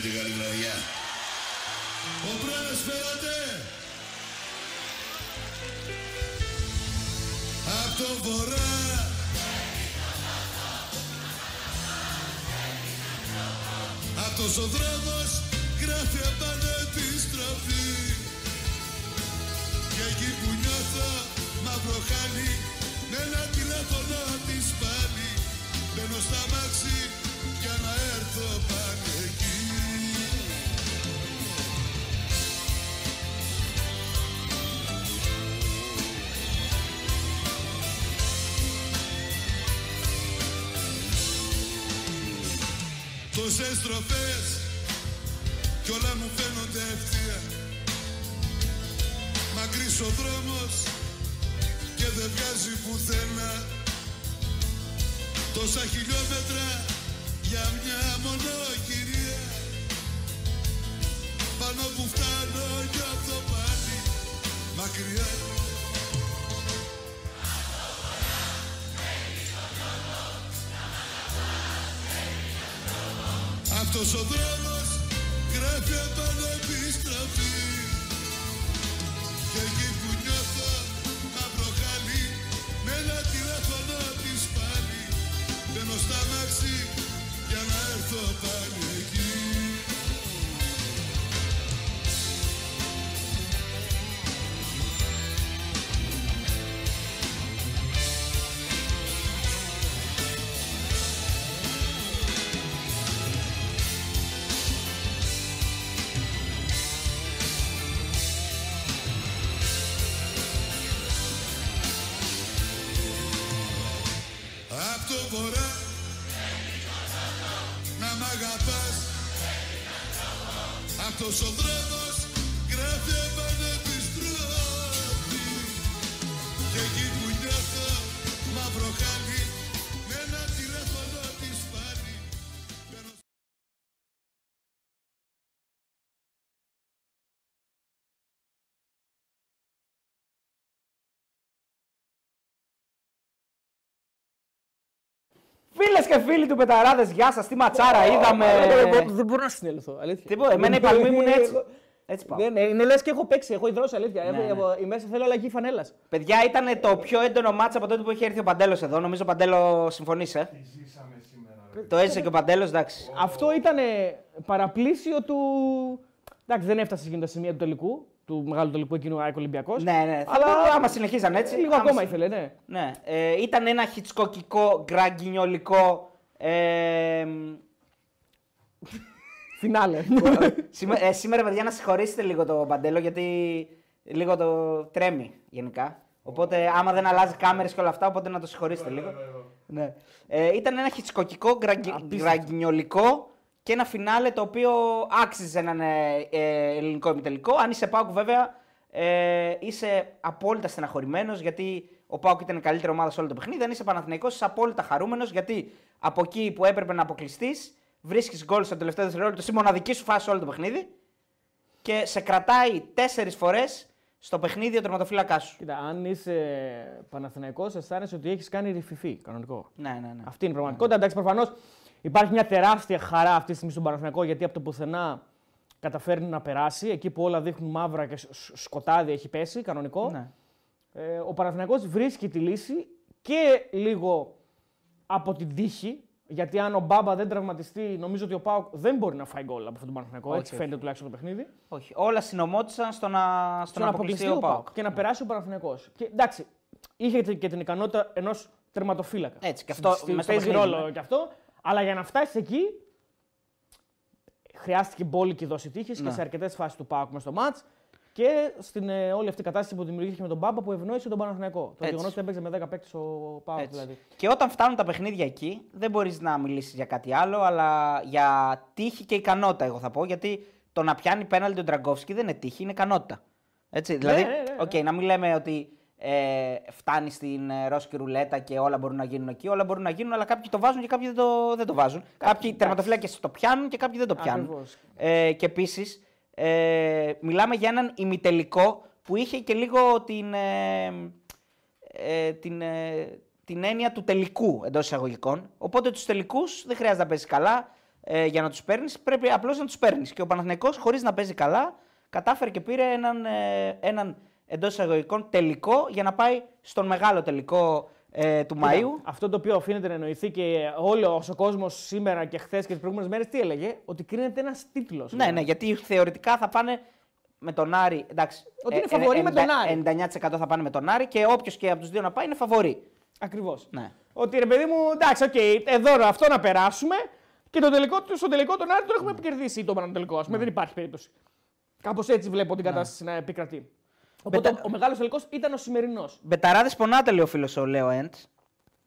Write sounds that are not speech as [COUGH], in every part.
φέρετε καλή βραδιά. Ο Μπράνος φέρατε. Απ' το βορρά. Αυτός ο δρόμος γράφει απάνω επιστροφή Και εκεί που νιώθω μαύρο χάλι Με ένα τηλέφωνο της πάλι Μπαίνω στα μάξι για να έρθω πάλι εκεί Τόσες στροφές κι όλα μου φαίνονται ευθεία. Μακρύς ο δρόμος και δεν βγάζει πουθενά. Τόσα χιλιόμετρα για μια μόνο κυρία Πάνω που φτάνω νιώθω πάλι μακριά Αυτός ο δρόμος γράφει απάνω επιστροφή Και εκεί που νιώθω μαύρο χάλι Με ένα τηλέφωνο της πάλι Μπαίνω στα μάξι για να έρθω πάλι εκεί Αυτός ο δρόμος Φίλες και φίλοι του Πεταράδες, γεια σας. Τι ματσάρα είδαμε. Εγώ Δεν μπορώ να συνέλθω. Αλήθεια. Τίποτα, εμένα η παλμή μου είναι έτσι. Εγώ- Έτσι πάω. Ναι, ναι, είναι λες και έχω παίξει, έχω ιδρώσει αλήθεια. Ναι, Έχω- ναι. Η μέσα θέλω αλλαγή φανέλα. Παιδιά, ήταν το πιο έντονο μάτσα από τότε που είχε έρθει ο Παντέλος εδώ. Νομίζω Παντέλο συμφωνείς, ε; Ζήσαμε σήμερα. ρε. Το έζησε και ο Παντέλος, εντάξει. Αυτό ήταν παραπλήσιο του. Εντάξει, δεν έφτασε εκείνη τα σημεία του τελικού, του μεγάλου τελικού εκείνου ΑΕΚ Ολυμπιακός. Ναι, ναι. Αλλά- Αλλά άμα συνεχίζαν έτσι. Λίγο άμα ακόμα συ- ήθελε, ναι. Ναι. Ε, ήταν ένα χιτσκοκικό, γκραγκινιολικό. Ε, Φινάλε. Σήμε- ε, σήμερα, παιδιά, να συγχωρήσετε λίγο το Παντέλο γιατί λίγο το τρέμει γενικά. Οπότε, άμα δεν αλλάζει κάμερες και όλα αυτά, οπότε να το συγχωρήσετε λίγο. Ναι. Ε, ήταν ένα χιτσκοκικό, γκραγκινιολικό και ένα φινάλε το οποίο άξιζε έναν ε, ε, ελληνικό ημιτελικό. Αν είσαι Πάουκ, βέβαια, ε, είσαι απόλυτα στεναχωρημένος γιατί ο Πάουκ ήταν η καλύτερη ομάδα σε όλο το παιχνίδι. Αν είσαι Παναθηναϊκός, είσαι απόλυτα χαρούμενος γιατί από εκεί που έπρεπε να αποκλειστείς, βρίσκεις γκολ στο τελευταίο δευτερόλεπτο στη μοναδική σου φάση σε όλο το παιχνίδι και σε κρατάει τέσσερις φορές στο παιχνίδι ο τερματοφύλακάς σου. Κοίτα, αν είσαι Παναθηναϊκός αισθάνεσαι ότι έχεις κάνει ρηφιφή. Κανονικό. Ναι, ναι, ναι. Αυτή είναι η πραγματικότητα. Εντάξει, προφανώς υπάρχει μια τεράστια χαρά αυτή τη στιγμή στον Παναθηναϊκό γιατί από το πουθενά καταφέρνει να περάσει. Εκεί που όλα δείχνουν μαύρα και σ- σ- σκοτάδι έχει πέσει, κανονικό. Ναι. Ε, ο Παναθηναϊκός βρίσκει τη λύση και λίγο από την τύχη. Γιατί αν ο Μπάμπα δεν τραυματιστεί, νομίζω ότι ο Πάουκ δεν μπορεί να φάει γκολ από αυτόν τον Παναθηναϊκό. Όχι, Έτσι όχι. φαίνεται τουλάχιστον το παιχνίδι. Όχι. Όλα συνομώτησαν στο να, στο Στο να να αποκλειστεί αποκλειστεί ο ο Πάουκ. Πάουκ και να περάσει ο Παναθηναϊκός. Και εντάξει, είχε και την ικανότητα ενός τερματοφύλακα. Έτσι, και αυτό Στη- μες στο παίζει παιχνίδι, ρόλο ναι. και αυτό. Αλλά για να φτάσεις εκεί, χρειάστηκε μπόλικη δόση τύχης Ναι. και σε αρκετές φάσεις του Πάουκ μες στο μάτς. Και στην ε, όλη αυτή η κατάσταση που δημιουργήθηκε με τον Μπάμπα που ευνόησε τον Παναθηναϊκό. Το Έτσι. γεγονός ότι έπαιξε με 10 παίκτες ο ΠΑΟΚ Έτσι. δηλαδή. Και όταν φτάνουν τα παιχνίδια εκεί, δεν μπορείς να μιλήσεις για κάτι άλλο, αλλά για τύχη και ικανότητα, εγώ θα πω. Γιατί το να πιάνει πέναλτι ο Ντραγκόφσκι δεν είναι τύχη, είναι ικανότητα. Έτσι, δηλαδή, ναι, ναι, οκ, να μην λέμε ότι ε, φτάνει στην ε, ρώσικη ρουλέτα και όλα μπορούν να γίνουν εκεί. Όλα μπορούν να γίνουν, αλλά κάποιοι το βάζουν και κάποιοι δεν το, δεν το βάζουν. Κάποιοι τερματοφύλακες το πιάνουν και κάποιοι δεν το πιάνουν. Ακριβώς. Ε, και επίσης, ε, μιλάμε για έναν ημιτελικό που είχε και λίγο την, ε, ε, την, ε, την έννοια του τελικού εντός εισαγωγικών. Οπότε τους τελικούς δεν χρειάζεται να παίζει καλά. ε, για να τους παίρνεις, πρέπει απλώς να τους παίρνεις. Και ο Παναθηναϊκός χωρίς να παίζει καλά, κατάφερε και πήρε έναν, ε, έναν εντός εισαγωγικών τελικό για να πάει στον μεγάλο τελικό ε, του Μαΐου. Αυτό το οποίο οφείλεται να εννοηθεί και όλο ο κόσμος σήμερα και χθες και τις προηγούμενες μέρες τι έλεγε, ότι κρίνεται ένας τίτλος. Ναι, ναι, γιατί θεωρητικά θα πάνε με τον Άρη. Εντάξει, Ότι είναι ε, φαβορί ε, με τον Άρη. 99% θα πάνε με τον Άρη και όποιος και από τους δύο να πάει είναι φαβορί. Ακριβώς. Ναι. Ότι ρε παιδί μου, εντάξει, οκ, εδώ αυτό να περάσουμε και το τελικό, στο τελικό τον Άρη τον έχουμε κερδίσει ή τον Παναιτωλικό. Ας πούμε, δεν υπάρχει περίπτωση. Κάπως έτσι βλέπω την κατάσταση να επικρατεί. Οπότε Μπετα- ο μεγάλος τελικός ήταν ο σημερινός. Μπεταράδες πονάτε, λέει ο φίλος ο Λέο Εντ.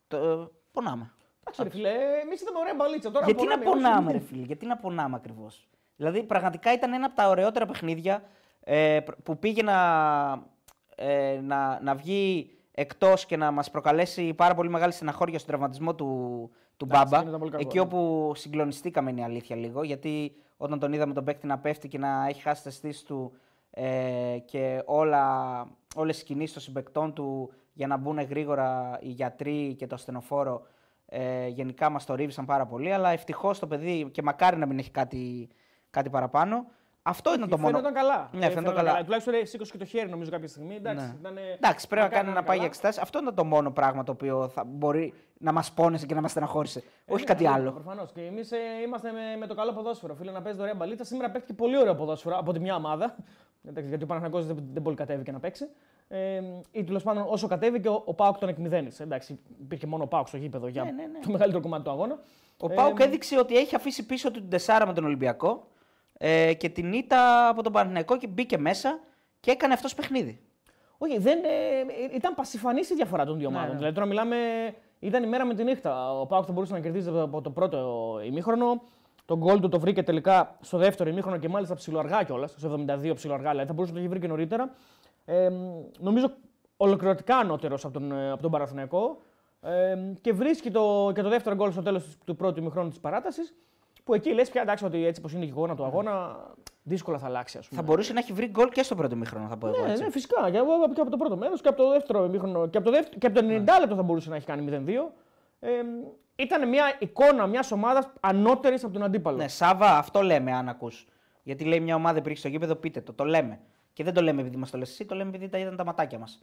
Το... Πονάμε. Εντάξει, ρε φίλε, εμείς είδαμε ωραία μπαλίτσα. Τώρα Γιατί να πονάμε, πονάμε, όχι. ρε φίλε, γιατί να πονάμε ακριβώς. Δηλαδή, πραγματικά ήταν ένα από τα ωραιότερα παιχνίδια ε, πr- που πήγε να, ε, να, να βγει εκτός και να μας προκαλέσει πάρα πολύ μεγάλη στεναχώρια στον τραυματισμό του, του Εντάξει, Μπάμπα. αυτό ήταν πολύ κακό, Εκεί ναι. όπου συγκλονιστήκαμε είναι η αλήθεια λίγο. Γιατί όταν τον είδαμε τον παίκτη να πέφτει και να έχει χάσει τι αισθήσει του ε, και όλα, όλες οι κινήσεις των συμπεκτών του για να μπουν γρήγορα οι γιατροί και το ασθενοφόρο ε, γενικά μας το ρίβησαν πάρα πολύ, αλλά ευτυχώς το παιδί και μακάρι να μην έχει κάτι, κάτι παραπάνω. Αυτό ήταν το μόνο. Φαίνονταν καλά. Ναι, Ε, φαίνονταν καλά. Τουλάχιστον ε, σήκωσε και το χέρι νομίζω κάποια στιγμή. Εντάξει, Ναι. ήταν, Εντάξει, πρέπει να μακάρι κάνει να πάει για καλά. εξετάσεις. Αυτό ήταν το μόνο πράγμα το οποίο θα μπορεί να μας πόνεσε και να μας στεναχώρησε. Όχι κάτι άλλο. Προφανώς. Και εμείς ε, είμαστε με, με το καλό ποδόσφαιρο. Φίλε να παίζει ωραία μπαλίτσα. Σήμερα παίχτηκε πολύ ωραίο ποδόσφαιρο από τη μια ομάδα. Εντάξει, γιατί ο Παναγιώτο δεν, δεν πολύ κατέβηκε να παίξει. Ε, ή τέλος πάντων όσο κατέβηκε ο, ο Πάουκ τον εκμηδένισε. Εντάξει, υπήρχε μόνο ο Πάουκ στο γήπεδο για Ναι, ναι, ναι. το μεγαλύτερο κομμάτι του αγώνα. Ο Ε, Πάουκ έδειξε ότι έχει αφήσει πίσω του την Τεσάρα με τον Ολυμπιακό ε, και την ήττα από τον Παναθηναϊκό και μπήκε μέσα και έκανε αυτός παιχνίδι. Όχι, δεν, ε, ήταν πασιφανής η διαφορά των δύο Ναι, ομάδων. ναι. Δηλαδή τώρα μιλάμε. Ήταν η μέρα με τη νύχτα. Ο Πάουκ θα μπορούσε να κερδίζει από το πρώτο ημίχρονο. Το γκολ του το βρήκε τελικά στο δεύτερο ημίχρονο και μάλιστα ψιλοαργά κιόλας. Στο 72 ψιλοαργά. Δηλαδή θα μπορούσε να το έχει βρει και νωρίτερα. Ε, νομίζω ολοκληρωτικά ανώτερος από τον, ε, από τον Παναθηναϊκό. Ε, και βρίσκει το, και το δεύτερο γκολ στο τέλος του πρώτου ημιχρόνου της παράτασης. Που εκεί λες πια εντάξει ότι έτσι πως είναι η εικόνα του αγώνα, δύσκολα θα αλλάξει. Ας πούμε. Θα μπορούσε να έχει βρει γκολ και στο πρώτο μήχρονο, θα πω εγώ. Ναι, έτσι. ναι, φυσικά. Και, από- και από το πρώτο μέρος και από το δεύτερο ημίχρονο και από το, δεύτερο, και από το 90 λεπτό θα μπορούσε να έχει κάνει 0-2. Ε, ήταν μια εικόνα μιας ομάδας ανώτερης από τον αντίπαλο. Ναι, Σάβα, αυτό λέμε αν ακούς. Γιατί λέει μια ομάδα υπήρχε στο γήπεδο, πείτε το. Το λέμε. Και δεν το λέμε επειδή μας το λες εσύ, το λέμε επειδή τα είδαν τα ματάκια μας.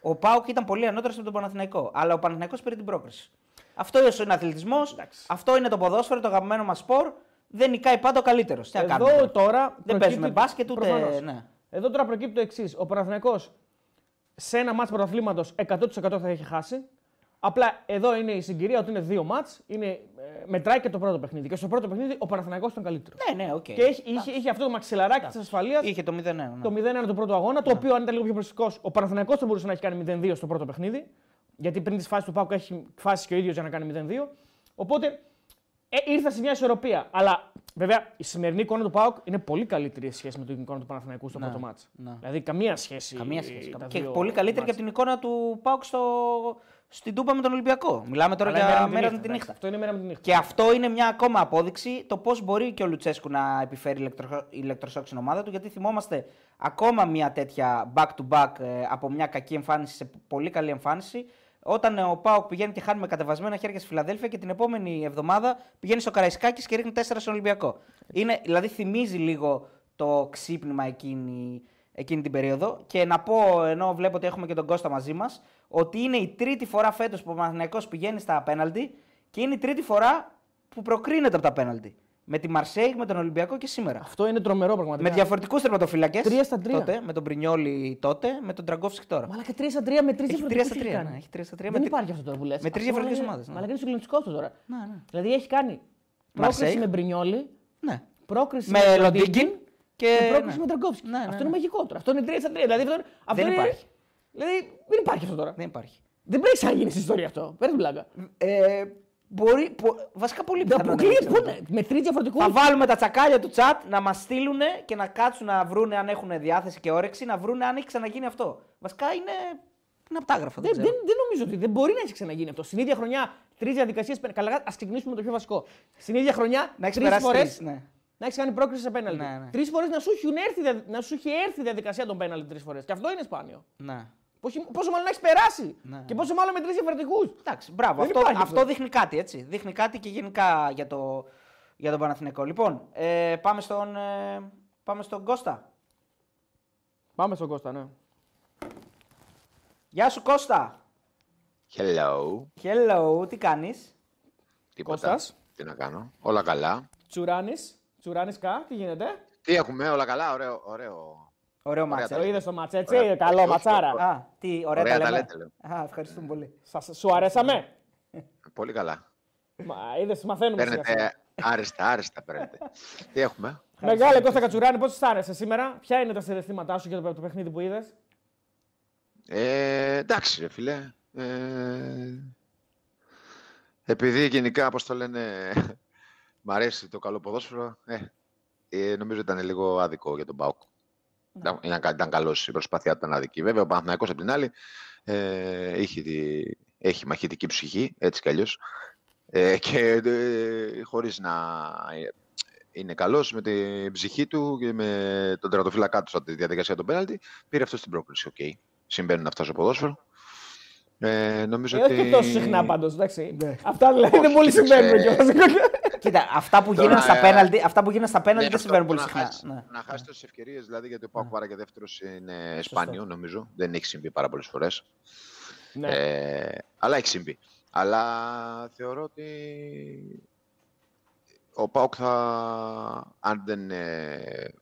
Ο Πάουκ ήταν πολύ ανώτερος από τον Παναθηναϊκό. Αλλά ο Παναθηναϊκός πήρε την πρόκριση. Αυτό είναι ο αθλητισμό, αυτό είναι το ποδόσφαιρο, το αγαπημένο μας σπορ. Δεν νικάει πάντα ο καλύτερος. Τι να κάνουμε. Εδώ τώρα; τώρα. Δεν προκύπτει- παίζουμε μπάσκετ ούτε. Προφανώς. Ναι. Εδώ τώρα προκύπτει το εξής. Ο Παναθηναϊκός σε ένα μάτς πρωταθλήματος 100% θα έχει χάσει. Απλά εδώ είναι η συγκυρία ότι είναι δύο μάτς, είναι, ε, μετράει και το πρώτο παιχνίδι. Και στο πρώτο παιχνίδι ο Παναθηναϊκός ήταν καλύτερος. Ναι, ναι, οκ. Και έχει, είχε, είχε αυτό το μαξιλαράκι της ασφαλείας. Είχε το 0-1. Ναι. Το 0-1 του πρώτου αγώνα, το οποίο αν ήταν λίγο πιο προσεκτικός, ο Παναθηναϊκός θα μπορούσε να έχει κάνει 0-2 στο πρώτο παιχνίδι. Γιατί πριν τις φάσεις του ΠΑΟΚ έχει φάσεις και ο ίδιος για να κάνει 0-2. Οπότε ε, ήρθε σε μια ισορροπία. Αλλά βέβαια η σημερινή εικόνα του ΠΑΟΚ είναι πολύ καλύτερη σε σχέση με την εικόνα του Παναθηναϊκού στο Ναι, πρώτο ματς. ναι. Δηλαδή καμία σχέση. Καμία ε, σχέση. τα Και δύο πολύ καλύτερη και μάτς. από την εικόνα του ΠΑΟΚ στο... στην Τούπα με τον Ολυμπιακό. Μιλάμε τώρα Αλλά για μέρα με μέρα τη με τη νύχτα, νύχτα. Αυτό είναι μέρα με τη νύχτα. Και αυτό είναι μια ακόμα απόδειξη το πώς μπορεί και ο Λουτσέσκου να επιφέρει ηλεκτρο... ηλεκτροσόκ στην ομάδα του. Γιατί θυμόμαστε ακόμα μια τέτοια back-to-back ε, από μια κακή εμφάνιση σε πολύ καλή εμφάνιση. Όταν ε, ο Πάοκ πηγαίνει και χάνει με κατεβασμένα χέρια στη Φιλαδέλφια και την επόμενη εβδομάδα πηγαίνει στο Καραϊσκάκης και ρίχνει 4 στον Ολυμπιακό. Είναι, δηλαδή θυμίζει λίγο το ξύπνημα εκείνη, εκείνη την περίοδο. Και να πω, ενώ βλέπω ότι έχουμε και τον Κώστα μαζί μας, ότι είναι η τρίτη φορά φέτος που ο Παναθηναϊκός πηγαίνει στα πέναλτι και είναι η τρίτη φορά που προκρίνεται από τα πέναλτι. Με τη Μαρσέη, με τον Ολυμπιακό και σήμερα. Αυτό είναι τρομερό πραγματικά. Με διαφορετικούς τερματοφύλακε. Τρία στα τρία. Τότε, με τον Πρινιόλη τότε, με τον Τραγκόφσκι τώρα. Μαλά και 3 στα 3 με 3 Έχει τρία στα τρία, ναι, έχει τρία στα τρία Δεν με τρι- υπάρχει αυτό τώρα που λες. με τρεις διαφορετικές ομάδες, ναι. Μαλά και είναι συγκλονιστικό αυτός τώρα. Ναι, ναι. Δηλαδή έχει κάνει πρόκριση Μαρσέιγ. με Μπρινιόλι, ναι. πρόκριση Με με Λοντίγκιν και. και πρόκριση ναι. με Τραγκόφσκι. Ναι, ναι, Αυτό ναι. είναι μαγικό τώρα. Αυτό είναι 3 στα 3. Δηλαδή αυτό, αυτό Δεν είναι... υπάρχει. Δηλαδή δεν υπάρχει αυτό τώρα. Δεν υπάρχει. Δεν πρέπει να γίνει στην ιστορία αυτό. Παίρνει μπλάκα. Ε, μπορεί, πο- βασικά πολύ Δεν πιθανό. να αποκλείεται. είναι πού αυτό. είναι, Με τρεις διαφορετικού. Θα βάλουμε τα τσακάλια του chat να μας στείλουν και να κάτσουν να βρούνε αν έχουν διάθεση και όρεξη, να βρούνε αν έχει ξαναγίνει αυτό. Βασικά είναι. Είναι απτάγραφο. Δεν, Δεν, δεν, ξέρω. δεν νομίζω ότι δεν μπορεί να έχει ξαναγίνει αυτό. Στην ίδια χρονιά τρεις διαδικασίες. Καλά, ας ξεκινήσουμε με το πιο βασικό. Στην ίδια χρονιά Να έχεις τρεις περάσει φορές τρεις, ναι. Να έχεις κάνει πρόκριση σε πέναλτι. Ναι, ναι. Τρεις φορές να, σου έχουν έρθει δια- να σου έχει έρθει η διαδικασία των πέναλτι τρεις φορές. Και αυτό είναι σπάνιο. Ναι. Πόσο, πόσο μάλλον να έχεις περάσει. Ναι. Και πόσο μάλλον με τρει διαφορετικούς. Εντάξει, μπράβο. Δεν Αυτό, υπάρχει αυτό αυτό. δείχνει κάτι, έτσι. Δείχνει κάτι και γενικά για το, για τον Παναθηναϊκό. Λοιπόν, ε, πάμε, στον, ε, πάμε στον Κώστα. Πάμε στον Κώστα, ναι. Γεια σου Κώστα. Hello. Hello, τι κάνεις; Τίποτα. Κώστας. Τι να κάνω. Όλα καλά. Τσουράνης. Τσουράνης κα, τι γίνεται; Τι έχουμε, όλα καλά. Ωραίο. ωραίο. Ωραίο μάτς. Το ε. είδες το μάτς έτσι, Ωραία. καλό Όχι, ματσάρα. όχι. Α, τι ωραία, Ωραία τα τα λέμε. λέτε, λέω. Α, ευχαριστούμε πολύ. Σας, σου αρέσαμε; Πολύ καλά. Μα είδες, μαθαίνουμε σιγά σιγά. Παίρνετε άριστα, άριστα παίρνετε. Τι έχουμε; Μεγάλε Κώστα Κατσουράνη, πώς αισθάνεσαι σήμερα, ποια είναι τα συναισθήματά σου για το, το παιχνίδι που είδες; Ε, εντάξει, ρε φίλε. Ε, επειδή γενικά, όπως το λένε, μ' αρέσει το καλό ποδόσφαιρο, ε, ε, νομίζω ήταν λίγο άδικο για τον Πάουκ. Ήταν, ήταν, ήταν καλός, η προσπάθειά του ήταν άδικη. Βέβαια, ο Παναθηναϊκός απ' την άλλη ε, έχει, τη, έχει μαχητική ψυχή, έτσι κι αλλιώς, ε, και ε, χωρίς να ε, είναι καλός με την ψυχή του και με τον τερματοφύλακά του στη διαδικασία των πέναλτι, πήρε αυτός την πρόκριση. Οκ. Συμβαίνουν αυτά στο ποδόσφαιρο. Ε, νομίζω Ε, ότι... όχι τόσο συχνά πάντως, εντάξει. Αυτά δηλαδή δεν πολύ Όχι, συμβαίνουν ε, κιόλας. [LAUGHS] Κοίτα, αυτά που Τώρα, γίνανε στα ε, πέναλτι, αυτά που γίνανε στα πέναλτι Ναι, δεν αυτό, συμβαίνουν πολύ να συχνά. χάσεις- Ναι. Να χάσεις τόσες ευκαιρίες, δηλαδή γιατί ο ΠΑΟΚ βάραγε δεύτερος είναι σπάνιο, νομίζω. Δεν έχει συμβεί πάρα πολλές φορές. Ναι. Ε, αλλά έχει συμβεί. Αλλά θεωρώ ότι ο Πάουκ θα, αν δεν ε,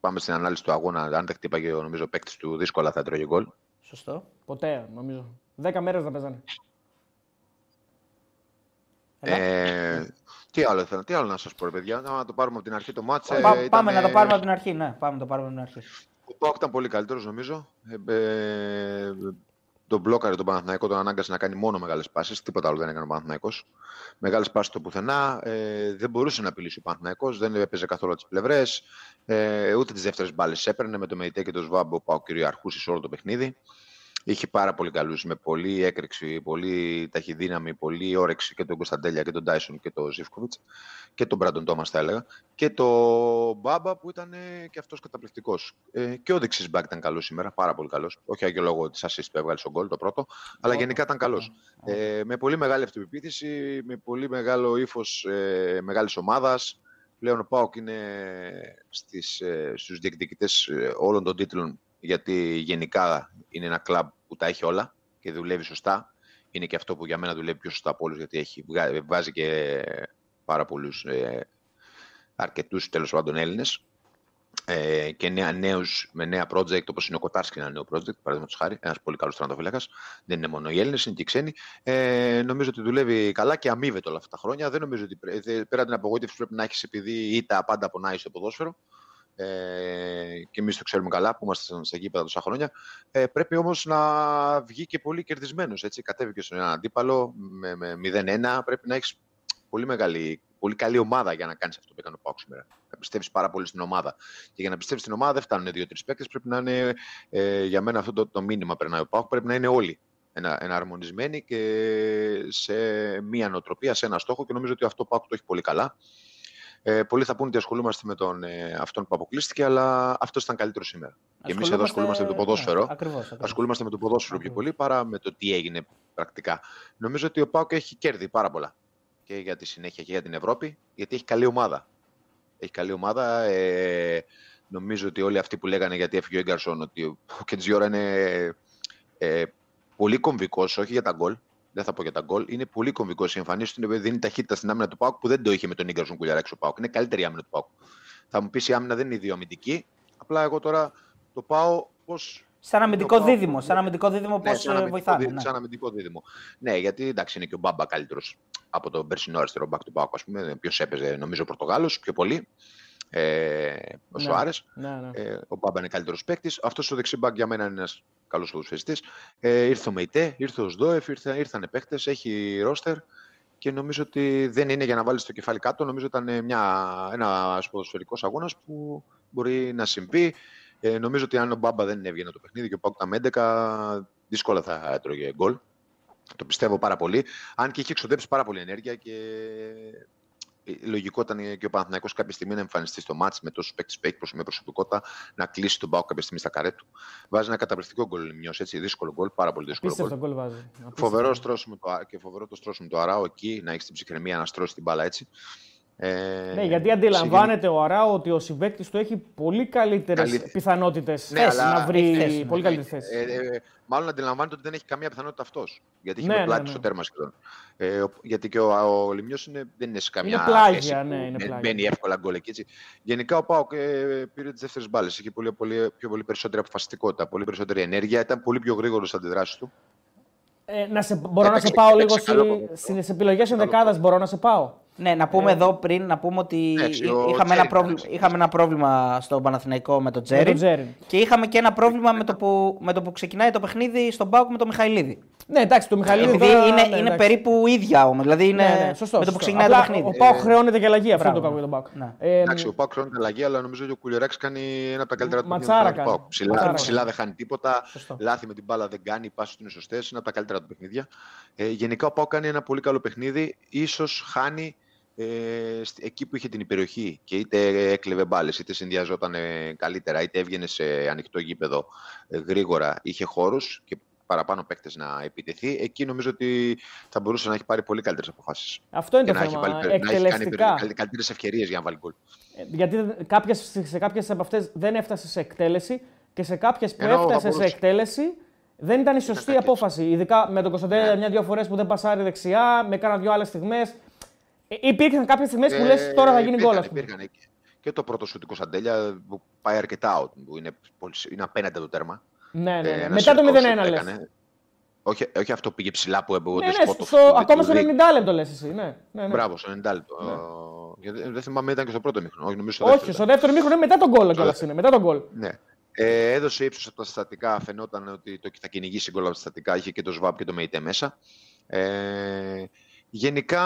πάμε στην ανάλυση του αγώνα, αν δεν χτύπαγε νομίζω ο παίκτης του, δύσκολα θα έτρωγε γκολ. Σωστό. Ποτέ, νομίζω. Δέκα μέρες να παίζανε. Ε, τι άλλο, θέλω, τι άλλο να σας πω, ρε παιδιά, να το πάρουμε από την αρχή το μάτς. ε, Πά- ήταν, Πάμε να το ε, πάρουμε από την αρχή. Ναι, πάμε να το πάρουμε από την αρχή. Ο Πάοκ ήταν πολύ καλύτερος, νομίζω. Ε, ε, τον μπλόκαρε τον Παναθηναϊκό, τον ανάγκασε να κάνει μόνο μεγάλες πάσει. Τίποτα άλλο δεν έκανε ο Παναθηναϊκός. Μεγάλες πάσει το πουθενά. Ε, δεν μπορούσε να απειλήσει ο Παναθηναϊκός, δεν έπαιζε καθόλου τις πλευρές. Ε, ούτε τις δεύτερες μπάλες έπαιρνε. Με το Μεϊτέ και το Σβάμπο, ο Πάοκ κυριαρχούσε σε όλο το παιχνίδι. Είχε πάρα πολύ καλούς με πολύ έκρηξη, πολύ ταχυδύναμη, πολύ όρεξη και τον Κωνσταντέλια και τον Τάισον και τον Ζήφκοβιτς και τον Μπράντον Τόμας, θα έλεγα. Και το Μπάμπα που ήταν ε, και αυτός καταπληκτικός. Ε, και ο δεξί μπακ ήταν καλός σήμερα, πάρα πολύ καλός. Όχι για λόγω της assist που έβγαλε στον γκολ το πρώτο, αλλά γενικά ήταν καλός. Ε, με πολύ μεγάλη αυτοπεποίθηση, με πολύ μεγάλο ύφος ε, μεγάλης ομάδας. Πλέον ο Πάοκ είναι στις, ε, στους διεκδικητές ε, όλων των τίτλων γιατί γενικά είναι ένα κλαμπ που τα έχει όλα και δουλεύει σωστά. Είναι και αυτό που για μένα δουλεύει πιο σωστά από όλους γιατί έχει, βγα- βάζει και πάρα πολλούς ε, αρκετούς τέλος πάντων Έλληνες. Ε, και νέα, νέους με νέα project όπως είναι ο Κοτάρσκι ένα νέο project παραδείγματος χάρη, ένας πολύ καλός τραντοφύλακας. Δεν είναι μόνο οι Έλληνες, είναι και οι ξένοι. Ε, νομίζω ότι δουλεύει καλά και αμείβεται όλα αυτά τα χρόνια. Δεν νομίζω ότι πρέ- δε- πέρα την απογοήτευση που πρέπει να έχεις επειδή ήττα πάντα πονάει στο ποδόσφαιρο ε, και εμείς το ξέρουμε καλά που είμαστε στα γήπεδα τόσα χρόνια. Ε, πρέπει όμως να βγει και πολύ κερδισμένος. Κατέβηκε στον έναν αντίπαλο με, με 0-1. Πρέπει να έχεις πολύ, μεγάλη, πολύ καλή ομάδα για να κάνεις αυτό που έκανε ο Πάουκ σήμερα. Να πιστεύεις πάρα πολύ στην ομάδα. Και για να πιστεύεις στην ομάδα δεν φτάνουν δύο-τρεις παίκτες. Πρέπει να είναι ε, για μένα αυτό το, το μήνυμα περνάει ο Πάουκ. Πρέπει να είναι όλοι ενα, εναρμονισμένοι και σε μία νοοτροπία, σε ένα στόχο. Και νομίζω ότι αυτό ο Πάουκ το έχει πολύ καλά. Ε, πολλοί θα πούνε ότι ασχολούμαστε με τον, ε, αυτόν που αποκλείστηκε, αλλά αυτός ήταν καλύτερο σήμερα. Και εμείς εδώ ασχολούμαστε με το ποδόσφαιρο. Ναι, ακριβώς, ακριβώς. Ασχολούμαστε με το ποδόσφαιρο πιο πολύ παρά με το τι έγινε πρακτικά. Νομίζω ότι ο Πάουκ έχει κέρδη πάρα πολλά. Και για τη συνέχεια και για την Ευρώπη, γιατί έχει καλή ομάδα. Έχει καλή ομάδα. Ε, νομίζω ότι όλοι αυτοί που λέγανε γιατί έφυγε ο Ίγκαρσον, ότι ο Κεντζιόρα είναι ε, πολύ κομβικός, όχι για τα γκολ. Δεν θα πω για τα γκολ. Είναι πολύ κομβικό. Η εμφανίση του είναι- δίνει ταχύτητα στην άμυνα του Πάουκ που δεν το είχε με τον Ίγκαρσον Κουλιαράκη ο Πάουκ. Είναι καλύτερη η άμυνα του Πάουκ. Θα μου πεις η άμυνα δεν είναι ιδιοαμυντική. Απλά εγώ τώρα το πάω πώς Σαν αμυντικό Το πάω- δίδυμο. Σαν αμυντικό δίδυμο πώς ναι, σαν αμυντικό βοηθάνε. δίδυμο- ναι. Σαν αμυντικό δίδυμο. Ναι, γιατί εντάξει είναι και ο Μπάμπα καλύτερος από τον περσινό αριστερό back του Πάουκ, ας πούμε. Ποιος έπαιζε, νομίζω, ο Πορτογάλος πιο πολύ. Ε, ο Ναι. Σοάρε. Ναι, ναι. Ε, ο Μπάμπα είναι καλύτερος παίκτης. Αυτός ο δεξί μπακ για μένα είναι ένας καλός ποδοσφαιριστής. Ε, ήρθε ο Μεϊτέ, ήρθε ο Σδόεφ, ήρθε, ήρθαν παίκτες, έχει ρόστερ και νομίζω ότι δεν είναι για να βάλεις το κεφάλι κάτω. Νομίζω ήταν ένας ποδοσφαιρικός αγώνας που μπορεί να συμβεί. Ε, νομίζω ότι αν ο Μπάμπα δεν έβγαινε το παιχνίδι και ο Πάουκ ήταν με 11, δύσκολα θα έτρωγε γκολ. Το πιστεύω πάρα πολύ. Αν και είχε εξοδέψει πάρα πολύ ενέργεια και ε, λογικό ήταν και ο Παναθηναϊκός κάποια στιγμή να εμφανιστεί στο μάτς με τόσους παίκτες που έχει προσ- με προσωπικότητα να κλείσει τον Πάουκ κάποια στιγμή στα καρέ του. Βάζει ένα καταπληκτικό γκολ Λιμιός, έτσι, δύσκολο γκολ, πάρα πολύ δύσκολο γκολ. Απίστευτο γκολ βάζει. Απίστευτο. Φοβερό στρώσιμο το, Α- και φοβερό το στρώσιμο του Αράου εκεί, να έχεις την ψυχραιμία να στρώσεις την μπάλα έτσι. Ε, Ναι, γιατί σε αντιλαμβάνεται ο Αράο ότι ο συμπέκτη του έχει πολύ καλύτερες Καλή- πιθανότητες Ναι, αλλά να βρει έχει θέση, πολύ γενε- καλύτερη θέση. Ε, ε, μάλλον αντιλαμβάνεται ότι δεν έχει καμία πιθανότητα αυτός. Γιατί έχει Ναι, με ναι, πλάτη ναι. στο τέρμα σχεδόν. Ε, ο- γιατί και ο, ο Λιμιός είναι, δεν είναι σε καμιά Είναι πλάγια, θέση ναι, που είναι μπαι- πλάγια. Μπαίνει εύκολα γκολ εκεί. Έτσι. Γενικά ο Πάοκ ε, πήρε τις δεύτερες μπάλες. Είχε πολύ, πολύ, πιο πολύ περισσότερη αποφασιστικότητα, πολύ περισσότερη ενέργεια. Ήταν πολύ πιο γρήγορος στις αντιδράσεις του. Ε, να σε, μπορώ να Έπαιξε- σε πάω λίγο έπαιξε καλό στι ποδόσφαιρο. στις επιλογές ενδεκάδας, μπορώ να σε πάω; Ναι, να πούμε εδώ πριν να πούμε ότι Εντάξει, ο είχαμε, ένα Τζέριν, πρόβλημα, εντάξει. είχαμε ένα πρόβλημα στο Παναθηναϊκό με τον Με τον Τζέριν. Τζέριν. Και είχαμε και ένα πρόβλημα με το που, με το που ξεκινάει το παιχνίδι στον Πάουκ με τον Μιχαηλίδη. Ναι, εντάξει, το Μιχαλίδη. Επειδή τώρα, είναι, ναι, είναι εντάξει. περίπου ίδια όμως. Δηλαδή είναι Ναι, ναι, σωστό, με το σωστό. που ξεκινάει Απλά το παιχνίδι. Ο Πάοκ χρεώνεται και αλλαγή, αυτό είναι το Μπράβο. κακό για τον Πάοκ. Ναι. Ε, Εντάξει, ο Πάοκ χρώνει την αλλαγή, αλλά νομίζω ότι ο Κουλιοράκη κάνει ένα από τα καλύτερα του Ματσάρα παιχνίδια του κάνει. Πάοκ. Ψηλά, Ματσάρα ψηλά κάνει. δεν χάνει τίποτα. Σωστό. Λάθη με την μπάλα δεν κάνει. Οι πάσει του είναι σωστές. Είναι από τα καλύτερα του παιχνίδια. Ε, γενικά ο Πάοκ κάνει ένα πολύ καλό παιχνίδι. σω χάνει ε, στη- εκεί που είχε την υπεροχή και είτε έκλεβε μπάλες, είτε συνδυαζόταν ε, καλύτερα, είτε έβγαινε σε ανοιχτό γήπεδο ε, γρήγορα, είχε χώρους και παραπάνω παίκτες να επιτεθεί. Εκεί νομίζω ότι θα μπορούσε να έχει πάρει πολύ καλύτερες αποφάσεις. Αυτό είναι Και το να έχει, θέμα. βάλει, πε- να έχει κάνει Εκτελεστικά. καλύτερες ευκαιρίες για να βάλει γκολ. Ε, Γιατί δεν- κάποιες, σε κάποιες από αυτές δεν έφτασε σε εκτέλεση και σε κάποιες που Ενώ θα έφτασε σε μπορούσε. εκτέλεση δεν ήταν η σωστή κακές. απόφαση. Ειδικά με τον Κωνσταντέλια Ναι. μια-δυο φορές που δεν πασάρει δεξιά, με κάνα δυο άλλες στιγμές. Υπήρχαν κάποιες στιγμές που Ε, λες τώρα θα γίνει υπήρχαν, γκολ. ας πούμε. υπήρχαν. Και- Και το πρώτο σου του Κωνσταντέλια που πάει αρκετά out, που είναι, πολύ- είναι απέναντι από το τέρμα. Ναι, ναι, ναι. Ε, ένας Μετά το σερκό 0-1 σουτ λες. έκανε. Όχι, όχι αυτό που πήγε ψηλά που έμπαινε. Ναι, ναι, στο, ακόμα στο 90 λεπτό λες εσύ. Ναι, ναι, ναι. Μπράβο, στο 90 λεπτό. Ε, γιατί Δεν θυμάμαι, ήταν και στο πρώτο μήχρονο. Όχι, νομίζω στο Όχι, δεύτερο. στο δεύτερο μήχρονο είναι μετά τον γκολ κιόλας είναι. Μετά τον γκολ. Ναι. Ε, έδωσε ύψος από τα στατικά. Φαινόταν ότι το θα κυνηγήσει γκολ από τα στατικά. Είχε και το ΣΒΑΠ και το ΜΕΙΤΕ μέσα. Ε, γενικά,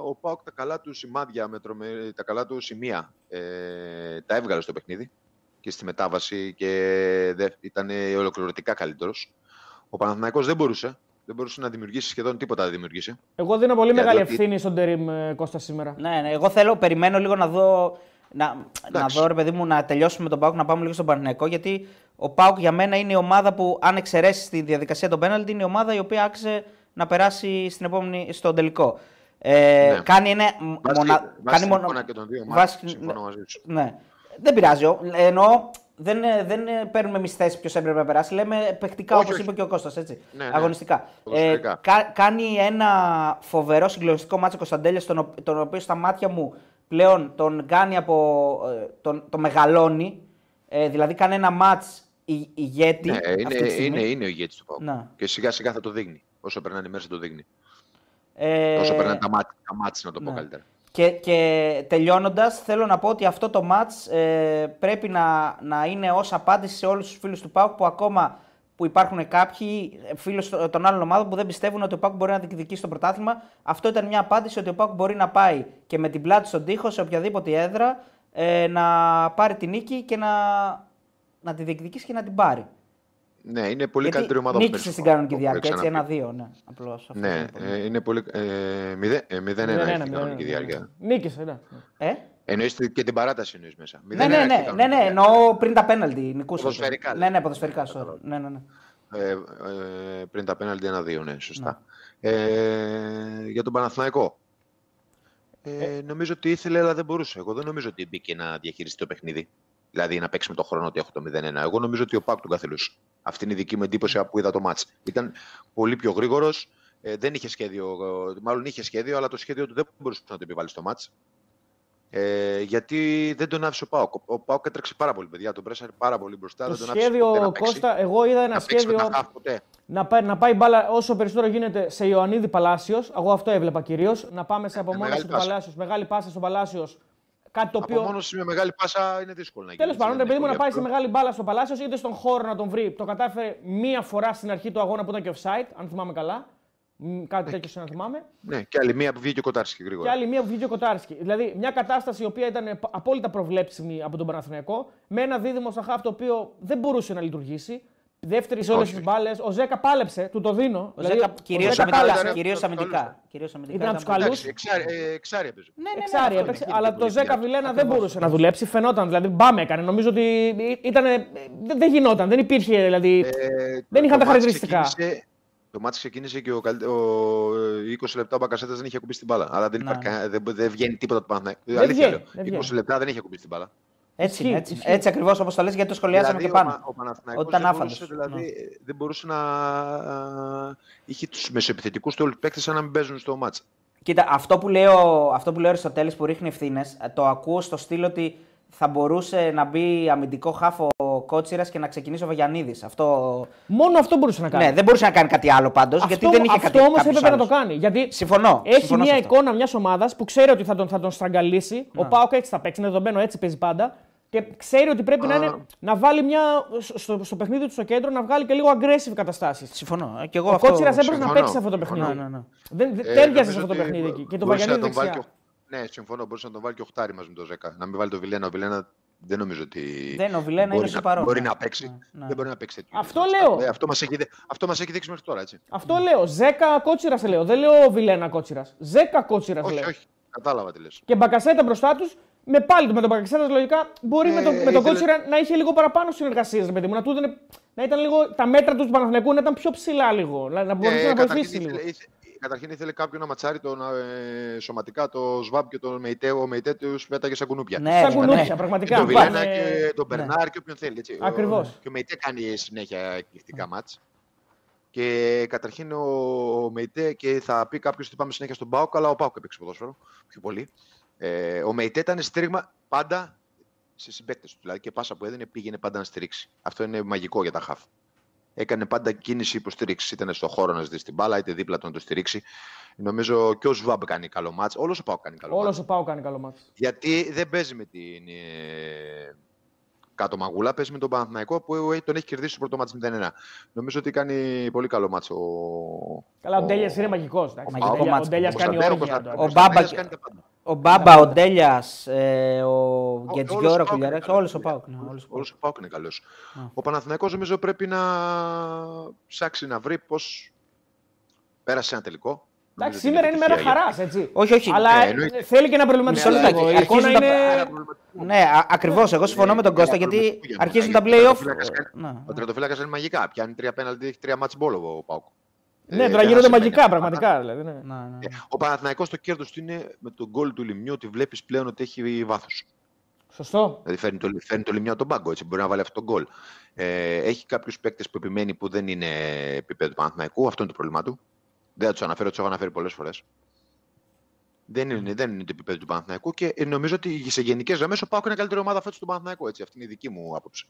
ο Πάοκ τα καλά του σημάδια, με τρομε- τα καλά του σημεία ε, τα έβγαλε στο παιχνίδι και στη μετάβαση και δε, ήταν ολοκληρωτικά καλύτερος. Ο Παναθηναϊκός δεν μπορούσε. Δεν μπορούσε να δημιουργήσει σχεδόν τίποτα να δημιουργήσει. Εγώ δίνω πολύ Γιατί μεγάλη ότι- ευθύνη στον Τερήμ ε, Κώστα σήμερα. Ναι, ναι, εγώ θέλω, περιμένω λίγο να δω. Να, να Εντάξει. δω, ρε παιδί μου, να τελειώσουμε με τον Πάουκ, να πάμε λίγο στον Παναθηναϊκό. Γιατί ο Πάουκ για μένα είναι η ομάδα που, αν εξαιρέσεις τη διαδικασία των πέναλτι, είναι η ομάδα η οποία άξιζε να περάσει στην επόμενη, στον τελικό. Ε, Ναι. Κάνει ένα. Βάσει, μονα- βάσει κάνει την μονο- εικόνα και των δύο βάσει- μάτς, συμφωνώ μαζί σου. Ναι. Δεν πειράζει. ο- Εννοώ, δεν, δεν παίρνουμε εμείς θέση ποιος έπρεπε να περάσει. Λέμε παιχτικά, Όχι, όπως όχι. είπε και ο Κώστας, έτσι. Ναι, ναι. Αγωνιστικά. Ποδοσφαιρικά. κα- κάνει ένα φοβερό συγκλονιστικό μάτσο Κωνσταντέλια, τον, ο- τον οποίο στα μάτια μου πλέον τον κάνει από. ε, τον, τον μεγαλώνει. Ε, δηλαδή κάνει ένα μάτς η- ηγέτη. Ναι, αυτή είναι, τη στιγμή. είναι, είναι ο ηγέτης του Πάουκ. Να. Και σιγά σιγά θα το δείχνει. Όσο περνάνε οι μέρες θα το δείχνει. Ε, Όσο περνάνε τα μάτια, τα μάτς, να το πω ναι. καλύτερα. Και, και τελειώνοντας, θέλω να πω ότι αυτό το match ε, πρέπει να, να είναι ως απάντηση σε όλους τους φίλους του ΠΑΟΚ που ακόμα που υπάρχουν κάποιοι φίλοι των άλλων ομάδων που δεν πιστεύουν ότι ο ΠΑΟΚ μπορεί να διεκδικήσει το πρωτάθλημα. Αυτό ήταν μια απάντηση ότι ο ΠΑΟΚ μπορεί να πάει και με την πλάτη στον τοίχο σε οποιαδήποτε έδρα ε, να πάρει την νίκη και να, να τη διεκδικήσει και να την πάρει. Ναι, είναι πολύ Γιατί καλύτερη ομάδα από νίκησε πέρσι, στην το κανονική Πάοκ, διάρκεια, έχω έτσι, ξαναπεί. ένα-δύο. Ναι, απλώς, αυτό Ναι, θέλω να πω. ε, είναι πολύ. Ε, 0-1 έχει την κανονική διάρκεια. Νίκησε, ναι. Ε; Εννοείς και την παράταση εννοείς μέσα. Ναι, 0-1 ναι, έχει ναι, την ναι, κανονική ναι, διάρκεια. εννοώ πριν τα πέναλτι νικούσε. Ποδοσφαιρικά, Ναι, λες. ναι, ποδοσφαιρικά, sorry. Ναι, ναι, ναι. Ε, ε, πριν τα πέναλτι 1-2, ναι, σωστά. Ε, για τον Παναθηναϊκό. Ε, νομίζω ότι ήθελε, αλλά δεν μπορούσε. Εγώ δεν νομίζω ότι μπήκε να διαχειριστεί το παιχνίδι. Δηλαδή να παίξει με τον χρόνο ότι έχω το 0-1. Εγώ νομίζω ότι ο Πάκ τον καθελούσε. Αυτή είναι η δική μου εντύπωση που είδα το μάτς. Ήταν πολύ πιο γρήγορος. Ε, δεν είχε σχέδιο, ε, μάλλον είχε σχέδιο, αλλά το σχέδιο του δεν μπορούσε να το επιβάλλει στο μάτς. Ε, γιατί δεν τον άφησε ο Πάοκ. Ο Πάοκ έτρεξε πάρα πολύ, παιδιά. Τον πρέσαρε πάρα πολύ μπροστά. Το δεν τον άφησε ποτέ σχέδιο, να παίξει. Κώστα, εγώ είδα ένα να παίξει με σχέδιο τα half ποτέ. να πάει, να πάει μπάλα όσο περισσότερο γίνεται σε Ιωαννίδη Παλάσιος. Εγώ αυτό έβλεπα κυρίως. Να πάμε σε απομόνωση μεγάλη του πάσα. Παλάσιος. Μεγάλη πάσα στο Παλάσιος. Κάτι το οποίο. Απομόνωση με μεγάλη πάσα είναι δύσκολο να γίνει. Τέλος πάντων, έτσι, επειδή μου δεν να πάει είναι σε μεγάλη μπάλα στο Παλάσιο, είτε στον χώρο να τον βρει. Το κατάφερε μία φορά στην αρχή του αγώνα που ήταν και offside, αν θυμάμαι καλά. Μ, Κάτι τέτοιο σαν να θυμάμαι. εύκολο. Ναι, και άλλη μία που βγήκε ο Κοτάρσκι Και γρήγορα. άλλη μία που βγήκε ο Κοτάρσκι. Δηλαδή, μια κατάσταση η οποία ήταν απόλυτα προβλέψιμη από τον Παναθηναϊκό, με ένα δίδυμο στα χάφ το οποίο δεν μπορούσε να λειτουργήσει. Δεύτερης σε όλε Όχι. τι μπάλες. Ο Ζέκα πάλεψε, του το δίνω. Ο Δηλαδή, Ζέκα κυρίως Ζέκα αμυντικά, αμυντικά. ήταν- Κυρίως το- το αμυντικά. καλούσε. Κυρίως αμυντικά Ήταν από ήταν τους καλούς. Εντάξει, εξάρι, ε, εξάρι έπαιζε. Ναι, ναι, ναι, Εξάρι αυτό έπαιξε, είναι. αλλά πολύ το Ζέκα διάρκεια. Βιλένα δεν μπορούσε να δουλέψει. Φαινόταν δηλαδή, μπάμε έκανε. Νομίζω ότι ήταν. Δεν, δεν γινόταν, δεν υπήρχε δηλαδή. Ε, δεν είχαν το τα μάτς χαρακτηριστικά. ξεκίνησε- Το μάτι ξεκίνησε και ο, καλ- ο, ε, 20 λεπτά ο Μπακασέτας δεν είχε ακουμπήσει την μπάλα. Άρα δεν, Ναι, υπάρχει, ναι. κανένα- δεν, δεν βγαίνει τίποτα του Παναθηναϊκού. Δεν Αλήθεια βγαίνει, λέω. δεν 20 βγαίνει. λεπτά δεν είχε ακουμπήσει την μπάλα. Έτσι, είναι, Ισχύει, έτσι, ισχύει. έτσι ακριβώς όπως το λες, γιατί το σχολιάσαμε δηλαδή, και πάνω. Ο, Πα- ο Παναθηναϊκός Ότι ήταν δεν μπορούσε, άφαντος. δηλαδή, Ναι. δεν μπορούσε να. είχε τους μεσοεπιθετικούς του όλους παίκτες σαν να μην παίζουν στο μάτς. Κοίτα, αυτό που λέει ο, αυτό που λέει ο Αριστοτέλης που ρίχνει ευθύνες, το ακούω στο στυλ ότι θα μπορούσε να μπει αμυντικό χάφο ο Κότσιρας και να ξεκινήσει ο Βαγιανίδης. Αυτό. Μόνο αυτό μπορούσε να κάνει. Ναι, δεν μπορούσε να κάνει κάτι άλλο πάντως. Αυτό, Γιατί δεν είχε αυτό κάτι όμως κάποιος έπρεπε να άλλος. το κάνει. Γιατί Συμφωνώ. έχει συμφωνώ σε μια αυτό. εικόνα μιας ομάδας που ξέρει ότι θα τον, θα τον στραγγαλίσει. Ο Πάοκ έτσι θα παίξεις, είναι δεδομένο, έτσι παίζει πάντα. Και ξέρει ότι πρέπει να, είναι, να βάλει μια. Στο, στο παιχνίδι του στο κέντρο να βγάλει και λίγο aggressive καταστάσεις. Συμφωνώ. Ε, Και εγώ Ο αυτό... Κότσιρας έπρεπε να συμφωνώ. παίξει σε αυτό το παιχνίδι. Ναι, ναι, ναι. Δεν, δεν Ε, τέριαζε νομίζω σε αυτό το ότι παιχνίδι εκεί. Και το μπορούσε να Βαγιανίδη τον βάλει δεξιά. και ο- Ναι, συμφωνώ. Μπορούσε να τον βάλει και ο Χτάρι μαζί με τον Ζέκα. Να μην βάλει τον Βιλένα. Ο Βιλένα δεν νομίζω ότι. Δεν, ο Βιλένα μπορεί είναι σε να, παρόν. Μπορεί Ναι. να παίξει. Ναι, ναι. Δεν μπορεί να παίξει τέτοιο. Αυτό επίπεδο. λέω. Ε, αυτό μας έχει, δει- αυτό μας έχει δείξει μέχρι τώρα, έτσι. Αυτό λέω. Ζέκα κότσιρας λέω. Δεν λέω Βιλένα κότσιρας. Ζέκα κότσιρας Όχι, λέω. όχι. Κατάλαβα τι λες. Και μπακασέτα μπροστά τους. Με πάλι με τον Μπακασέτα λογικά μπορεί με, Ε, τον, με τον ήθελε- Κότσιρα να είχε λίγο παραπάνω συνεργασίες. Παιδί μου, να, του έδινε- να ήταν λίγο τα μέτρα τους του Παναθηναϊκού να ήταν πιο ψηλά λίγο. Να, να μπορούσε Ε, να καταρχήν, βοηθήσει λίγο. ήθελε, ήθε- καταρχήν ήθελε κάποιον να ματσάρει τον, ε, σωματικά το Σβάμπ και τον Μεϊτέ. Ο Μεϊτέ τους πέταγε σαν κουνούπια. Ναι, Σαν ρε, κουνούπια, ναι. πραγματικά. τον Υπάρχει. Βιλένα και τον Ναι. Μπερνάρ και όποιον θέλει. Έτσι. Ακριβώς. Ο, και ο Μεϊτέ κάνει συνέχεια εκπληκτικά μάτς. Και καταρχήν ο, ο Μεϊτέ και θα πει κάποιος ότι πάμε συνέχεια στον Πάοκ, αλλά ο Πάοκ έπαιξε ποδόσφαιρο πιο πολύ. Ε, ο Μεϊτέ ήταν στήριγμα πάντα σε συμπαίκτες του. Δηλαδή και πάσα που έδινε πήγαινε πάντα να στηρίξει. Αυτό είναι μαγικό για τα χαφ. Έκανε πάντα κίνηση υποστήριξης. Ήταν στο χώρο να ζητήσει την μπάλα, είτε δίπλα του να το στηρίξει. Νομίζω και ο Σβάμπ κάνει καλό μάτς. Όλος ο Πάοκ κάνει καλό μάτς. Όλο ο Πάο κάνει καλό μάτι. Γιατί δεν παίζει με την ε, κάτω μαγούλα, παίζει με τον Παναθηναϊκό που ε, τον έχει κερδίσει στο πρώτο μάτς 0-1. Νομίζω ότι κάνει πολύ καλό μάτσο. Ο... Καλά, ο Ντέλιας είναι μαγικός. Μαγικός Ο μάτς. Ντέλιας ο κάνει Κωνσταντέρο, όρια. Κωνστα- τώρα. Ο Κωνσταντέλιας Μπάμπα- κάνει τα πάντα. Ο Μπάμπα, ο Ντέλιας, ε, ο Ό- Γκετζιόρα, όλος ο ο Κουλιαράκη, Πάοκ είναι όλος ο καλός. Πάουκ. ναι, όλος ο Όλος Πάουκ. ο Πάοκ είναι καλός. Α. Ο Παναθηναϊκός νομίζω πρέπει να ψάξει να βρει πώς πέρασε ένα τελικό. Εντάξει, Νομίζω ότι σήμερα είναι μέρα επιτυχία για- χαράς, έτσι. Όχι, όχι. Αλλά Ναι, εννοείται. θέλει και να προβληματιστεί Μισό λίγο. λεπτάκι. Η εικόνα Αρχίζουν τα- είναι. Ένα προβληματισμό. Ναι, ακριβώς. Εγώ συμφωνώ με τον Είναι Κώστα ένα γιατί προβληματικό για αρχίζουν μένα, τα γιατί ο playoff. τερματοφύλακας κάνει- Ναι. Ο τερματοφύλακα είναι μαγικά. Πιάνει τρία πέναλτι, έχει τρία μάτς μπόλο ο Πάοκ. Ναι, Ε, τώρα δεν γίνονται θα σημαίνει μαγικά αυτά. πραγματικά. Δηλαδή, ναι. Ναι, ναι. Ε, Ο Παναθηναϊκός το κέρδος του είναι με τον γκολ του Λιμιού ότι βλέπεις πλέον ότι έχει βάθος. Σωστό. Δηλαδή φέρνει το, φέρνει το Λιμιού από τον πάγκο, έτσι μπορεί να βάλει αυτό το γκολ. Ε, έχει κάποιους παίκτες που επιμένει που δεν είναι επίπεδο του Παναθηναϊκού, αυτό είναι το πρόβλημά του. Δεν θα τους αναφέρω, τους έχω αναφέρει πολλές φορές. Δεν είναι, δεν είναι το επίπεδο του Παναθηναϊκού και ε, νομίζω ότι σε γενικές γραμμές ο Πάοκ είναι καλύτερη ομάδα φέτος του Παναθηναϊκού. Έτσι. Αυτή είναι η δική μου άποψη.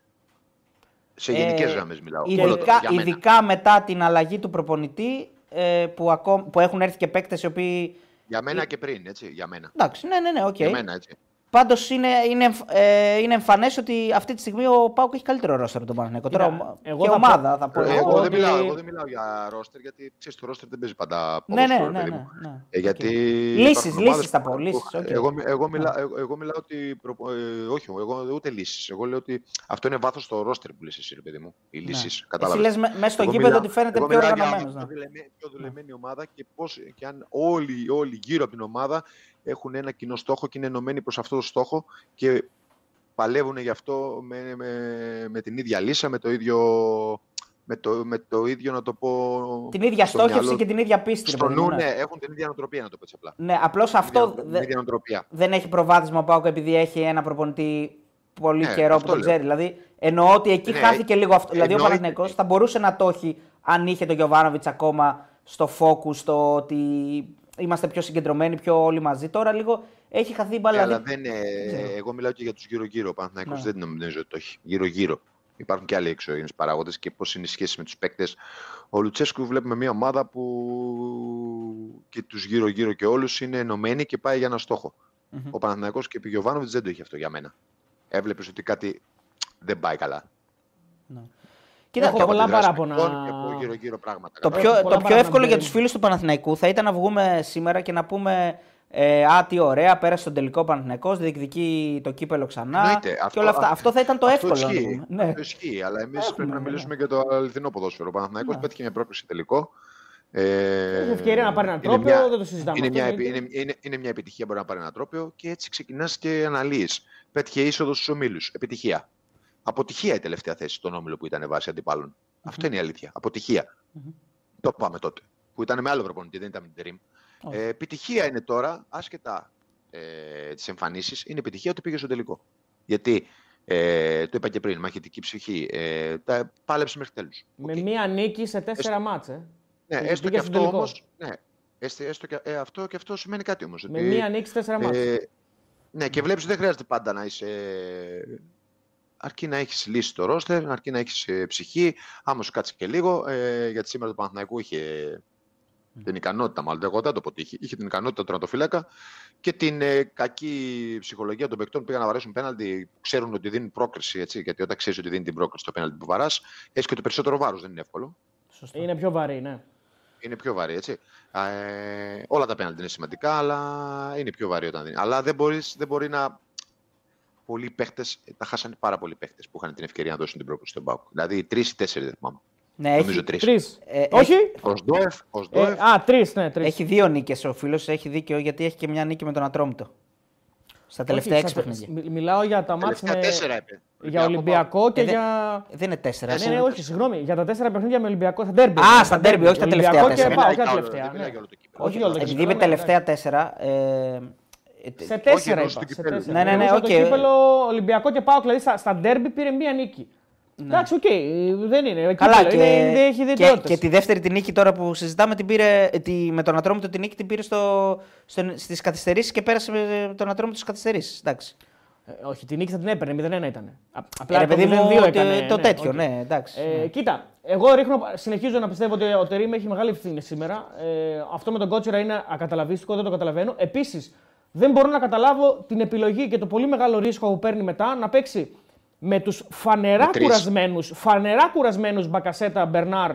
Σε γενικές Ε, γραμμές μιλάω. Ειδικά, Όλο- για μένα. ειδικά μετά την αλλαγή του προπονητή ε, που, ακό- που έχουν έρθει και παίκτες οι οποίοι. Για μένα και πριν, έτσι. Για μένα. Εντάξει, ναι, ναι, ναι, οκ. Για μένα, έτσι. Πάντως είναι, είναι, εμφ- ε, είναι εμφανές ότι αυτή τη στιγμή ο ΠΑΟΚ έχει καλύτερο ρόστερ από τον Παναθηναϊκό. Τώρα Κοίτα, ομα- εγώ και θα πω- ομάδα θα πω. Ε, εγώ Εγώ, ότι- δεν μιλάω, εγώ δεν μιλάω για ρόστερ γιατί ξέρεις, το ρόστερ δεν παίζει πάντα Ναι, ναι, ποδόσφαιρο, ναι. παιδί ναι, μου. ναι. Ε, γιατί Λύσεις, υπάρχουν λύσεις ομάδες θα που- πω, λύσεις, οκ. Εγώ, εγώ, μιλάω, εγώ, εγώ μιλάω ότι. προ- ε, όχι, εγώ ούτε λύσεις. Εγώ λέω ότι αυτό είναι βάθος στο ρόστερ που λες εσύ, ρε παιδί μου. Οι λύσεις. Ναι. Εσύ Κατάλαβες. λες μέσα στο γήπεδο ότι φαίνεται πιο οργανωμένος. Πιο, δουλεμέ- πιο δουλεμένη ομάδα και, πώς, και αν όλοι, όλοι γύρω από την ομάδα έχουν ένα κοινό στόχο και είναι ενωμένοι προς αυτό το στόχο και παλεύουν γι' αυτό με, με, με την ίδια λύσα, με το ίδιο. Με το, με το ίδιο να το πω. Την ίδια στο στόχευση μυαλό και την ίδια πίστη. ρε Στο παιδί μου, νου, ναι. ναι, έχουν την ίδια νοοτροπία, να το πω έτσι απλά. Ναι, απλώς αυτό Την δε- ίδια νοοτροπία. δεν έχει προβάδισμα ο Πάουκ επειδή έχει ένα προπονητή πολύ Ναι, καιρό που αυτό τον λέω. ξέρει. Δηλαδή, εννοώ ότι εκεί Ναι, χάθηκε λίγο αυτό. Δηλαδή, ο εννοείται. Παναθηναϊκός θα μπορούσε να το έχει αν είχε τον Γιωβάνοβιτς ακόμα στο focus, στο ότι είμαστε πιο συγκεντρωμένοι, πιο όλοι μαζί. Τώρα λίγο έχει χαθεί η μπάλα. Ναι, δηλαδή- αλλά δεν, ε, εγώ μιλάω και για τους γύρω-γύρω. Ο Παναθηναϊκός Ναι. δεν νομίζω ότι το έχει. Γύρω-γύρω. Υπάρχουν και άλλοι εξωγενεί παράγοντες και πώς είναι οι σχέσει με τους παίκτες. Ο Λουτσέσκου βλέπουμε μια ομάδα που και τους γύρω-γύρω και όλους είναι ενωμένοι και πάει για ένα στόχο. Μμμ. Ο Παναθηναϊκός και ο Γιωβάνοβιτς δεν το είχε αυτό για μένα. Έβλεπες ότι κάτι δεν πάει καλά. Κοίτα, Έχω το, πολλά αντιδράσεις παράπονα. παικτών Και από γύρω-γύρω πράγματα. το Έχω πιο, πολλά το πιο παράπονα εύκολο για μπαίνει. τους φίλους του Παναθηναϊκού θα ήταν να βγούμε σήμερα και να πούμε ε, Α, τι ωραία, πέρασε τον τελικό Παναθηναϊκός, διεκδικεί το κύπελο ξανά. Εννοείται. Και Αυτό- όλα αυτά. Αυτό θα ήταν το Αυτό εύκολο. να το ισχύει. πούμε. Ναι. Αυτό ισχύει, αλλά εμείς Έχουμε, πρέπει να ναι. μιλήσουμε για το αληθινό ποδόσφαιρο. Ο Παναθηναϊκός Ναι. πέτυχε μια πρόκληση τελικό. Ε, Έχει ευκαιρία να πάρει ένα είναι τρόπαιο, μια- δεν το συζητάμε. Είναι αυτό, μια, εννοείται. είναι, είναι, είναι μια επιτυχία μπορεί να πάρει ένα τρόπαιο και έτσι ξεκινάς και αναλύεις. Πέτυχε είσοδο στους ομίλους. Επιτυχία. Αποτυχία η τελευταία θέση στον όμιλο που ήταν βάση αντιπάλων. Αυτό είναι η αλήθεια. Αποτυχία. Μμμ. το είπαμε τότε. Που ήταν με άλλο προπονητή, δεν ήταν με την Τερίμ. Όχι. Ε, επιτυχία είναι τώρα, άσχετα ε, τις εμφανίσεις, είναι επιτυχία ότι πήγε στο τελικό. Γιατί ε, το είπα και πριν, μαχητική ψυχή. Ε, τα πάλεψε μέχρι τέλους. Με μία νίκη σε τέσσερα μάτς, ε. Ναι, και έστω πήγε και στο αυτό τελικό. όμως. Ναι, έστω, έστω και, ε, αυτό και αυτό σημαίνει κάτι όμως. Με μία νίκη σε τέσσερα μάτς. Ε, ναι, και βλέπεις ότι δεν χρειάζεται πάντα να είσαι. Αρκεί να έχεις λύσει το ρόστερ, αρκεί να έχεις ψυχή. Άμα σου κάτσει και λίγο, ε, γιατί σήμερα το Παναθηναϊκού είχε την ικανότητα, μάλλον εγώ δεν το πω ότι είχε, είχε την ικανότητα του τερματοφύλακα και την ε, κακή ψυχολογία των παικτών που πήγαν να βαρέσουν πέναλτι, που ξέρουν ότι δίνουν πρόκριση. Έτσι, γιατί όταν ξέρεις ότι δίνει την πρόκριση το πέναλτι που βαράς, έχεις και το περισσότερο βάρος, δεν είναι εύκολο. Σωστό. Είναι πιο βαρύ, ναι. Είναι πιο βαρύ, έτσι. Ε, όλα τα πέναλτι είναι σημαντικά, αλλά είναι πιο βαρύ όταν δίνει. Αλλά δεν, μπορείς, δεν μπορεί να. Πολλοί παίχτες, τα χάσανε πάρα πολλοί παίχτες που είχαν την ευκαιρία να δώσουν την πρόκληση στον Πάουκ. Δηλαδή τρεις ή τέσσερις, δεν θυμάμαι. Ναι, Νομίζω έχει, τρεις. Τρεις. Ε, Όχι. Ο Σντόεφ, ο Ε, Σντόεφ, α, τρεις, ναι, τρεις. έχει δύο νίκες ο φίλος, έχει δίκιο γιατί έχει και μια νίκη με τον Ατρόμητο. Στα τελευταία Όχι, έξι στα- παιχνίδια. μι- Μιλάω για τα μάτς τελευταία με... τέσσερα έπαι. για Ολυμπιακό και Ε, δεν- για... Δεν είναι τέσσερα. Ναι, είναι- ναι, όχι, συγγνώμη. Για τα τέσσερα παιχνίδια με Ολυμπιακό. Στα ντέρμπι. Α, στα ντέρμπι, όχι τα τελευταία Ολυμπιακό τέσσερα. Και Δεν πάω, μιλάει όχι τα για όλο- τελευταία. δεν μιλάει ναι. για όλο το κύπελο. Όχι για όλο το Επειδή κύπελο, είπε ναι, τελευταία εντάξει. τέσσερα. Ε, ε, Σε τέσσερα εννοούσε είπα. του σε κυπέλου. τέσσερα. Ναι, ναι, ναι, Εννοούσα το οκ. κύπελο Ολυμπιακό και πάω, δηλαδή στα, στα ντέρμπι πήρε μία νίκη. Εντάξει, οκ, δεν είναι. Ναι. Καλά, κύπελο, και, είναι, είναι, έχει και, ιδιαιτερότητες. και τη δεύτερη τη νίκη τώρα που συζητάμε την πήρε, ε, τη, με τον Ατρόμητο τη νίκη την πήρε στο, στο, στις καθυστερήσεις και πέρασε με τον Ατρόμητο στις καθυστερήσεις. Εντάξει. Ε, όχι, την νίκη θα την έπαιρνε, 0-1 ήταν. Ε, Απλά ρε το παιδί μου, 0-2 το, έκανε. το ναι, τέτοιο, οκ. ναι, εντάξει. Ε, ναι. Κοίτα, εγώ ρίχνω, συνεχίζω να πιστεύω ότι ο Τερίμ έχει μεγάλη ευθύνη σήμερα. Ε, αυτό με τον Κότσιρα είναι ακαταλαβίστικο, δεν το καταλαβαίνω. Επίσης, δεν μπορώ να καταλάβω την επιλογή και το πολύ μεγάλο ρίσκο που παίρνει μετά να παίξει με τους φανερά Με τρεις. κουρασμένους φανερά κουρασμένους Μπακασέτα, Μπερνάρντ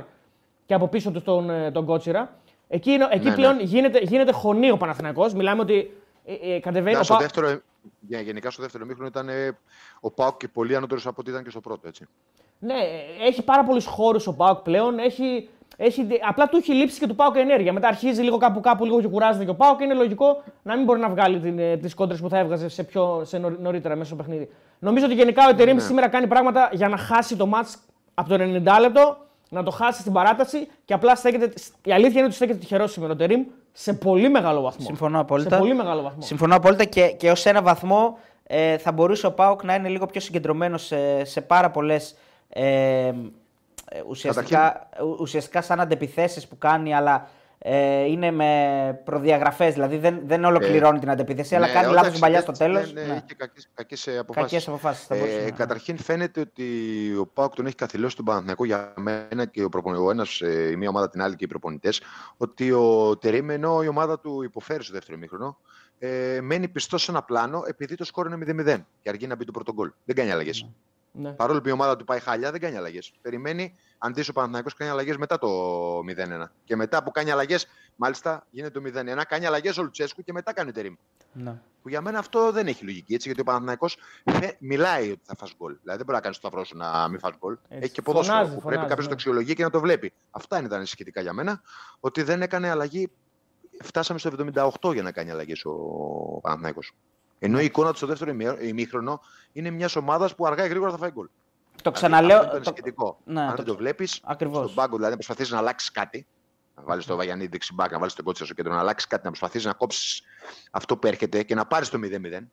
και από πίσω τους τον, ε, τον Κότσερα. Εκεί, είναι- εκεί Ναι, ναι. πλέον Γίνεται, γίνεται χωνί ο Παναθηναϊκός. Μιλάμε ότι ε, ε, κατεβαίνει. Να, ο στο Πα- δεύτερο, ε, για- γενικά στο δεύτερο μήχρονο ήταν ε, ο Πάουκ και πολύ ανώτερος από ό,τι ήταν και στο πρώτο. Έτσι. Ναι, έχει πάρα πολλούς χώρους ο Πάουκ πλέον. Έχει, έχει, απλά του έχει λείψει και του Πάουκ ενέργεια. Μετά αρχίζει λίγο κάπου κάπου λίγο και κουράζεται και ο Πάουκ. Είναι λογικό να μην μπορεί να βγάλει τις κόντρες που θα έβγαζε σε, πιο, σε νωρί- νωρίτερα μέσα στο παιχνίδι. Νομίζω ότι γενικά ο Ετερήμ Ναι. σήμερα κάνει πράγματα για να χάσει το μάτ από το 90 λεπτό, να το χάσει στην παράταση και απλά στέκεται. Η αλήθεια είναι ότι στέκεται τυχερό σήμερα ο Ετερήμ σε πολύ μεγάλο βαθμό. Συμφωνώ απόλυτα. Σε πολύ μεγάλο βαθμό. Συμφωνώ απόλυτα και, και ως ένα βαθμό ε, θα μπορούσε ο Πάοκ να είναι λίγο πιο συγκεντρωμένος σε, σε πάρα πολλές. Ε, ε, ουσιαστικά, ου- ουσιαστικά σαν αντεπιθέσεις που κάνει, αλλά ε, είναι με προδιαγραφές, δηλαδή δεν, δεν ολοκληρώνει την αντεπίθεση, αλλά Ναι, κάνει εντάξει, λάθος παλιάς στο δεν- τέλος. δεν, Ναι. Είχε κακές, κακές ε, αποφάσεις. Κακές αποφάσεις, θα μπορούσε, Ε, ναι. καταρχήν φαίνεται ότι ο Πάουκ τον έχει καθυλώσει τον Παναθηναϊκό για μένα και ο, προπονη... ο ένας, ε, η μία ομάδα την άλλη και οι προπονητές ότι ο Τερήμ ενώ η ομάδα του υποφέρει στο δεύτερο ημίχρονο ε, μένει πιστός σε ένα πλάνο επειδή το σκόρ είναι 0-0 και αργεί να μπει το πρώτο γκολ. Δεν κάνει αλλαγέ. Ναι. Παρόλο που η ομάδα του πάει χάλια, δεν κάνει αλλαγές. Περιμένει, αντί ο Παναθηναϊκός κάνει αλλαγές μετά το 0-1. Και μετά που κάνει αλλαγές, μάλιστα γίνεται το 0-1, κάνει αλλαγές ο Λουτσέσκου και μετά κάνει ο Τερήμ. Ναι. Που για μένα αυτό δεν έχει λογική έτσι, γιατί ο Παναθηναϊκός φε- μιλάει ότι θα φας γκολ. Δηλαδή δεν μπορεί να κάνει το σταυρό σου να μην φας γκολ. Έτσι. Έχει και ποδόσφαιρο Φωνάζει, που φωνάζει, πρέπει κάποιος ναι. να το αξιολογεί και να το βλέπει. Αυτά είναι τα ανησυχητικά για μένα. Ότι δεν έκανε αλλαγή. Φτάσαμε στο 78 για να κάνει αλλαγές ο Παναθηναϊκός. Ενώ η εικόνα του στο δεύτερο ημί- ημίχρονο είναι μιας ομάδας που αργά ή γρήγορα θα φάει γκολ. Το Δηλαδή, ξαναλέω. αυτό είναι το το- ανησυχητικό. Ναι, Αν το- δεν το βλέπεις, Ακριβώς. στον πάγκο δηλαδή να προσπαθεί να αλλάξεις κάτι. Να βάλεις το Βαγιανίδη δεξιμπάκ, να βάλεις τον κότσο στο κέντρο, να αλλάξεις κάτι, να προσπαθεί να κόψεις αυτό που έρχεται και να πάρεις το 0-0.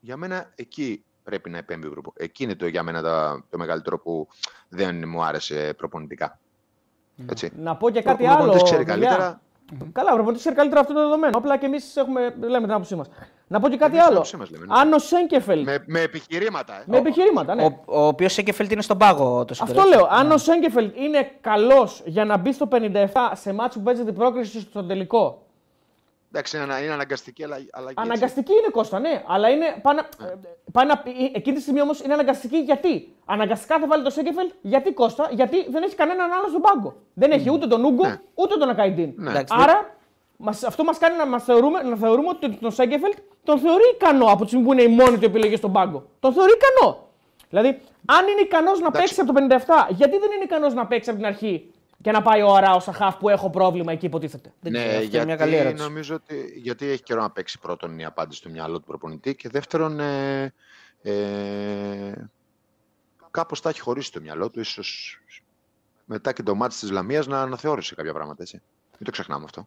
Για μένα εκεί πρέπει να επέμβει ο Ευρωπο- Εκεί είναι το, για μένα τα- το μεγαλύτερο που δεν μου άρεσε προπονητικά. Έτσι. Να πω και Ο κάτι προπονητής άλλο. ξέρει παιδιά. Καλύτερα. Καλά, ο προπονητή ξέρει καλύτερα αυτό το δεδομένο. Απλά και εμείς λέμε την άποψή μας. Να πω και κάτι Εμείς την άλλο. άποψή μας λέμε, ναι. Αν ο Σέγκεφελτ. Με, Με, με επιχειρήματα. ε. επιχειρήματα, ναι. Ο, ο οποίος Σέκεφελτ είναι στον πάγο το Αυτό λέω. Αν ο Σέγκεφελτ είναι καλός για να μπει στο 57 σε μάτσο που παίζεται πρόκριση στο τελικό. Εντάξει, είναι, ανα- είναι αναγκαστική αλλά, αλλαγή. έτσι. Αναγκαστική είναι Κώστα, ναι. Αλλά είναι. Πάνε, πάνε, ε, εκείνη τη στιγμή όμως είναι αναγκαστική γιατί; Αναγκαστικά θα βάλει το Σέγκεφελτ γιατί Κώστα, γιατί δεν έχει κανέναν άλλο στον πάγκο. Δεν έχει ούτε τον Ούγκο Ναι. ούτε τον Ακαϊντίν. Ναι. Εντάξει, Άρα μας, αυτό μας κάνει να, μας θεωρούμε, να θεωρούμε ότι τον Σέγκεφελτ τον θεωρεί ικανό από τη στιγμή που είναι η μόνη του επιλογή στον πάγκο. Τον θεωρεί ικανό. Δηλαδή, αν είναι ικανός να παίξει από το 57, γιατί δεν είναι ικανός να παίξει από την αρχή και να πάει ο Αράο Σαχάφ που έχω πρόβλημα εκεί υποτίθεται. Δεν ναι, ξέρω, αυτή είναι γιατί μια καλή ερώτηση. νομίζω ότι γιατί έχει καιρό να παίξει πρώτον η απάντηση στο μυαλό του προπονητή και δεύτερον ε, ε, κάπως τα έχει χωρίσει το μυαλό του, ίσως μετά και το μάτι της Λαμίας να αναθεώρησε κάποια πράγματα. Έτσι. Μην το ξεχνάμε αυτό.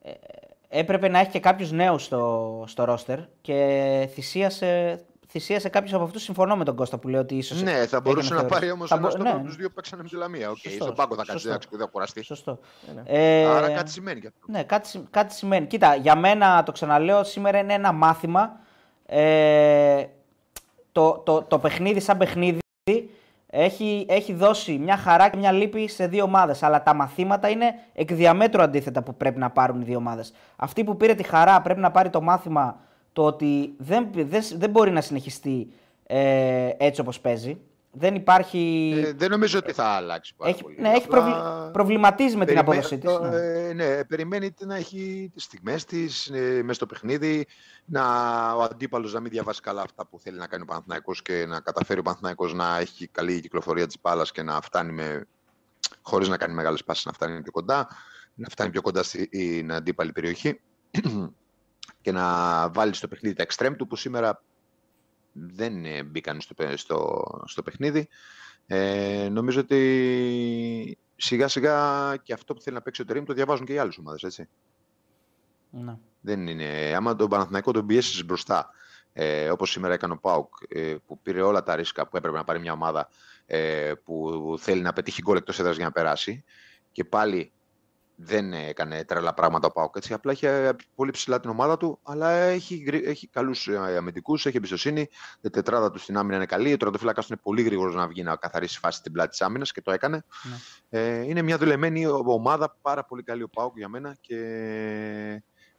Έπρεπε να έχει και κάποιου νέου στο, στο ρόστερ και θυσίασε, θυσίασε κάποιους από αυτούς. Συμφωνώ με τον Κώστα που λέει ότι ίσως. ναι, θα μπορούσε να πάρει όμως Θα ένας μπο- στο ναι. από τους δύο που παίξανε με τη Λαμία. Οκ, Σωστό, στον πάγκο θα κάτσει, σωστό. εντάξει, δεν θα κουραστεί. Σωστό. ναι. Ε, Άρα κάτι σημαίνει και αυτό. Ναι, κάτι, συ- κάτι σημαίνει. Κοίτα, για μένα το ξαναλέω, σήμερα είναι ένα μάθημα. Ε, το, το, το παιχνίδι σαν παιχνίδι έχει, έχει δώσει μια χαρά και μια λύπη σε δύο ομάδες. Αλλά τα μαθήματα είναι εκ διαμέτρου αντίθετα που πρέπει να πάρουν οι δύο ομάδες. Αυτή που πήρε τη χαρά πρέπει να πάρει το μάθημα το ότι δεν, δεν, δεν μπορεί να συνεχιστεί ε, έτσι όπως παίζει. Δεν υπάρχει... Ε, δεν νομίζω ότι θα αλλάξει πάρα έχει, πολύ. ναι, έχει Απλά προβλη- προβληματίζει με την περιμένει- απόδοσή της. το- ναι. ε, ναι, περιμένει να έχει τις στιγμές της ε, μες στο παιχνίδι, να, ο αντίπαλος να μην διαβάσει καλά αυτά που θέλει να κάνει ο Παναθηναϊκός και να καταφέρει ο Παναθηναϊκός να έχει καλή κυκλοφορία της μπάλας και να φτάνει με, χωρίς να κάνει μεγάλες πάσεις, να φτάνει πιο κοντά, να φτάνει πιο κοντά στην αντίπαλη περιοχή και να βάλει στο παιχνίδι τα εξτρέμ του που σήμερα δεν ε, μπήκαν στο, παι- στο, στο παιχνίδι. Ε, νομίζω ότι σιγά σιγά και αυτό που θέλει να παίξει ο Τερίμ το διαβάζουν και οι άλλες ομάδες, έτσι. Ναι. Δεν είναι. Άμα τον Παναθηναϊκό τον πιέσεις μπροστά, ε, όπως σήμερα έκανε ο Πάουκ, ε, που πήρε όλα τα ρίσκα που έπρεπε να πάρει μια ομάδα ε, που θέλει να πετύχει γκολ εκτός έδρας για να περάσει, και πάλι δεν έκανε τρελά πράγματα ο Πάουκ. Έτσι. Απλά είχε πολύ ψηλά την ομάδα του, αλλά έχει, γρη- έχει καλούς αμυντικούς, έχει εμπιστοσύνη. Η τετράδα του στην άμυνα είναι καλή. Ο τερματοφύλακα είναι πολύ γρήγορος να βγει να καθαρίσει φάση στην πλάτη της άμυνας και το έκανε. Ε, είναι μια δουλεμένη ομάδα, πάρα πολύ καλή ο Πάουκ για μένα και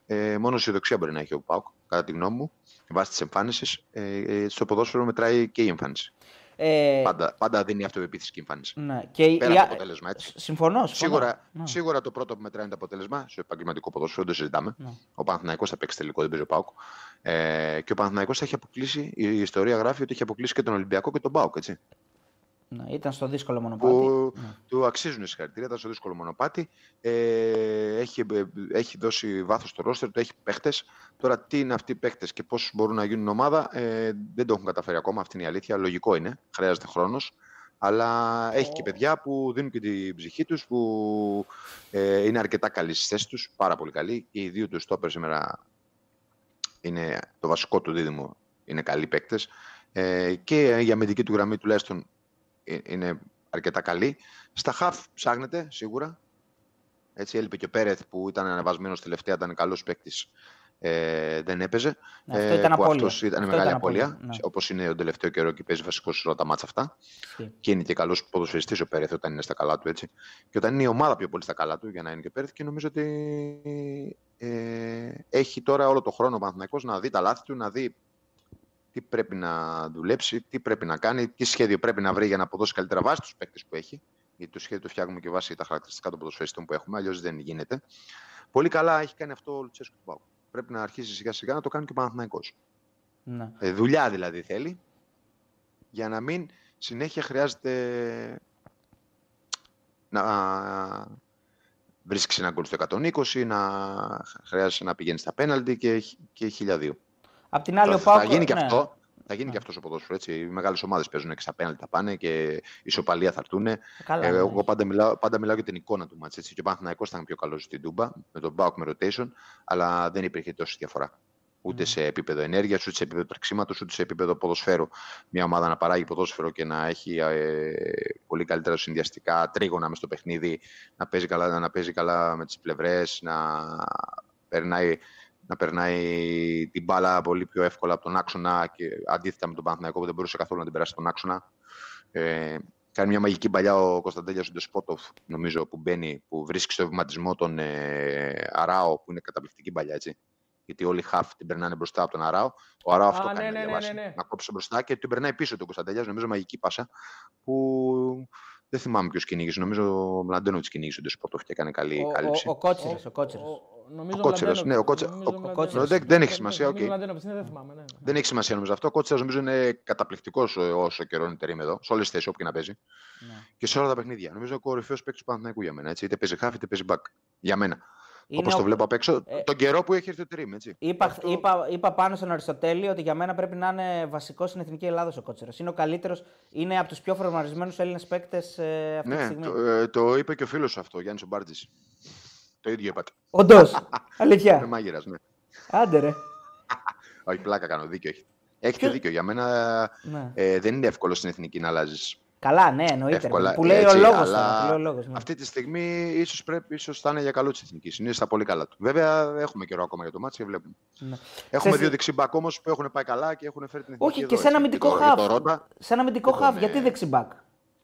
ε, μόνο αισιοδοξία μπορεί να έχει ο Πάουκ, κατά τη γνώμη μου, βάσει της εμφάνισης. Ε, ε, στο ποδόσφαιρο μετράει και η εμφάνιση. Ε, Πάντα, πάντα δίνει αυτοεπίθεση και η εμφάνιση. ναι. Και η- Πέρα η- από το αποτέλεσμα, έτσι. Συμφωνώ, συμφωνώ. Σίγουρα, Ναι. σίγουρα το πρώτο που μετράει είναι το αποτέλεσμα. Στο επαγγελματικό ποδόσφαιρο δεν το συζητάμε. Ναι. Ο Παναθηναϊκός θα παίξει τελικό, δεν παίζει ο Πάουκ. Ε, και ο Παναθηναϊκός θα έχει αποκλείσει, η ιστορία γράφει ότι έχει αποκλείσει και τον Ολυμπιακό και τον Πάουκ. Έτσι. Ναι, ήταν στο δύσκολο μονοπάτι. που Ναι. του αξίζουν συγχαρητήρια, ήταν στο δύσκολο μονοπάτι. Ε, έχει, ε, έχει δώσει βάθος στο ρόστερ, του έχει παίχτες. Τώρα τι είναι αυτοί οι παίχτες και πώς μπορούν να γίνουν ομάδα, ε, δεν το έχουν καταφέρει ακόμα, αυτή είναι η αλήθεια. Λογικό είναι, χρειάζεται χρόνος. Αλλά έχει και παιδιά που δίνουν και την ψυχή τους, που ε, είναι αρκετά καλοί στις θέσεις τους, πάρα πολύ καλοί. Και οι δύο τους στόπερ σήμερα είναι το βασικό του δίδυμο, είναι καλοί παίκτες. Ε, και η αμυντική του γραμμή τουλάχιστον ε, είναι αρκετά καλή. Στα χαφ ψάχνεται σίγουρα. Έτσι έλειπε και ο Πέρεθ που ήταν ανεβασμένος τελευταία, ήταν καλός παίκτης. Ε, δεν έπαιζε. Ναι, αυτό ήταν που απώλεια. αυτός ήταν Αυτό μεγάλη ήταν απώλεια. απώλεια, ναι. Όπως είναι τον τελευταίο καιρό και παίζει βασικό σε όλα τα μάτσα αυτά. Ισχύει. Και είναι και καλός ποδοσφαιριστής ο Πέρεθ όταν είναι στα καλά του. Έτσι. Και όταν είναι η ομάδα πιο πολύ στα καλά του για να είναι και ο Πέρεθ. Και νομίζω ότι ε, έχει τώρα όλο το χρόνο ο Παναθηναϊκός να δει τα λάθη του, να δει τι πρέπει να δουλέψει, τι πρέπει να κάνει, τι σχέδιο πρέπει να βρει για να αποδώσει καλύτερα βάση τους παίκτες που έχει. Γιατί το σχέδιο το φτιάχνουμε και βάσει τα χαρακτηριστικά των ποδοσφαιριστών που έχουμε, αλλιώς δεν γίνεται. Πολύ καλά έχει κάνει αυτό ο Λουτσέσκου του Πάου. Πρέπει να αρχίσει σιγά σιγά να το κάνει και ο Παναθηναϊκός. Ναι. Ε, δουλειά δηλαδή θέλει, για να μην συνέχεια χρειάζεται να βρίσκεις ένα γκολ στο 120, να χρειάζεται να πηγαίνεις στα πέναλτι και, και χιλιαδίου. Απ' την άλλη, Θα, ο Πάουκ. θα γίνει και ναι. αυτό. Θα γίνει Ναι. και αυτός στο ποδόσφαιρο. Έτσι. Οι μεγάλες ομάδες παίζουν και στα πέναλτι θα πάνε και ισοπαλία θα έρθουν. Καλά, Ε, ναι. εγώ πάντα μιλάω, πάντα μιλάω για την εικόνα του μάτς. Έτσι. Και ο Παναθηναϊκός ήταν πιο καλός στην Τούμπα με τον Μπάουκ με rotation, αλλά δεν υπήρχε τόση διαφορά. Ούτε σε επίπεδο ενέργειας, ούτε σε επίπεδο τρεξίματο, ούτε σε επίπεδο ποδοσφαίρου. Μια ομάδα να παράγει ποδόσφαιρο και να έχει ε, πολύ καλύτερα συνδυαστικά τρίγωνα μες στο παιχνίδι, να παίζει καλά, να παίζει καλά με τις πλευρές, να περνάει, να περνάει την μπάλα πολύ πιο εύκολα από τον άξονα και αντίθετα με τον Παναθηναϊκό που δεν μπορούσε καθόλου να την περάσει τον άξονα. Ε, κάνει μια μαγική παλιά ο Κωνσταντέλιας ο Ντεσπότοφ, νομίζω, που μπαίνει, που βρίσκει στο βηματισμό τον ε, Αράο, που είναι καταπληκτική παλιά, έτσι. Γιατί όλοι οι χαφ την περνάνε μπροστά από τον Αράο. Ο Αράο Α, αυτό ναι, κάνει. ναι, να ναι, διαβάσει, ναι, ναι. Να κόψει μπροστά και την περνάει πίσω τον Κωνσταντέλιας, νομίζω μαγική πάσα. Που δεν θυμάμαι ποιος κυνήγησε. Νομίζω ο Μλαντένοβιτς κυνήγησε ο Ντεσπότοφ και έκανε καλή Ο, κάλυψη. ο, ο Κότσιρας, ο Κότσιρας. Νομίζω Ο Κότσιρας, ναι, ο Κότσα- Νομίζω ο- Μλαντένοβιτς. Κότσιρας. Δεν- δεν έχει σημασία, Νομίζω οκ. Μλαντένοβιτς είναι, δεν θυμάμαι. Ναι. Δεν έχει σημασία νομίζω αυτό. Ο Κότσιρας νομίζω είναι καταπληκτικός όσο καιρό είναι Τερίμ εδώ, σε όλες τις θέσεις όπου και να παίζει Ναι. και σε όλα τα παιχνίδια. Νομίζω ο κορυφαίος παίκτης του Παναθηναϊκού για μένα. Έτσι. Είτε παίζει χαφ είτε παίζει μπακ. Για μένα. Είναι Όπως το ο- βλέπω απ' έξω, Ε, τον καιρό που έχει έρθει ο Τρίμ, έτσι. Είπα, Αυτό- είπα, είπα πάνω στον Αριστοτέλη ότι για μένα πρέπει να είναι βασικός στην εθνική Ελλάδα ο Κότσερας. Είναι ο καλύτερος, είναι από τους πιο φορμαρισμένους Έλληνες παίκτες ε, αυτή τη Ναι, στιγμή. το, ε, το είπε και ο φίλος σου αυτό, Γιάννης Ομπάρτζης. Το ίδιο είπατε. Όντως. Είναι [LAUGHS] Αλήθεια. μάγειρας, ναι. Άντε ρε. [LAUGHS] Όχι, πλάκα κάνω, δίκιο έχεις. Έχετε Ποιο- δίκιο. Για μένα Ναι. ε, δεν είναι εύκολο στην εθνική να αλλάζεις. Καλά, ναι, εννοείται. ρε, Εύκολα. Που λέει έτσι, ο λόγος αλλά Που λέει ο λόγος, ναι. Αυτή τη στιγμή ίσως πρέπει ίσως θα είναι για καλό της εθνικής. Είναι στα πολύ καλά του. Βέβαια, έχουμε καιρό ακόμα για το μάτι και βλέπουμε. Ναι. Έχουμε Ξέρεις- δύο δεξιμπάκ όμως που έχουν πάει καλά και έχουν φέρει την εθνική. Όχι, εδώ, και σε ένα έτσι. αμυντικό το- χαβ. το Ρόντα. Σε ένα αμυντικό και τον, χαβ. ε, Γιατί δεξιμπάκ;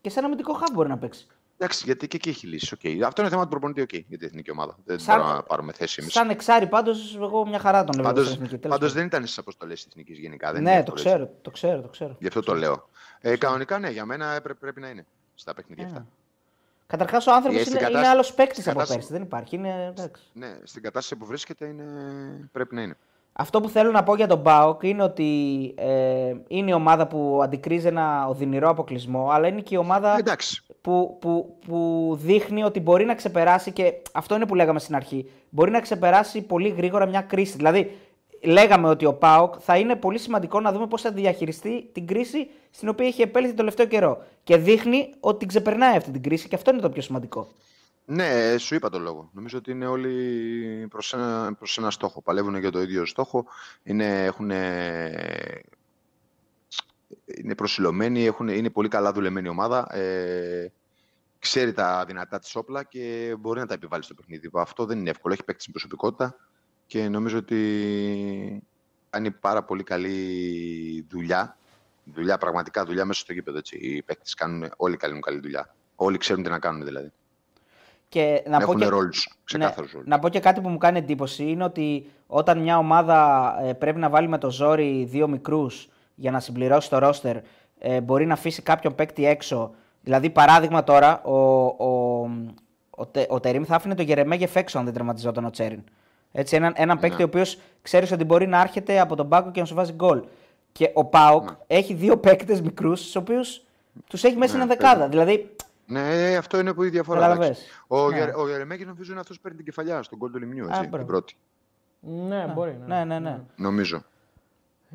Και σε ένα αμυντικό χαβ μπορεί να παίξει. Εντάξει, γιατί και εκεί έχει λύσει. Okay. Αυτό είναι θέμα του προπονητή okay, για την εθνική ομάδα. Δεν Σαν- μπορούμε να πάρουμε θέση εμείς. Σαν εξάρι πάντως, εγώ μια χαρά τον λέω. Πάντω στην εθνική, τέλος πάντων. δεν ήταν στις αποστολές της εθνικής γενικά. δεν είναι Ναι, το εύκολο, ξέρω, το ξέρω, το ξέρω. Γι' αυτό το λέω. Ε, κανονικά ναι, για μένα έπρεπε, πρέπει να είναι στα παιχνίδια αυτά. Καταρχάς, ο άνθρωπο Ε, είναι, στην είναι κατάσταση- άλλος παίκτης στην από κατάσταση- πέρσι. Δεν υπάρχει. Είναι, εντάξει. Ναι, στην κατάσταση που βρίσκεται είναι... πρέπει να είναι. Αυτό που θέλω να πω για τον Μπάουκ είναι ότι ε, είναι η ομάδα που αντικρίζει ένα οδυνηρό αποκλεισμό, αλλά είναι και η ομάδα Ε, εντάξει. που, που, που δείχνει ότι μπορεί να ξεπεράσει και αυτό είναι που λέγαμε στην αρχή. Μπορεί να ξεπεράσει πολύ γρήγορα μια κρίση. Δηλαδή, λέγαμε ότι ο Πάοκ θα είναι πολύ σημαντικό να δούμε πώς θα διαχειριστεί την κρίση στην οποία έχει επέλθει τον τελευταίο καιρό. Και δείχνει ότι την ξεπερνάει αυτή την κρίση και αυτό είναι το πιο σημαντικό. Ναι, σου είπα το λόγο. Νομίζω ότι είναι όλοι προς ένα, προς ένα στόχο. Παλεύουν για το ίδιο στόχο. Είναι, έχουν, είναι προσιλωμένοι, έχουν, είναι πολύ καλά δουλεμένη ομάδα. Ε, ξέρει τα δυνατά της όπλα και μπορεί να τα επιβάλλει στο παιχνίδι. Αυτό δεν είναι εύκολο. Έχει παίξει την προσωπικότητα και νομίζω ότι κάνει πάρα πολύ καλή δουλειά. Δουλειά, πραγματικά δουλειά μέσα στο γήπεδο. Έτσι. Οι παίκτες κάνουν, όλοι κάνουν καλή δουλειά. Όλοι ξέρουν τι να κάνουν δηλαδή. Και να πω Έχουν και... ρόλους, ξεκάθαρους ναι, ρόλους. να πω και κάτι που μου κάνει εντύπωση είναι ότι όταν μια ομάδα ε, πρέπει να βάλει με το ζόρι δύο μικρούς για να συμπληρώσει το ρόστερ, ε, μπορεί να αφήσει κάποιον παίκτη έξω. Δηλαδή, παράδειγμα τώρα, ο, ο, ο, Τε- ο Τερήμ θα άφηνε το Γερεμέγεφ έξω αν δεν τερματιζόταν ο Τσέριν. Έτσι, έναν, έναν παίκτη ο οποίος ξέρεις ότι μπορεί να έρχεται από τον πάκο και να σου βάζει γκολ. Και ο Πάοκ έχει δύο [LAUGHS] παίκτες μικρούς, του οποίους τους έχει μέσα στην δεκάδα. Δηλαδή, Ναι, αυτό είναι που η διαφορά. Καταλαβες. εντάξει. Ο, Ναι. Γερ, ο Γερεμέγης νομίζω είναι αυτός που παίρνει την κεφαλιά στον κόλ του Λιμνιού, έτσι, μπράβο. την πρώτη. Ναι, μπορεί. Ναι. ναι, ναι, ναι. Νομίζω.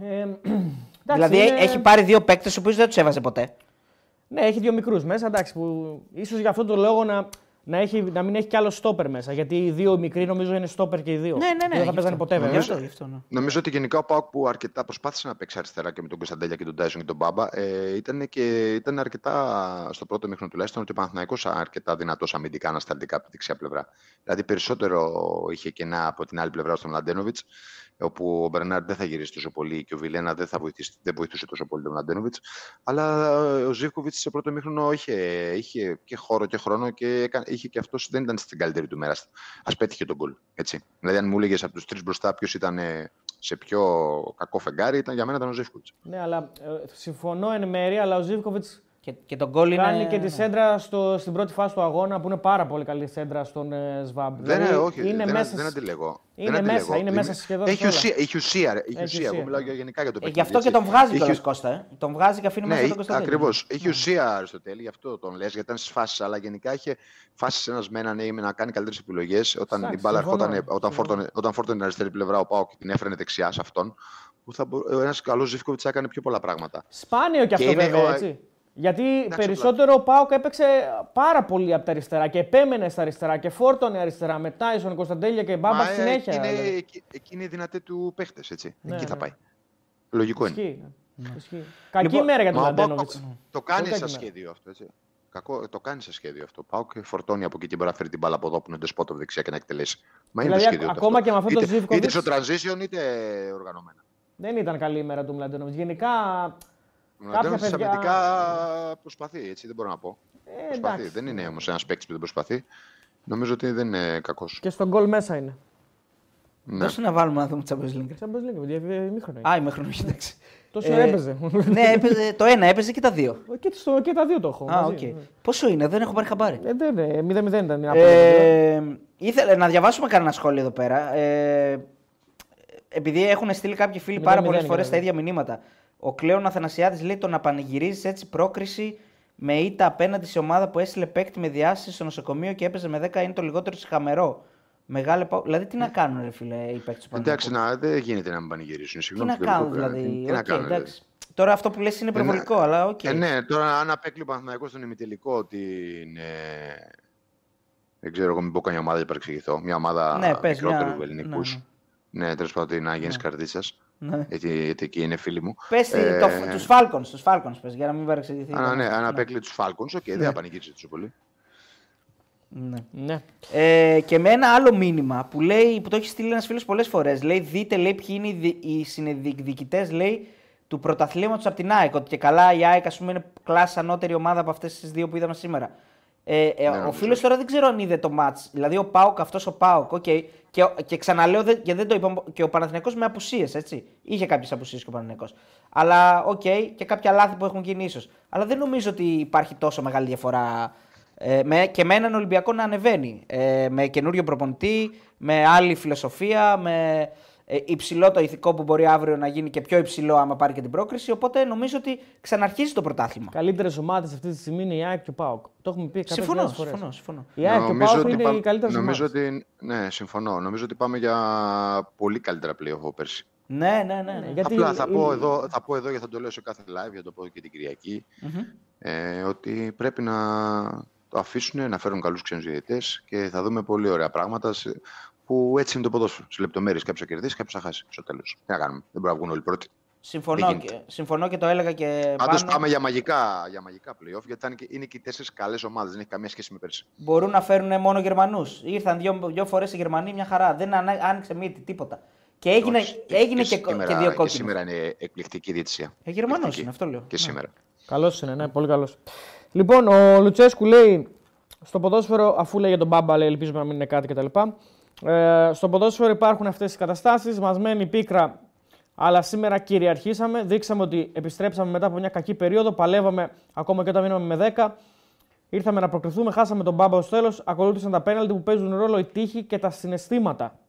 Ε, [CLEARS THROAT] εντάξει, δηλαδή, είναι- έχει πάρει δύο παίκτες, του οποίου δεν τους έβαζε ποτέ. Ναι, έχει δύο μικρούς μέσα. Εντάξει, που ίσως για αυτόν τον λόγο να, να, έχει, να μην έχει κι άλλο στόπερ μέσα. Γιατί οι δύο μικροί νομίζω είναι στόπερ και οι δύο. Ναι, ναι, ναι. Δεν θα γι' παίζανε αυτό. ποτέ, βέβαια. Γι' αυτό, γι' αυτό, ναι. Νομίζω ότι γενικά ο Πάοκ που αρκετά προσπάθησε να παίξει αριστερά και με τον Κωνσταντέλια και τον Τάισον και τον Μπάμπα ε, ήταν, και, ήταν αρκετά στο πρώτο μήχρονο τουλάχιστον ότι ο Παναθηναϊκός αρκετά δυνατός αμυντικά ανασταλτικά από τη δεξιά πλευρά. Δηλαδή περισσότερο είχε κενά από την άλλη πλευρά στον Μλαντένοβιτ, όπου ο Μπερνάρ δεν θα γυρίσει τόσο πολύ και ο Βιλένα δεν, θα βοηθήσει, δεν βοηθούσε τόσο πολύ τον Μλαντένοβιτ. Αλλά ε, ο Ζήφκοβιτς σε πρώτο μήχρονο είχε, είχε και χώρο και χρόνο και έκανε, είχε και αυτός δεν ήταν στην καλύτερη του μέρα. Α πέτυχε τον γκολ. Έτσι. Δηλαδή, αν μου έλεγες από τους τρεις μπροστά ποιος ήταν ε, σε πιο κακό φεγγάρι, ήταν, για μένα ήταν ο Ζήφκοβιτς. Ναι, αλλά ε, συμφωνώ εν μέρη, αλλά ο Ζήβκοβιτ Και, και τον γκολ είναι. κάνει και τη ναι. σέντρα στο, στην πρώτη φάση του αγώνα που είναι πάρα πολύ καλή σέντρα στον ε, Σβάμπ. Δεν, Δηλαδή, όχι, είναι δεν, μέσα, δεν σ- αντιλέγω. Είναι δεν μέσα, αντιλέγω. είναι μέσα σχεδόν Έχει σε όλα. ουσία, έχει ουσία, ρε, έχει Έχει ουσία. Εγώ ουσία, μιλάω ναι. για- γενικά για το Ε, παιχνίδι. γι' αυτό και έτσι. τον βγάζει Έχει- κιόλας Κώστα. Ε. Τον βγάζει και αφήνει Ναι, μέσα τον Κωνσταντίνο. ακριβώς. Έχει ουσία Αριστοτέλη, γι' αυτό τον λες, γιατί ήταν στις φάσεις. Αλλά γενικά είχε φάσεις ένας με έναν ή με να κάνει καλύτερες επιλογές. Όταν Εντάξει, η μπάλα συμφωνώ, ερχόταν, όταν, συμφωνώ. φόρτωνε, όταν φόρτωνε την αριστερή πλευρά, ο Πάο και την έφερνε δεξιά σε αυτόν. Που θα ένας καλός Ζήφκοβιτς έκανε πιο πολλά πράγματα. Σπάνιο κι αυτό είναι βέβαια, ο- έτσι. Γιατί Εντάξει, περισσότερο ο Πάοκ έπαιξε πάρα πολύ από τα αριστερά και επέμενε στα αριστερά και φόρτωνε αριστερά με Τάισον, Κωνσταντέλια και Μπάμπα Μα, στη ε, συνέχεια. εκεί είναι, δηλαδή. εκεί, εκεί είναι οι δυνατοί του παίχτες. Ναι, εκεί θα ναι. πάει. Λογικό είναι. Ισχύει. Ισχύει. Κακή Λοιπόν, μέρα για τον Μα ο Πάοκ Λαντένοβιτ. το, το κάνει Πολύ σαν κακή μέρα. σχέδιο αυτό. Έτσι. Κακό, το κάνει σαν σχέδιο αυτό. Πάω και φορτώνει από εκεί και μπορεί να φέρει την μπάλα από εδώ που είναι ντεσπότο δεξιά και να εκτελέσει. Μα είναι Δηλαδή, το σχέδιο. του ακόμα αυτό. και με αυτό το είτε, Ζήβκοβιτς- είτε στο transition είτε οργανωμένα. Δεν ήταν καλή η μέρα του Μλαντένοβιτ. Γενικά. Ο Κάποια Αντώνης παιδιά- αμυντικά προσπαθεί, έτσι δεν μπορώ να πω. Ε, προσπαθεί. εντάξει. Δεν είναι όμως ένας παίκτης που δεν προσπαθεί. Νομίζω ότι δεν είναι κακός. Και στον γκολ μέσα είναι. Ναι. Δώσε να βάλουμε να δούμε τη Champions League. Σαν Champions League, παιδιά, ημίχρονο είναι. Α, είμαι χρόνο, εντάξει. Τόσο ε, έπαιζε. ναι, έπαιζε, το ένα έπαιζε και τα δύο. και, στο, και τα δύο το έχω. Α, μαζί, οκ. ναι. Πόσο είναι, δεν έχω πάρει χαμπάρι. Ε, δεν είναι. 0-0 ήταν. η Νάπολη. Ε, ήθελα να διαβάσουμε κανένα σχόλιο εδώ πέρα. Ε, επειδή έχουν στείλει κάποιοι φίλοι πάρα 0-0 πολλές φορές είναι, τα ίδια μηνύματα. Ο Κλέον Αθανασιάδης λέει το να πανηγυρίζεις έτσι πρόκριση με ήττα απέναντι σε ομάδα που έστειλε παίκτη με διάστηση στο νοσοκομείο και έπαιζε με 10 είναι το λιγότερο χαμερό. Μεγάλε ΠΑΟΚ. Δηλαδή τι να κάνουν, ρε φίλε, οι παίκτες του Εντάξει, Παναθηναϊκού. να, δεν γίνεται να μην πανηγυρίσουν. Τι Συγγνώμη, να το τελικό κάνουν, πέρα. δηλαδή. Τι να οκ, κάνουν, δηλαδή. εντάξει. Τώρα αυτό που λες είναι υπερβολικό, ναι. αλλά οκ. Ε, ναι, τώρα αν απέκλειε ο Παναθηναϊκός στον ημιτελικό την. Ε, δεν ξέρω εγώ, μην πω καμιά ομάδα για παρεξηγηθώ. Μια ομάδα Ναι, πες, μικρότερου μια- ελληνικούς. ναι, Ναι, τέλος πάντων την Αναγέννηση Καρδίτσας. Ναι. Γιατί, γιατί εκεί είναι φίλοι μου. Πες Ε, το, τους Falcons, τους Falcons πες, για να μην παρεξηγηθεί. Αν, ναι, αν απέκλειε τους Falcons, οκ, δεν θα πανηγύριζε τόσο πολύ. Ναι. Ναι. Ε, και με ένα άλλο μήνυμα που, λέει, που το έχει στείλει ένας φίλος πολλές φορές. Λέει: Δείτε λέει, ποιοι είναι οι, δι- οι συνδιεκδικητές του πρωταθλήματος από την ΑΕΚ. Ότι και καλά η ΑΕΚ ας πούμε, είναι κλάση ανώτερη ομάδα από αυτές τις δύο που είδαμε σήμερα. Ε, ε, ο νομίζω. φίλος τώρα δεν ξέρω αν είδε το ματς. Δηλαδή ο ΠΑΟΚ, αυτός ο ΠΑΟΚ, οκ. Και, και ξαναλέω, δεν- και δεν το είπα, και ο Παναθηναϊκός με απουσίες, έτσι. Είχε κάποιες απουσίες και ο Παναθηναϊκός. Αλλά οκ, και κάποια λάθη που έχουν γίνει ίσως. Αλλά δεν νομίζω ότι υπάρχει τόσο μεγάλη διαφορά ε, με, και με έναν Ολυμπιακό να ανεβαίνει. Ε, με καινούριο προπονητή, με άλλη φιλοσοφία, με ε, υψηλό το ηθικό που μπορεί αύριο να γίνει και πιο υψηλό άμα πάρει και την πρόκριση. Οπότε νομίζω ότι ξαναρχίζει το πρωτάθλημα. Καλύτερες ομάδες αυτή τη στιγμή είναι η ΑΕΚ και ο ΠΑΟΚ. Το έχουμε πει κάποιες Συμφωνώ, φορές. συμφωνώ, συμφωνώ. Η ΑΕΚ και ο ΠΑΟΚ είναι πά- οι καλύτερες νομίζω ομάδες. ότι, ναι, συμφωνώ. Νομίζω ότι πάμε για πολύ καλύτερα playoff από πέρσι. Ναι, ναι, ναι. ναι. γιατί- Απλά θα πω, η- εδώ, θα πω εδώ, γιατί θα το λέω σε κάθε live, για το πω και την κυριακη ε, ότι πρέπει να το αφήσουν, να φέρουν καλούς ξένους διαιτητές και θα δούμε πολύ ωραία πράγματα σε- που έτσι είναι το ποδόσφαιρο. Σε λεπτομέρειες κάποιος θα κερδίσει, κάποιος θα χάσει στο τέλος. Τι να κάνουμε, δεν μπορούμε να βγουν όλοι πρώτοι. Συμφωνώ, Δεν και, συμφωνώ και το έλεγα και Πάντως πάνω. πάμε για μαγικά, για μαγικά playoff, γιατί θα είναι και, είναι και οι τέσσερις καλές ομάδες, δεν έχει καμία σχέση με πέρσι. Μπορούν να φέρουν μόνο Γερμανούς. Ήρθαν δύο, δύο φορές οι Γερμανοί, μια χαρά. Δεν ανα- άνοιξε μύτη, τίποτα. Και έγινε, Όχι, έγινε και, σήμερα, και δύο και κόκκινες. σήμερα είναι εκπληκτική διαιτησία. Ε, Γερμανός Εκπληκτική. είναι, αυτό λέω. Και Ναι. σήμερα. Καλός είναι, ναι, πολύ καλός. Λοιπόν, ο Λουτσέσκου λέει στο ποδόσφαιρο, αφού λέει για τον Μπάμπα, λέει ελπίζουμε να μην είναι κάτι κτλ. Ε, στο ποδόσφαιρο υπάρχουν αυτές οι καταστάσεις. Μας μένει πίκρα, αλλά σήμερα κυριαρχήσαμε. Δείξαμε ότι επιστρέψαμε μετά από μια κακή περίοδο. Παλεύαμε ακόμα και όταν μείναμε με 10. Ήρθαμε να προκριθούμε, χάσαμε τον Μπάμπα στο τέλος. Ακολούθησαν τα πέναλτι που παίζουν ρόλο η τύχη και τα συναισθήματα.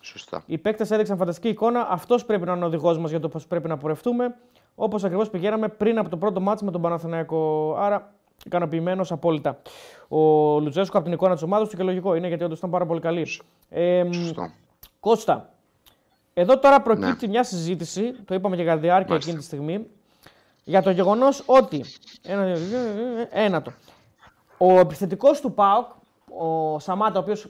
Σωστά. Οι παίκτες έδειξαν φανταστική εικόνα. Αυτός πρέπει να είναι ο οδηγός μας για το πώς πρέπει να πορευτούμε. Όπως ακριβώς πηγαίναμε πριν από το πρώτο μάτσο με τον Παναθηναϊκό. Άρα, ικανοποιημένος απόλυτα. Ο Λουτζέσκο από την εικόνα της ομάδας του και λογικό είναι γιατί όντως ήταν πάρα πολύ καλή. Ε, μ, Σωστό. Κώστα, εδώ τώρα προκύπτει μια συζήτηση, το είπαμε και κατά τη διάρκεια Ναι. Μάλιστα. εκείνη τη στιγμή, για το γεγονός ότι. Ένα, δύο, δύο, ένα το. Ο επιθετικός του ΠΑΟΚ, ο Σαμάτα, ο οποίος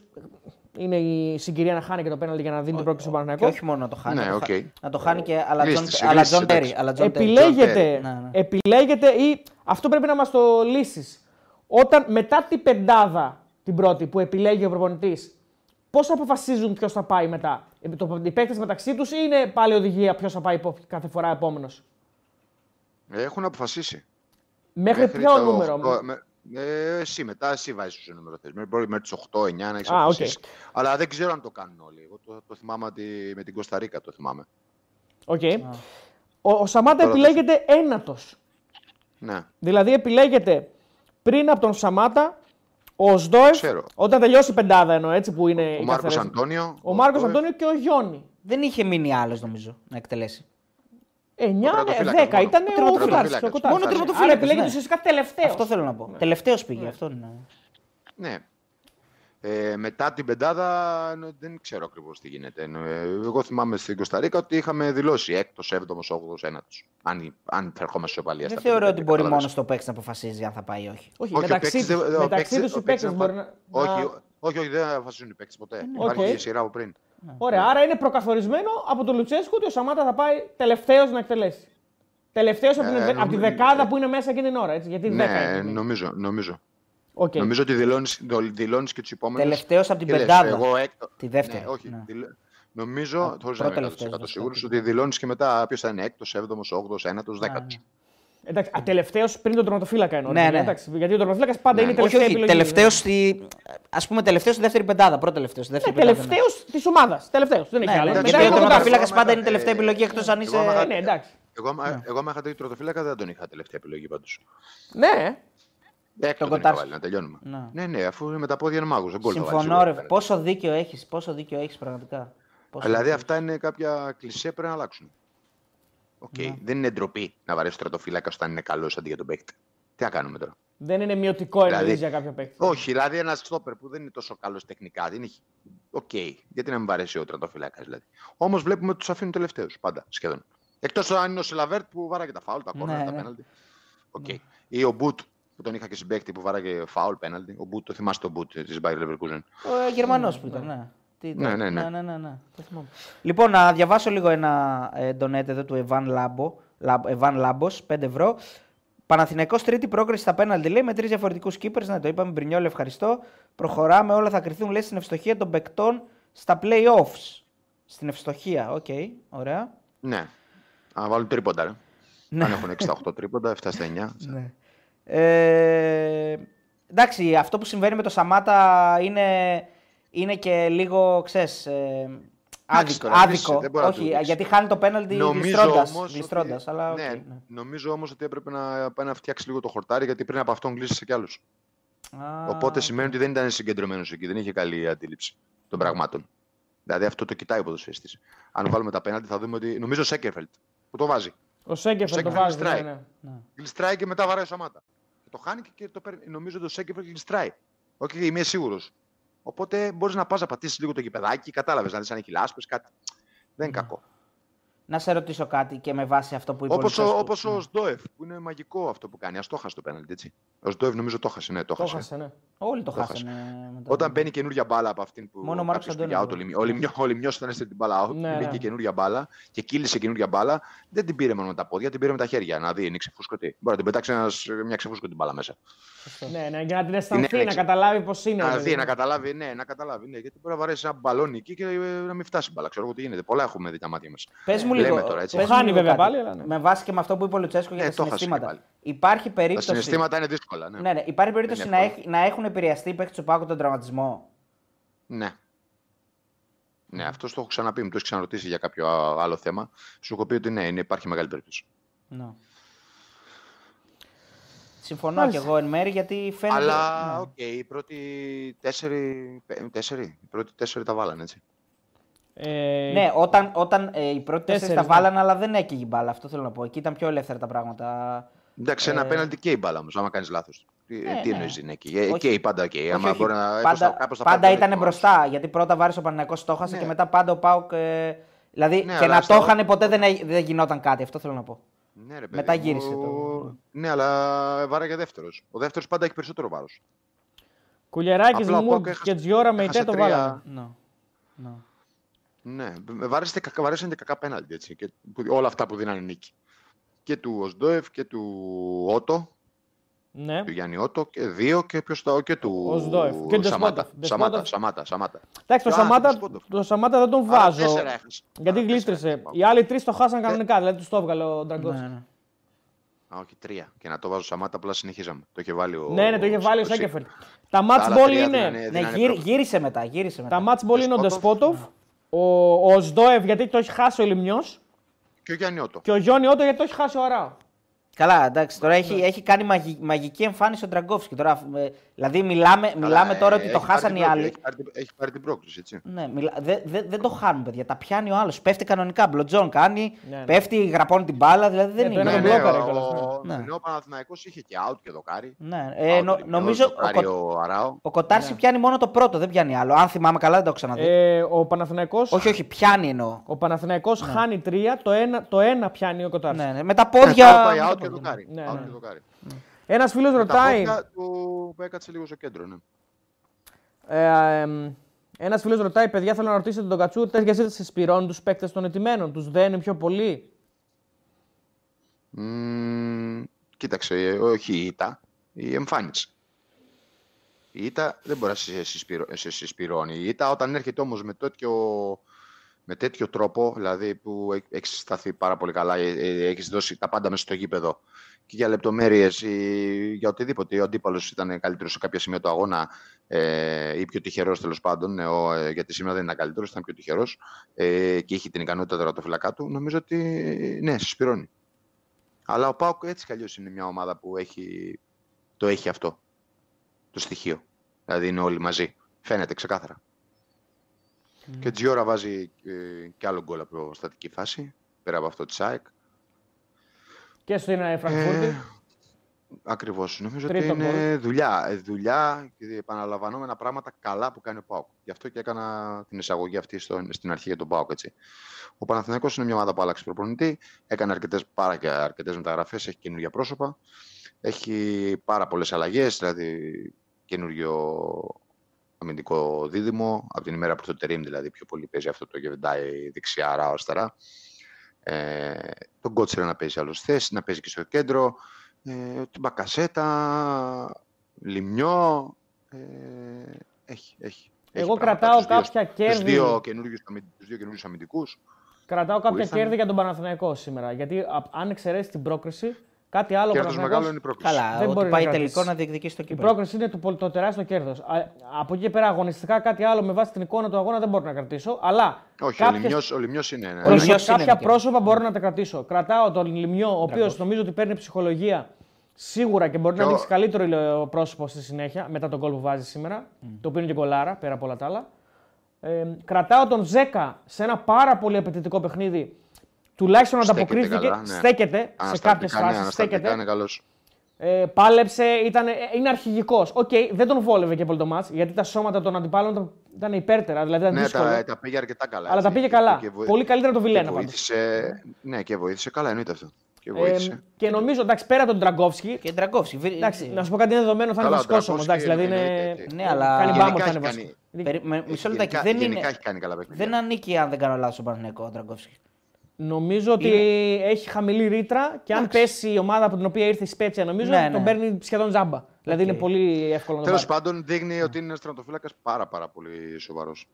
είναι η συγκυρία να χάνει και το πέναλτι για να δίνει την πρόκληση στον Και Παναθηναϊκό. όχι μόνο να το χάνει. Ναι, να, το χα- οκ. να το χάνει και αλλά Τζον- Λύστησε, αλλά λύστησε, Τζον Τέρι. εντάξει. αλλά Τζον Τέρι. Επιλέγεται, Ναι, ναι. επιλέγεται ή αυτό πρέπει να μας το λύσεις. Όταν μετά την πεντάδα την πρώτη που επιλέγει ο προπονητής, πώς αποφασίζουν ποιος θα πάει μετά; Ε, Το, οι παίκτες μεταξύ τους ή είναι πάλι οδηγία ποιος θα πάει υπό- κάθε φορά επόμενος; Έχουν αποφασίσει. Μέχρι, Μέχρι ποιο το νούμερο; οκτώ- με- ε, εσύ μετά, εσύ βάζεις το νούμερο θες. Μπορεί με τις 8-9 να έχεις Α, οκ. αποφασίσει. Αλλά δεν ξέρω αν το κάνουν όλοι. Εγώ το, το θυμάμαι ότι με την Κωνσταντίνα το θυμάμαι. Οκ. Ο, ο Σαμάτα Τώρα επιλέγεται ένατος. Ναι. Δηλαδή επιλέγεται πριν από τον Σαμάτα ο Σδόεφ, Ξέρω. όταν τελειώσει η πεντάδα εννοώ έτσι που είναι Ο η Μάρκος καθαρές- Αντώνιο. Ο Μάρκος Ντόεφ. Αντώνιο και ο Γιόνι. Δεν είχε μείνει άλλος νομίζω να εκτελέσει. 9, τερματοφύλακας 10 μόνο. ήταν Ο ο τερματοφύλακας. Κοτάρσκι. Μόνο Άρα τερματοφύλακας, επιλέγεται ναι. ουσιαστικά τελευταίος. Αυτό θέλω να πω. Τελευταίος πήγε. Αυτό είναι. Ναι. Ε, μετά την πεντάδα ε, δεν ξέρω ακριβώς τι γίνεται. Ε, εγώ θυμάμαι στην Κωνσταντίνα ότι είχαμε δηλώσει έκτος, έβδομος, όγδοο, ένατος. Αν, αν θα ερχόμαστε σε οπαλία Δεν στα θεωρώ πέντε, ότι μπορεί κατάλαβες. μόνος στο παίξι να αποφασίζει αν θα πάει ή όχι. Όχι, Όχι, ο μεταξύ, παίκτης δεν- ο μεταξύ παίκτης- τους ο οι παίκτης παίκτες δεν μπορεί φα- να... Όχι, να- ο- όχι, όχι, δεν αποφασίζουν οι παίκτε ποτέ. Οκ. Υπάρχει σειρά από πριν. Ωραία, άρα είναι προκαθορισμένο από τον Λουτσέσκου ότι ο Σαμάτα θα πάει τελευταίος να εκτελέσει. Τελευταίος από, την- Ε, από τη νομίζω- δεκάδα που είναι μέσα εκείνη την ώρα. Έτσι, γιατί 10 Ναι, είναι. νομίζω. νομίζω. Οκ. Νομίζω ότι δηλώνει και τους επόμενους. Τελευταίος από την πεντάδα. Εγώ έκτο. Τη δεύτερη, Ναι, όχι. ναι. δηλ- Νομίζω, χωρίς να είμαι πρώτο-τελευταίος 100% βασικά. σίγουρος, ότι δηλώνεις και μετά ποιος θα είναι έκτος, έβδομος, όγδοος, ένατος, ναι. δέκατο. Εντάξει, α, τελευταίος πριν τον τερματοφύλακα εννοώ. Ναι, δηλαδή, ναι. εντάξει, γιατί ο τερματοφύλακας πάντα Ναι. είναι η Όχι, τελευταία όχι. επιλογή. Τελευταίος στη. Ας πούμε τελευταίος στη δεύτερη πεντάδα. Πρώτο τελευταίο. στη Ναι, δεύτερη πεντάδα, ναι. τελευταίος της ομάδας. Τελευταίος. Δεν έχει Ναι, άλλο. ναι, Μετά γιατί ο είναι ο τερματοφύλακας Κοτάρσκι. πάντα είναι η Ε, τελευταία επιλογή εκτός αν εγώ είσαι. άμα- Ε, Ναι, εντάξει. Εγώ, άμα- εγώ, άμα είχα τον τερματοφύλακα, δεν τον είχα τελευταία επιλογή πάντως. Ναι, Έκτο τον είχα Κοτάρσκι. βάλει, να τελειώνουμε. Ναι. Ναι, ναι, αφού είναι με τα πόδια είναι μάγος. Δεν γκολ θα βάλει Συμφωνώ, σίγουρα. ρε. Πόσο δίκιο έχεις. Πόσο δίκιο έχεις πραγματικά. Πόσο Δηλαδή δίκιο. αυτά είναι κάποια κλισέ που πρέπει να αλλάξουν. Οκ. Ναι. Δεν είναι ντροπή να βαρέσει ο τερματοφύλακας όταν είναι καλός αντί για τον παίκτη. Τι να κάνουμε τώρα; Δεν είναι μειωτικό Δηλαδή, εννοείς για κάποιο παίκτη. Όχι, δηλαδή ένα στόπερ που δεν είναι τόσο καλός τεχνικά. Δεν έχει... Οκ. Γιατί να μην βαρέσει ο τερματοφύλακας δηλαδή. Όμως βλέπουμε ότι τους αφήνουν τελευταίους πάντα σχεδόν. Εκτός αν είναι ο Τσιλαβέρτ που βάραγε τα φάουλ, τα κόρνερ, Ναι, τα ναι. πέναλτι. Οκ. Ή ο Μπουτ που τον είχα και συμπαίκτη που βάραγε φάουλ πέναλτι. Ο Μπουτ, το θυμάστε τον Μπουτ της Bayer Leverkusen; Ο Γερμανός που ήταν, ναι. Τι ήταν. Ναι, ναι, ναι. ναι, ναι, ναι, ναι. Το θυμάμαι. Λοιπόν, να διαβάσω λίγο ένα ε, donate εδώ του Evan Lambos. Λα- Evan Lambos, 5 ευρώ. Παναθηναϊκός τρίτη πρόκριση στα πέναλτι λέει με τρεις διαφορετικούς keepers. Ναι, το είπαμε. Μπρινιόλ, ευχαριστώ. Προχωράμε. Όλα θα κριθούν λέει στην ευστοχία των παικτών στα playoffs. Στην ευστοχία. Οκ, ωραία. Ναι. Να βάλουν τρίποντα, ρε. Ναι. Αν έχουν 6-8 τρίποντα, 7 στα 9. Ναι. Ε, εντάξει, αυτό που συμβαίνει με το Σαμάτα είναι, είναι και λίγο, ξέρεις, ε, άδικο. τώρα, εμείς άδικο. δεν μπορεί να το Όχι, δείξει. γιατί χάνει το πέναλτι Νομίζω γλιστρώντας, όμως γλιστρώντας, ότι... αλλά οκ, ναι, ναι. Νομίζω όμως ότι έπρεπε να πάει να φτιάξει λίγο το χορτάρι γιατί πριν από αυτόν κλείσει κι άλλους. Α, Οπότε σημαίνει ότι δεν ήταν συγκεντρωμένος εκεί, δεν είχε καλή αντίληψη των πραγμάτων. Δηλαδή αυτό το κοιτάει ο ποδοσφαιριστής. Αν βάλουμε τα πέναλτι θα δούμε ότι. Νομίζω ο Σέκερφελτ που το βάζει. Ο Σέκεφερ το Σέκεφερ βάζει. Ναι, στράει. ναι. Γλιστράει και μετά βαράει ο Σαμάτα. Και το χάνει και το παίρνει. Νομίζω ότι ο Σέκερφελτ γλιστράει. Όχι, είμαι σίγουρος. Οπότε μπορείς να πας να πατήσεις λίγο το γηπεδάκι, κατάλαβες να δεις αν έχει λάσπες, κάτι. Δεν είναι κακό. Να σε ρωτήσω κάτι και με βάση αυτό που είπε Όπως Λουτσέσκου. όπως Ναι. ο Σντόεφ, που είναι μαγικό αυτό που κάνει. Α το χάσει το πέναλτι, έτσι. Ο Σντόεφ νομίζω το χάσει, ναι, το Το χάσει. έχασε, ναι. Όλοι το, το χάσανε. μετά. Όταν μπαίνει καινούργια μπάλα από αυτήν που. Μόνο ο Μάρκος κάποιος Αντώνης πήγε out, μπορεί. ο Λιμιό- Ο Λιμιό- ο Λιμιό ήταν στην μπάλα out. Ναι, μπήκε ναι. καινούργια μπάλα και κύλησε καινούργια μπάλα. Δεν την πήρε μόνο με τα πόδια, την πήρε με τα χέρια. Να δει, είναι ξεφούσκωτη. Μπορεί να την πετάξει ένας, μια ξεφούσκωτη μπάλα μέσα. Ναι, ναι, για να την αισθανθεί, Είναι να έξι. καταλάβει πώς είναι. Να ρε δει, παιδί να μου. καταλάβει, ναι, να καταλάβει. Ναι, γιατί μπορεί να βαρέσει ένα μπαλόνι εκεί και ε, να μην φτάσει μπάλα. Ξέρω εγώ τι γίνεται. Πολλά έχουμε δει τα μάτια μας. Πες μου Λέμε λίγο. τώρα, έτσι. πες Το μου χάνει λίγο βέβαια κάτι. πάλι, αλλά ναι. Με βάση και με αυτό που είπε ο Λουτσέσκου για Ναι, τα το χάσε και συναισθήματα. πάλι. Υπάρχει Τα περίπτωση. συναισθήματα είναι δύσκολα. Ναι. Ναι, ναι. Υπάρχει περίπτωση Είναι να, εύκολο. έχει, να έχουν επηρεαστεί οι παίκτες του ΠΑΟΚ από τον τραυματισμό; Ναι. Ναι, αυτό το έχω ξαναπεί, μου το έχεις ξαναρωτήσει για κάποιο α- άλλο θέμα. Σου έχω πει ότι ναι, είναι, υπάρχει μεγάλη περίπτωση. Ναι. Συμφωνώ Μάλιστα. και εγώ εν μέρει γιατί φαίνεται. Αλλά, ναι. οκ, οι πρώτοι τέσσερι, πέ- τέσσερι, οι πρώτοι τέσσερι τα βάλανε, έτσι. Ε, Ναι, όταν, όταν ε, οι πρώτοι τέσσερις τα Τέσσερις, ναι. βάλανε, αλλά δεν έκαιγε η μπάλα. Αυτό θέλω να πω. Εκεί ήταν πιο ελεύθερα τα πράγματα. Εντάξει, ένα Ε, πέναλτι και η μπάλα όμως, άμα κάνεις λάθος. Τι, Ναι, τι ναι. εννοείς είναι εκεί. Ε, Όχι. Και η πάντα εκεί. Όχι, Άμα όχι. μπορεί να. πάντα κάπως θα- κάπως θα πάντα πάρει ήταν το μπροστά. Γιατί πρώτα βάρεσε ο Παναγιακό το έχασε Ναι. και μετά πάντα ο Πάουκ. Ε, δηλαδή Ναι, και αλλά να το στα- είχαν ποτέ δεν, έ- δεν γινόταν κάτι. Αυτό θέλω να πω. Ναι, ρε, παιδί Μετά μου. γύρισε το- Ναι, αλλά βάραγε δεύτερος. Ο δεύτερος πάντα έχει περισσότερο βάρος. Κουλιεράκη Απλά ο μου Πάουκ και έχασε- Τζιώρα με έχασε ητέ το τρία- βάλανε. Ναι. Ναι. Ναι, με βάρεσε κακά, βαρέσαν και κακά πέναλτι. Έτσι, και, που- όλα αυτά που δίνανε νίκη. Και του Οσντόεφ και του Ότο, Ναι. του Γιάννη Ότο και δύο και ποιος το, και του Οσντόεφ. Και του Σαμάτα. Ντεσπότοφ. Σαμάτα, Ντεσπότοφ. Σαμάτα, Σαμάτα. Εντάξει, το Α, Σαμάτα, Ντεσπότοφ. το Σαμάτα δεν τον Άρα βάζω. τέσσερα έχασε. Γιατί Άρα γλίστρισε. τέσσερα έχασε. Οι άλλοι τρεις το χάσαν κανονικά, δηλαδή τους το έβγαλε ο Ντραγκόφσκι. Ναι, ναι. Α, όχι, τρία. Και να το βάζω Σαμάτα, απλά συνεχίζαμε. Το είχε βάλει ο. Ναι, ναι, το είχε βάλει ο Σι- Σέκεφερ. Τα match άλλα ball τρία είναι. δίνανε- Ναι, δίνανε γύρι- πρόκληση. γύρισε μετά. Γύρισε μετά. Τα match ball είναι ο Ντεσπότοφ. Ντεσπότοφ, ο, ο Σντόεφ γιατί το έχει χάσει ο Λιμιό Και ο Γιάννη Ότο. και ο Γιόνι Ότο γιατί το έχει χάσει ο Αράο. Καλά, εντάξει, τώρα έχει, Ναι. έχει κάνει μαγι- μαγική εμφάνιση ο Τραγκόφσκι. Τώρα, ε, δηλαδή, μιλάμε, μιλάμε ε, τώρα ότι το έχει πάρει χάσαν την οι πρόκληση, άλλοι. Έχει πάρει, την- έχει πάρει την πρόκληση, έτσι. Ναι, μιλά... δεν δε, δεν το χάνουν, παιδιά. Τα πιάνει ο άλλος. Πέφτει κανονικά. Μπλοτζόν κάνει, Ναι, ναι. πέφτει, γραπώνει την μπάλα. Δηλαδή δεν Ναι, το είναι. ένα Ναι, ναι, μπλόκαρε ο, κιόλας, ναι. ναι. ο Παναθηναϊκός είχε και out και δοκάρι. Ναι. Ε, Out νο- ο Λιμιός, νομίζω ο, δοκάρι Κο... ο Αράο. ο Κοτάρση Ναι. πιάνει μόνο το πρώτο, δεν πιάνει άλλο. Αν θυμάμαι καλά, δεν το έχω ξαναδεί. Ε, ο Παναθηναϊκός, Όχι, όχι, πιάνει εννοώ. ο Παναθηναϊκός χάνει τρία, το ένα, το ένα πιάνει ο Κοτάρης. Ναι, ναι. Με τα Ναι, πόδια. Πάει με τα out και πόδια. δοκάρι. Ναι, Out ναι. και δοκάρι. Ένας φίλος Τα ρωτάει, πόδια του που έκατσε λίγο στο κέντρο, ναι. ε, εμ, ένας φίλος ρωτάει, παιδιά θέλω να ρωτήσετε τον Κατσούρ, τες για εσείς συσπηρώνουν τους παίκτες των ετημένων, τους δένουν πιο πολύ; Μμμ, κοίταξε, ε, όχι η ήττα, η εμφάνιση. Η ήττα δεν μπορεί να σε, συσπηρω- σε συσπηρώνει. Η ήττα όταν έρχεται όμως με τέτοιο, με τέτοιο τρόπο, δηλαδή που έχεις σταθεί πάρα πολύ καλά, ε, έχεις δώσει τα πάντα μέσα στο γήπεδο και για λεπτομέρειες ή για οτιδήποτε. Ο αντίπαλος ήταν καλύτερος σε κάποια σημεία του αγώνα ε, ή πιο τυχερός τέλος πάντων, ε, ο, ε, γιατί σήμερα δεν ήταν καλύτερος, ήταν πιο τυχερός ε, και είχε την ικανότητα τώρα το φυλακά του. Νομίζω ότι ναι, συσπηρώνει. Αλλά ο Πάουκ έτσι κι αλλιώς είναι μια ομάδα που έχει, το έχει αυτό, το στοιχείο. Δηλαδή είναι όλοι μαζί. Φαίνεται ξεκάθαρα. Και Τζιόρα βάζει ε, και άλλο γκολ από στατική φάση, πέρα από αυτό της ΑΕΚ. Και στην ε, Φραγκφούρτη. Ε, Ακριβώς. Νομίζω Τρίτο ότι είναι δουλειά. Ε, δουλειά και επαναλαμβανόμενα πράγματα καλά που κάνει ο Πάοκ. Γι' αυτό και έκανα την εισαγωγή αυτή στο, στην αρχή για τον Πάοκ. Έτσι. Ο Παναθηναϊκός είναι μια ομάδα που άλλαξε προπονητή. Έκανε αρκετές πάρα και αρκετές μεταγραφές. Έχει καινούργια πρόσωπα. Έχει πάρα πολλές αλλαγές. Δηλαδή καινούριο αμυντικό δίδυμο. Από την ημέρα που το Τερίμ δηλαδή πιο πολύ παίζει αυτό το Γεβεντάι δεξιά, αριστερά. Ε, τον Κότσερα να παίζει άλλε θέσει, να παίζει και στο κέντρο ε, την Μπακασέτα, Λιμιό. Ε, έχει, έχει. Εγώ έχει κρατάω πράγματα. Τους κάποια δύο, κέρδη. Τους δύο καινούριους, αμυ- τους δύο καινούριους αμυντικούς. Κρατάω κάποια ήρθαν. κέρδη για τον Παναθηναϊκό σήμερα. Γιατί α, αν εξαιρέσει την πρόκριση, κάτι άλλο ο Κέρδος Παναθηναϊκός- μεγάλο είναι η πρόκληση. Καλά, Δεν ότι μπορεί πάει να κρατήσει. τελικό να διεκδικήσει το Η κύπελο. πρόκριση είναι το, πολ- το τεράστιο κέρδος. Από εκεί και πέρα, αγωνιστικά κάτι άλλο με βάση την εικόνα του αγώνα δεν μπορώ να κρατήσω. Αλλά Όχι, ο, κάποιες- Λιμιός, ο Λιμιός είναι. ναι. Ο Πρόσωπα- Λιμιός είναι κάποια το πρόσωπα μπορώ να τα κρατήσω. Κρατάω τον Λιμιό, ο οποίος Μπράβο. νομίζω ότι παίρνει ψυχολογία σίγουρα και μπορεί να Και ο- δείξει καλύτερο ηλιο- πρόσωπος στη συνέχεια μετά το γκολ που βάζει σήμερα. Το οποίο είναι και γκολάρα πέρα από όλα τα άλλα. Ε, κρατάω τον Ζέκα σε ένα πάρα πολύ απαιτητικό παιχνίδι. Τουλάχιστον Στέκεται ανταποκρίθηκε. καλά, ναι. Στέκεται σε Ανασταλτικά, κάποιες ναι, φάσεις. ανασταλτικά Στέκεται. είναι καλός. Ε, πάλεψε, ήταν, ε, είναι αρχηγικός. Οκ, δεν τον βόλευε και πολύ το ματς, γιατί τα σώματα των αντιπάλων ήταν- ήταν υπέρτερα, δηλαδή ήταν Ναι, δύσκολο. τα, τα πήγε αρκετά καλά. αλλά τα έτσι. πήγε καλά. Και βοη- Πολύ καλύτερα από τον και Βιλένα πάντως. βοήθησε, Ναι, και βοήθησε καλά, εννοείται αυτό. Και Ε, βοήθησε. και νομίζω, εντάξει, πέρα τον Τραγκόφσκι, Και Ντραγκόφσκι. βι- εντάξει, να σου πω κάτι είναι δεδομένο, θα είναι Καλά, ο βασικός όμως. Τραγκόφσκι Δηλαδή είναι. εννοείται. Ναι, αλλά- Κάνει Γενικά μπάμπο, θα έχει είναι κάνει- βασικός. Περι- με- Μισό λεπτάκι. Γενικά, Δεν, γενικά είναι, έχει κάνει καλά παιχνίδια. δεν ανήκει, αν δεν κάνω λάθος, στον Παναγενικό ο Ντραγκόφσκι. Νομίζω ότι έχει χαμηλή ρήτρα και αν πέσει η ομάδα από την οποία ήρθε η Σπέτσια, νομίζω Ναι, τον ναι. παίρνει σχεδόν τζάμπα. Δηλαδή είναι πολύ εύκολο να το Τέλος πάρει. πάντων, δείχνει ότι είναι ένα τερματοφύλακα πάρα, πάρα πολύ σοβαρός.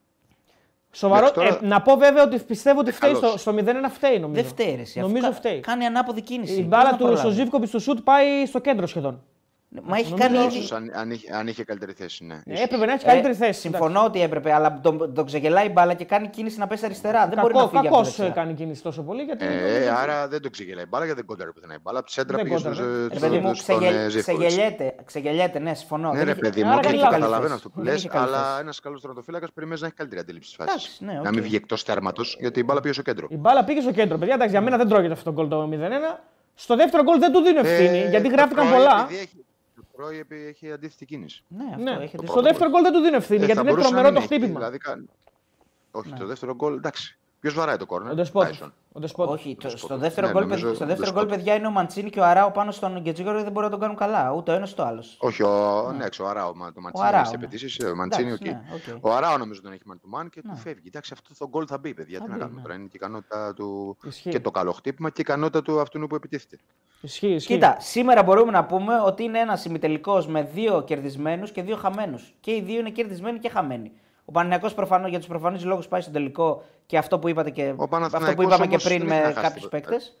Σοβαρό. μέχρι τώρα- Ε, να πω βέβαια ότι πιστεύω ότι φταίει καλός. στο, στο 0-1 φταίει νομίζω. Δεν φταίει. Ρε, εσύ. Νομίζω Αφού κα- φταίει. Κάνει ανάποδη κίνηση. Η Πώς μπάλα να του προλάβεις; στο Ζήβκοβιτ στο σουτ πάει στο κέντρο σχεδόν. Ναι, Μα έχει Νομίζω κάνει ίσως ήδη. Ίσως αν, αν, είχε, αν είχε καλύτερη θέση, ναι. Ε, ίσως. έπρεπε να έχει Ε, καλύτερη θέση. Συμφωνώ ότι έπρεπε, αλλά τον, τον ξεγελάει η μπάλα και κάνει κίνηση να πέσει αριστερά. Δεν μπορεί να Κακό, φύγει από κακός δεξιά. κάνει κίνηση τόσο πολύ γιατί. Ε, άρα δεν το ξεγελάει η μπάλα γιατί δεν κόνταρε πουθενά η μπάλα. Από τη σέντρα Δεν πήγες στον κόνταρε. Ρε παιδί μου, στον ξεγε- ε, Ζήφκοβιτς. ξεγελιέται, ξεγελιέται, ναι, συμφωνώ. Ναι, Δεν ρε είχε- παιδί άρα μου, κάνει και λάθος. καταλαβαίνω αυτό που Δεν λες, είχε καλή αλλά θέση. ένας καλός τερματοφύλακα περιμένεις να έχει καλύτερη αντίληψη της Εντάξει, φάση. ναι, Να οκ. μην βγει εκτός τέρματος, γιατί η μπάλα πήγε στο κέντρο. Η μπάλα πήγε στο κέντρο. Παιδιά, εντάξει, για μένα δεν τρώγεται αυτό το γκολ το 0-1. Στο δεύτερο γκολ δεν του δίνω ευθύνη Ε, γιατί το γράφτηκαν Πρόι πολλά. επειδή έχει- Το πρωί επει- έχει αντίθετη κίνηση. Ναι, αυτό Ναι. έχει Στο αντίστοιχο. δεύτερο γκολ δεν του δίνω ευθύνη Ε, γιατί θα είναι μπορούσε να τρομερό μην το έχει, χτύπημα. Δηλαδή, κα- Όχι, Ναι. το δεύτερο γκολ, εντάξει. Ποιος βαράει το κόρνερ; Ο Ντεσπότοφ. Τάισον. Ο Ντεσπότοφ. Όχι, το, στο Ντεσπότοφ. δεύτερο Ναι, γκολ, νομίζω παιδιά- στο ο δεύτερο γκολ, Ντεσπότοφ. παιδιά, είναι ο Μαντσίνη και ο Αράο πάνω στον Γκετζίγορο δεν μπορεί να τον κάνουν καλά. Ούτε ο ένας ούτε ο άλλος. Όχι, ο, ναι, έξω, ο Αράο, μα- το Μαντσίνη Αράο, έχει ναι. απαιτήσεις. Ο Μαντσίνη, οκ. Εντάξει, ναι, οκ. Ο Αράο νομίζω τον έχει man to man και Ναι. του φεύγει. Εντάξει, αυτό το γκολ θα μπει, παιδιά. Θα Τι να μπει, κάνουμε ναι. τώρα. Είναι και η ικανότητα του. Ισχύει. Και το καλό χτύπημα και η ικανότητα του αυτού που επιτίθεται. Ισχύει, ισχύει. Κοίτα, σήμερα μπορούμε να πούμε ότι είναι ένας ημιτελικός με δύο κερδισμένους και δύο χαμένους. Και οι δύο είναι κερδισμένοι και χαμένοι. Ο Παναγιακό προφανώς για τους προφανείς λόγους πάει στον τελικό και αυτό που, είπατε και, αυτό που Παναθηναϊκός είπαμε και όμως πριν δεν έχει με να χάσει κάποιους τίποτα. παίκτες.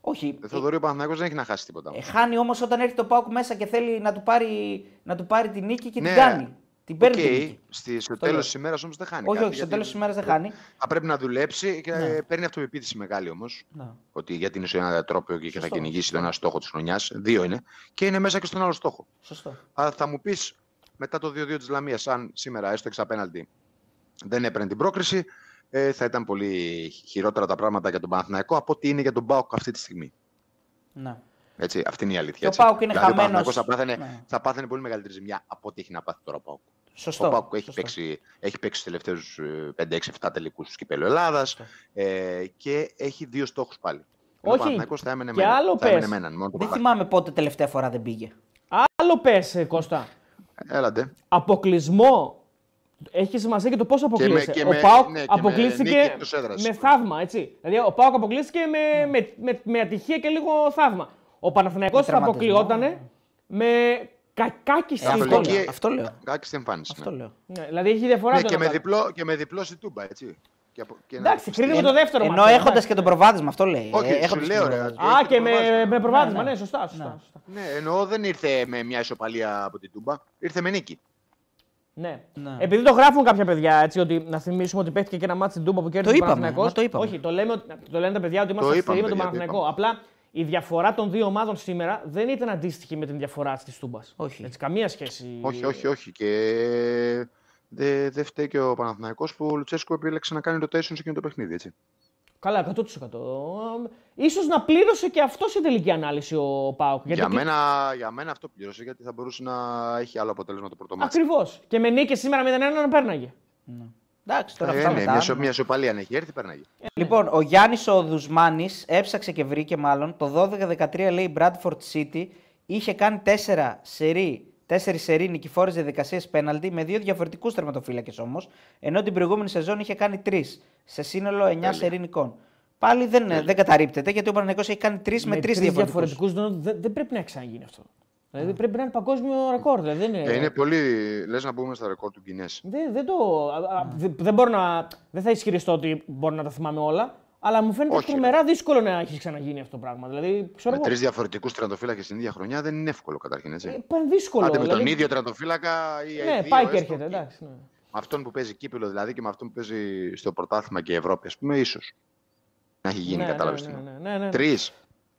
Όχι. Ε, Θοδωρή ο Παναθηναϊκός δεν έχει να χάσει τίποτα. Ε, χάνει όμως όταν έρχεται το Πάουκ μέσα και θέλει να του πάρει, να του πάρει την νίκη και Ναι. την κάνει. Την παίρνει Οκ, την νίκη. στη- στο Το λέω. τέλος της ημέρας όμως δεν χάνει. Όχι, κάτι, όχι, στο γιατί τέλος της ημέρας δεν χάνει. Θα πρέπει να δουλέψει και Ναι. παίρνει αυτοπεποίθηση μεγάλη όμως. Ναι. Ότι γιατί είναι σε ένα τρόπο και θα Σωστό. κυνηγήσει τον ένα στόχο της χρονιάς. Δύο είναι. Και είναι μέσα και στον άλλο στόχο. Σωστό. Αλλά θα μου πεις μετά το 2-2 της Λαμίας, αν σήμερα έστω εξ απέναντι δεν έπαιρνε την πρόκριση, ε, θα ήταν πολύ χειρότερα τα πράγματα για τον Παναθηναϊκό από ότι είναι για τον Μπάουκ αυτή τη στιγμή. Ναι. Έτσι, αυτή είναι η αλήθεια. Και ο έτσι. ΠΑΟΚ είναι δηλαδή, ο χαμένος. Παναθηναϊκός θα πάθαινε, Ναι. θα πάθαινε πολύ μεγαλύτερη ζημιά από ό,τι έχει να πάθει τώρα ο Πάουκ. Σωστό. Ο Πάουκ έχει Σωστό. παίξει, έχει παίξει τους τελευταίους 5-6-7 τελικούς του κυπέλου Ελλάδας ε, και έχει δύο στόχους πάλι. Ενώ Όχι, Ο Παναθηναϊκός θα έμενε και με έναν. άλλο θα έμενε πες. με έναν, μόνο το Δεν παπάκι. θυμάμαι πότε τελευταία φορά δεν πήγε. Άλλο πες, Κώστα. Έλαντε. Αποκλεισμό. Έχει σημασία και το πώ αποκλείσαι. και ο με- Πάοκ ναι, και με αποκλείστηκε νίκη εκτός έδρας. με θαύμα, έτσι. Δηλαδή, ο Πάοκ αποκλείστηκε με, με, με, με ατυχία και λίγο θαύμα. Ο Παναθηναϊκός Με θα τραυματισμό. αποκλειότανε με κακάκι Ε, αυτό Καθολική- λέω. Αυτό λέω. Κάκι στην εμφάνιση. Αυτό ναι. λέω. Ναι, δηλαδή έχει διαφορά Ναι, το και, ένα με το άλλο. διπλό, και με διπλό στη τούμπα, έτσι. Και από, και να- Εντάξει, κρίνουμε Εν- το δεύτερο Ενώ μάτι, έχοντας εντάξει. και το προβάδισμα, αυτό λέει. Όχι, Ε, σου έχοντας και λέω, το ρε, προβάδισμα. Α, Έχει και το με, προβάδισμα. με προβάδισμα, Ναι, ναι, ναι. σωστά. σωστά, σωστά. Ναι, εννοώ δεν ήρθε με μια ισοπαλία από την τούμπα, ήρθε με νίκη. Ναι. Ναι. Επειδή το γράφουν κάποια παιδιά, έτσι, ότι να θυμίσουμε ότι παίχτηκε και ένα μάτι στην Τούμπα που κέρδισε Το ο είπαμε, Παναθηναϊκός. μα το είπαμε. Όχι, το, λέμε, ότι- το λένε τα παιδιά ότι είμαστε Το αυστηροί με είπαμε, τον παιδιά, το Παναθηναϊκό. Απλά η διαφορά των δύο ομάδων σήμερα δεν ήταν αντίστοιχη με την διαφορά της Τούμπας. Όχι. Έτσι, καμία σχέση. Όχι, όχι, όχι. Και δεν δε φταίει και ο Παναθηναϊκός που ο Λουτσέσκο επέλεξε να κάνει rotation σε εκείνο το παιχνίδι, έτσι. Καλά, 100%. Ίσως να πλήρωσε και αυτό σε τελική ανάλυση ο Πάουκ. Για, μένα, για μένα αυτό πλήρωσε γιατί θα μπορούσε να έχει άλλο αποτέλεσμα το πρώτο μάτι. Ακριβώς. Και με νίκη σήμερα 0-1 να πέρναγε. Εντάξει, τώρα Ε, αυτά ναι, μετά. μια, σο- μια σοπαλία αν έχει έρθει, πέρναγε. Λοιπόν, ο Γιάννης ο Δουσμάνης έψαξε και βρήκε μάλλον το 12-13 λέει Bradford City είχε κάνει 4 σερί. Τέσσερις σερί νικηφόρες διαδικασίες πέναλτι με δύο διαφορετικούς τερματοφύλακες όμως, ενώ την προηγούμενη σεζόν είχε κάνει τρεις, σε σύνολο 9 σερί νικών. Πάλι δεν, δεν καταρρύπτεται γιατί ο Παναγενικό έχει κάνει τρεις με, τρεις τρεις διαφορετικούς. διαφορετικούς, δεν, δεν πρέπει να ξαναγίνει αυτό. Δηλαδή πρέπει να είναι παγκόσμιο ρεκόρ. Δηλαδή, δεν, είναι, Ε, είναι πολύ. Λες να μπούμε στα ρεκόρ του Γκινές. δεν, δεν, το, α, α, δεν, δεν μπορώ να, δεν θα ισχυριστώ ότι μπορώ να τα θυμάμαι όλα, αλλά μου φαίνεται Όχι, ρε. τρομερά δύσκολο να έχει ξαναγίνει αυτό το πράγμα. Δηλαδή, ξέρω Με εγώ, τρεις διαφορετικούς τερματοφύλακε την ίδια χρονιά δεν είναι εύκολο καταρχήν. Έτσι. ε, πάνε δύσκολο. Άντε με τον δηλαδή, ίδιο τερματοφύλακα ή Ναι, δύο, πάει και έστω, έρχεται. Εντάξει, ναι. Με αυτόν που παίζει κύπελο δηλαδή και με αυτόν που παίζει στο πρωτάθλημα και Ευρώπη, ας πούμε, ίσως. Να έχει γίνει, Ναι, κατάλαβες ναι, τι ναι, εννοώ. ναι, ναι, ναι. Τρεις.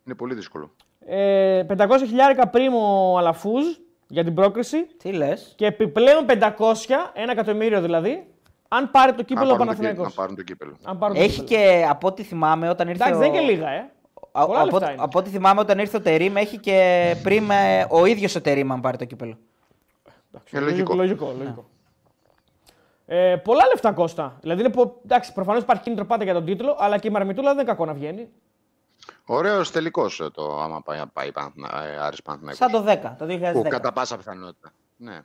Είναι πολύ δύσκολο. Ε, 500 χιλιάρικα πρίμο αλαφούζ για την πρόκριση Τι λες; και επιπλέον 500, ένα εκατομμύριο δηλαδή, αν πάρει το κύπελο ο να, πάρουν το, κύ- Παναθηναϊκός. να πάρουν το κύπελο. Αν πάρουν το Έχει κύπελλο. και από ό,τι θυμάμαι όταν ήρθε. Εντάξει, ο... δεν είναι και λίγα, ε. Α- Πολλά από, λεφτά είναι. από ό,τι θυμάμαι όταν ήρθε ο Τερήμ έχει και πριν ε, ο ίδιος ο Τερήμ αν πάρει το κύπελο. Ε, λογικό. λογικό, λογικό. Ε, πολλά λεφτά κόστα. Δηλαδή, είναι πο... εντάξει, προφανώς υπάρχει κίνητρο πάντα για τον τίτλο, αλλά και η Μαρμητούλα δεν είναι κακό να βγαίνει. Ωραίος τελικός το άμα πάει, πάει Παναθνα- ε, Άρης Παναθηναϊκός. Σαν το 10, το 2010. Που κατά πάσα πιθανότητα. Ναι.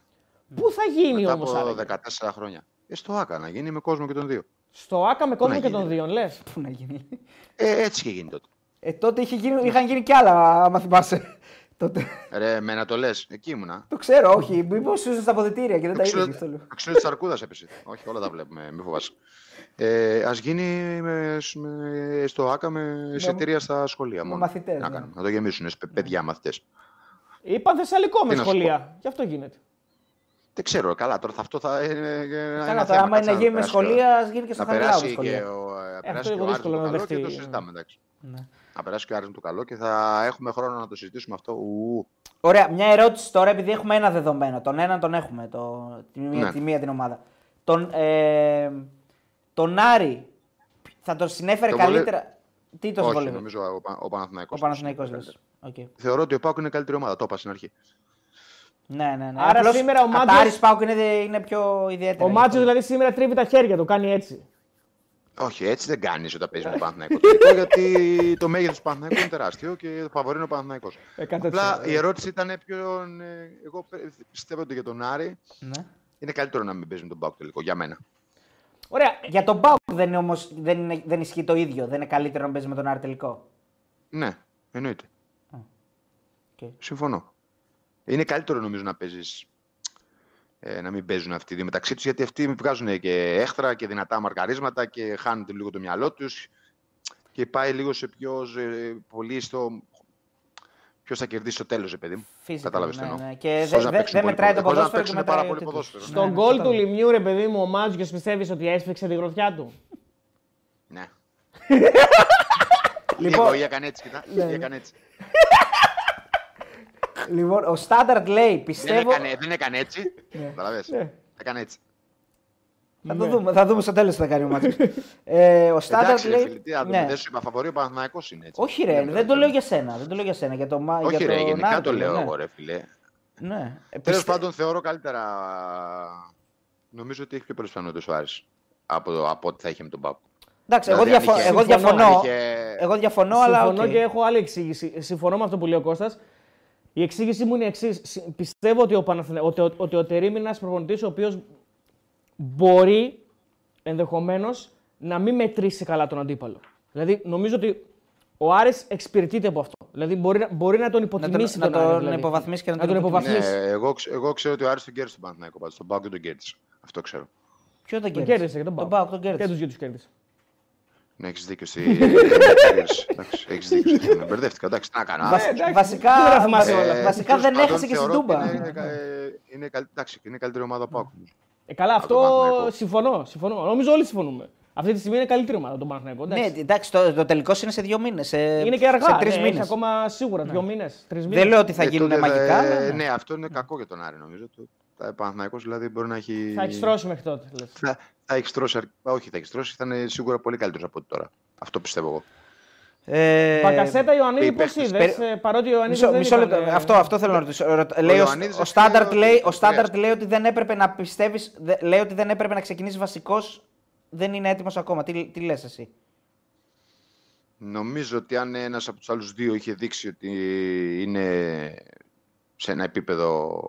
Πού θα γίνει Μετά όμως, από 14 χρόνια. Ε, στο ΆΚΑ να γίνει με κόσμο και τον δύο. Στο Άκα με κόσμο να και γίνει, των ρε; δύο, λες. Πού να γίνει. Ε, έτσι και γίνει τότε. Ε, τότε είχε γίνει, είχαν γίνει κι άλλα, άμα θυμάσαι. τότε. Ρε, με να το λες, εκεί ήμουνα. το ξέρω, όχι. Μήπως ήσουν στα αποδητήρια και δεν τα Το ξύλο, είδες. Αυτό λέω. το ξύλο της Αρκούδας έπεσε. Όχι, όλα τα βλέπουμε, μην φοβάσαι. Ε, ας γίνει με, με- στο ΆΚΑ με εισιτήρια στα σχολεία. μόνο. μαθητές, Να, ναι. κάνουμε, να το γεμίσουν, σε παιδιά μαθητές. Είπαν Θεσσαλικό με Τι να σου σχολεία. Γι' αυτό γίνεται. Δεν ξέρω, καλά, τώρα θα- αυτό θα είναι ένα Καλά, τώρα θέμα, άμα είναι κάτσε να γίνει με περάσει σχολεία, ας γίνει και στο Να Χαριλάου περάσει με και σχολεία. ο, ε, αυτό περάσει και είναι ο Άρης δύσκολο με το να καλό και δεχτεί. το συζητάμε, εντάξει. Ναι. Να περάσει και ο Άρης με το καλό και θα έχουμε χρόνο να το συζητήσουμε αυτό. Ου, Ωραία, μια ερώτηση τώρα, επειδή έχουμε ένα δεδομένο. Τον έναν τον έχουμε, το, τη, μία, Ναι. τη μία την ομάδα. Τον, ε, τον Άρη θα τον συνέφερε Το βολε- καλύτερα. Τι το όχι, βολεύει. νομίζω ο, Πα- ο Παναθηναϊκός. Ο Παναθηναϊκός Καλύτερα. λες. Οκ. Θεωρώ ότι ο ΠΑΟΚ είναι καλύτερη ομάδα, το είπα στην αρχή. Ναι, ναι, ναι. Άρα σήμερα ο Μάντζιος- Άρης ΠΑΟΚ είναι, είναι πιο ιδιαίτερο. Ο Μάντζιος δηλαδή σήμερα τρίβει τα χέρια του, κάνει έτσι. Όχι, έτσι δεν κάνεις όταν παίζεις με τον Παναθηναϊκό. τελικό, γιατί το μέγεθος του Παναθηναϊκού είναι τεράστιο και το φαβορί είναι ο Παναθηναϊκός. 100%. Απλά η ερώτηση ήταν ποιον. ε, Εγώ πιστεύω ότι για τον Άρη Ναι. είναι καλύτερο να μην παίζει με τον ΠΑΟΚ τελικό για μένα. Ωραία. Για τον ΠΑΟΚ δεν, είναι όμως, δεν, είναι, δεν ισχύει το ίδιο. Δεν είναι καλύτερο να παίζει με τον Άρη τελικό. Ναι, εννοείται. Οκ. Συμφωνώ. Είναι καλύτερο νομίζω να παίζεις. Ε, να μην παίζουν αυτοί οι δύο μεταξύ τους γιατί αυτοί βγάζουν και έχθρα και δυνατά μαρκαρίσματα και χάνουν λίγο το μυαλό τους και πάει λίγο σε πιο ε, πολύ στο. Ποιος θα κερδίσει στο τέλος, παιδί μου. Φυσικά, Κατάλαβες ναι, τι εννοώ. ναι. Και Χωρίς δεν να δε, παίξουν δεν πολύ μετράει το ποδόσφαιρο. ποδόσφαιρο Χωρίς να και παίξουν μετράει πάρα ο πολύ τίτλος. ποδόσφαιρο. Στον Ναι, γκολ του κατάλαβα. Λιμιού, ρε παιδί μου, ο Μάτζιος πιστεύεις ότι έσφιξε τη γροθιά του; Ναι. Λοιπόν, Λίγο ή έκανε έτσι, κοιτά. Ή έκανε έτσι. [LAUGHS] λοιπόν, ο Στάνταρτ λέει, Δεν πιστεύω... έκανε, δεν έκανε έτσι. Καταλαβες. Ναι. Έκανε έτσι. Θα το δούμε, θα δούμε στο τέλος τι θα κάνει ο Μάτσος. ε, ο Στάνταρτ Εντάξει, ρε λέει. φίλε, τι να ναι. δούμε. Δεν σου είπα, φαβορεί ο Παναθηναϊκός είναι έτσι. Όχι, ρε, δεν το λέω για σένα. Δεν το λέω για σένα. Για το, Μα- Όχι, για ρε, τον γενικά Άρη το λέω ναι. εγώ, ρε φίλε. Ναι. Ε, Τέλος πιστε- πάντων, θεωρώ καλύτερα. Νομίζω ότι έχει πιο πολλές πιθανότητες ο Άρης από, από ό,τι θα είχε με τον ΠΑΟΚ. Εντάξει, εγώ, Δηλαδή, αν διαφο- είχε- εγώ συμφωνώ, διαφωνώ. αν είχε- Εγώ διαφωνώ, αλλά. Συμφωνώ οκ. και έχω άλλη εξήγηση. Συμφωνώ με αυτό που λέει ο Κώστας. Η εξήγησή μου είναι η εξής. Πιστεύω ότι ο, Παναθηνα... ότι, ο- ότι ο Τερίμ είναι ένας προπονητής ο οποίος μπορεί ενδεχομένως να μην μετρήσει καλά τον αντίπαλο. Δηλαδή, νομίζω ότι ο Άρης εξυπηρετείται από αυτό. Δηλαδή, μπορεί, να- μπορεί να τον υποτιμήσει να τον, τον Άρη, δηλαδή. υποβαθμίσει και να να τον τον υποβαθμίσει. Ναι, εγώ, ξε- εγώ ξέρω ότι ο Άρης τον κέρδισε τον Παναθηναϊκό πάντως. Τον Πάο και τον κέρδισε. Αυτό ξέρω. Ποιο τον Τον κέρδισε; κέρδισε και τον Τον Πάο. Πάοκ τον Και κέρδισε. τους δύο τους κέρδισε. Ναι, έχεις δίκιο. Στη... Εντάξει, έχεις δίκιο. στη φωνή. Μπερδεύτηκα. Εντάξει, τι να κάνω. Βασ- Ε, εντάξει, βασικά, δεν τα θυμάσαι όλα. ε, βασικά τέλος δεν πάντων, έχασε και στην θεωρώ ότι Τούμπα. Είναι, είναι, ε, είναι, καλ- εντάξει, είναι καλύτερη ομάδα από Πάο. Ε, καλά, τον αυτό Παναθηναϊκό. συμφωνώ, συμφωνώ. Νομίζω όλοι συμφωνούμε. Αυτή τη στιγμή είναι καλύτερη ομάδα τον Παναθηναϊκό. Ναι, εντάξει. εντάξει, το, το τελικό είναι σε δύο μήνες. είναι και αργά. Σε τρεις ναι, έχει μήνε. ακόμα σίγουρα δύο μήνες. Δεν λέω ότι θα Ε, γίνουν τότε, μαγικά. ε, αλλά ναι. ναι, αυτό είναι κακό για τον Άρη νομίζω. Το, τα Παναθηναϊκός δηλαδή μπορεί να έχει. Θα έχεις στρώσει μέχρι τότε. λες. Θα, θα έχεις στρώσει. αρ- Όχι, θα έχεις στρώσει. Θα είναι σίγουρα πολύ καλύτερος από ό,τι τώρα. Αυτό πιστεύω εγώ. Ε, Πακασέτα Ιωαννίδη, οι πώς παίχτες, είδες, περι- παρότι ο Ιωαννίδης. Μισό, δεν μισό ήταν, λεπτό. ε, Αυτό, αυτό θέλω να ρωτήσω. Ρωτ- λέει, ο, Ιωαννίδης ο έφυγε Στάνταρτ ότι λέει, ο χρειάζεται. Στάνταρτ λέει ότι δεν έπρεπε να πιστεύει. Λέει ότι δεν έπρεπε να ξεκινήσεις βασικός. Δεν είναι έτοιμος ακόμα. Τι, τι λες εσύ; Νομίζω ότι αν ένας από τους άλλους δύο είχε δείξει ότι είναι σε ένα επίπεδο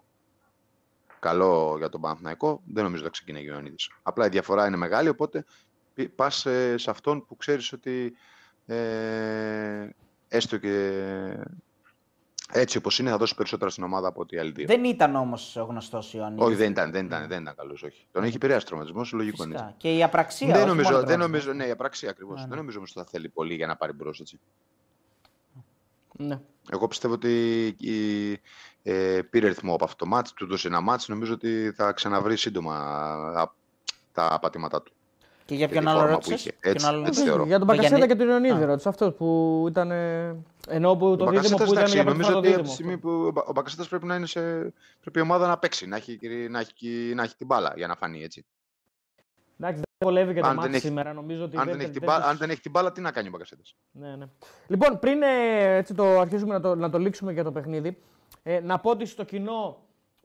καλό για τον Παναθηναϊκό, δεν νομίζω ότι θα ξεκινάει ο Ιωαννίδης. Απλά η διαφορά είναι μεγάλη, οπότε πη- πας ε, σε αυτόν που ξέρεις ότι ε, έστω και έτσι όπως είναι θα δώσει περισσότερα στην ομάδα από ότι οι άλλοι δύο. Δεν ήταν όμως ο γνωστό Ιωαννίδης. Όχι, δεν ήταν, δεν ήταν, δεν ήταν καλός, όχι. Τον έχει επηρεάσει τραυματισμός, λογικό είναι. Φυσικά. Και η απραξία. Δεν όχι νομίζω, μόνο δεν τραυματισμός. νομίζω, ναι, η απραξία ακριβώς. Ναι, ναι. Δεν νομίζω όμως ότι θα θέλει πολύ για να πάρει μπρος, έτσι. Ναι. Εγώ πιστεύω ότι η, ε, πήρε ρυθμό από αυτό το μάτς, του δώσε ένα μάτς, νομίζω ότι θα ξαναβρει σύντομα α, τα πατήματά του. Και για και ποιον τη άλλο φόρμα που ρώτησες; είχε. Έτσι, έτσι. θεωρώ. Για τον Με Πακασέτα Γιάννη- και τον Ιωαννίδη Α. ρώτησε αυτό που ήταν. ε, Ενώ που το Ο δίδυμο Μπακασέτας, που ήταν εντάξει, για πρώτη νομίζω φορά το ότι από τη δίδυμο. στιγμή που ο Μπα- ο Μπακασέτας πρέπει να είναι σε... πρέπει η ομάδα να παίξει, να έχει, να έχει, να έχει την μπάλα για να φανεί έτσι. Εντάξει, δεν βολεύει και το Αν μάτι δεν έχει- σήμερα. Νομίζω ότι Αν δεν, δεν, έχει την δεν μπάλα, τους- αν δεν έχει την μπάλα, τι να κάνει ο Μπακασέτας; Ναι, ναι. Λοιπόν, πριν ε, έτσι το αρχίσουμε να το, να το λήξουμε για το παιχνίδι, ε, να πω ότι στο κοινό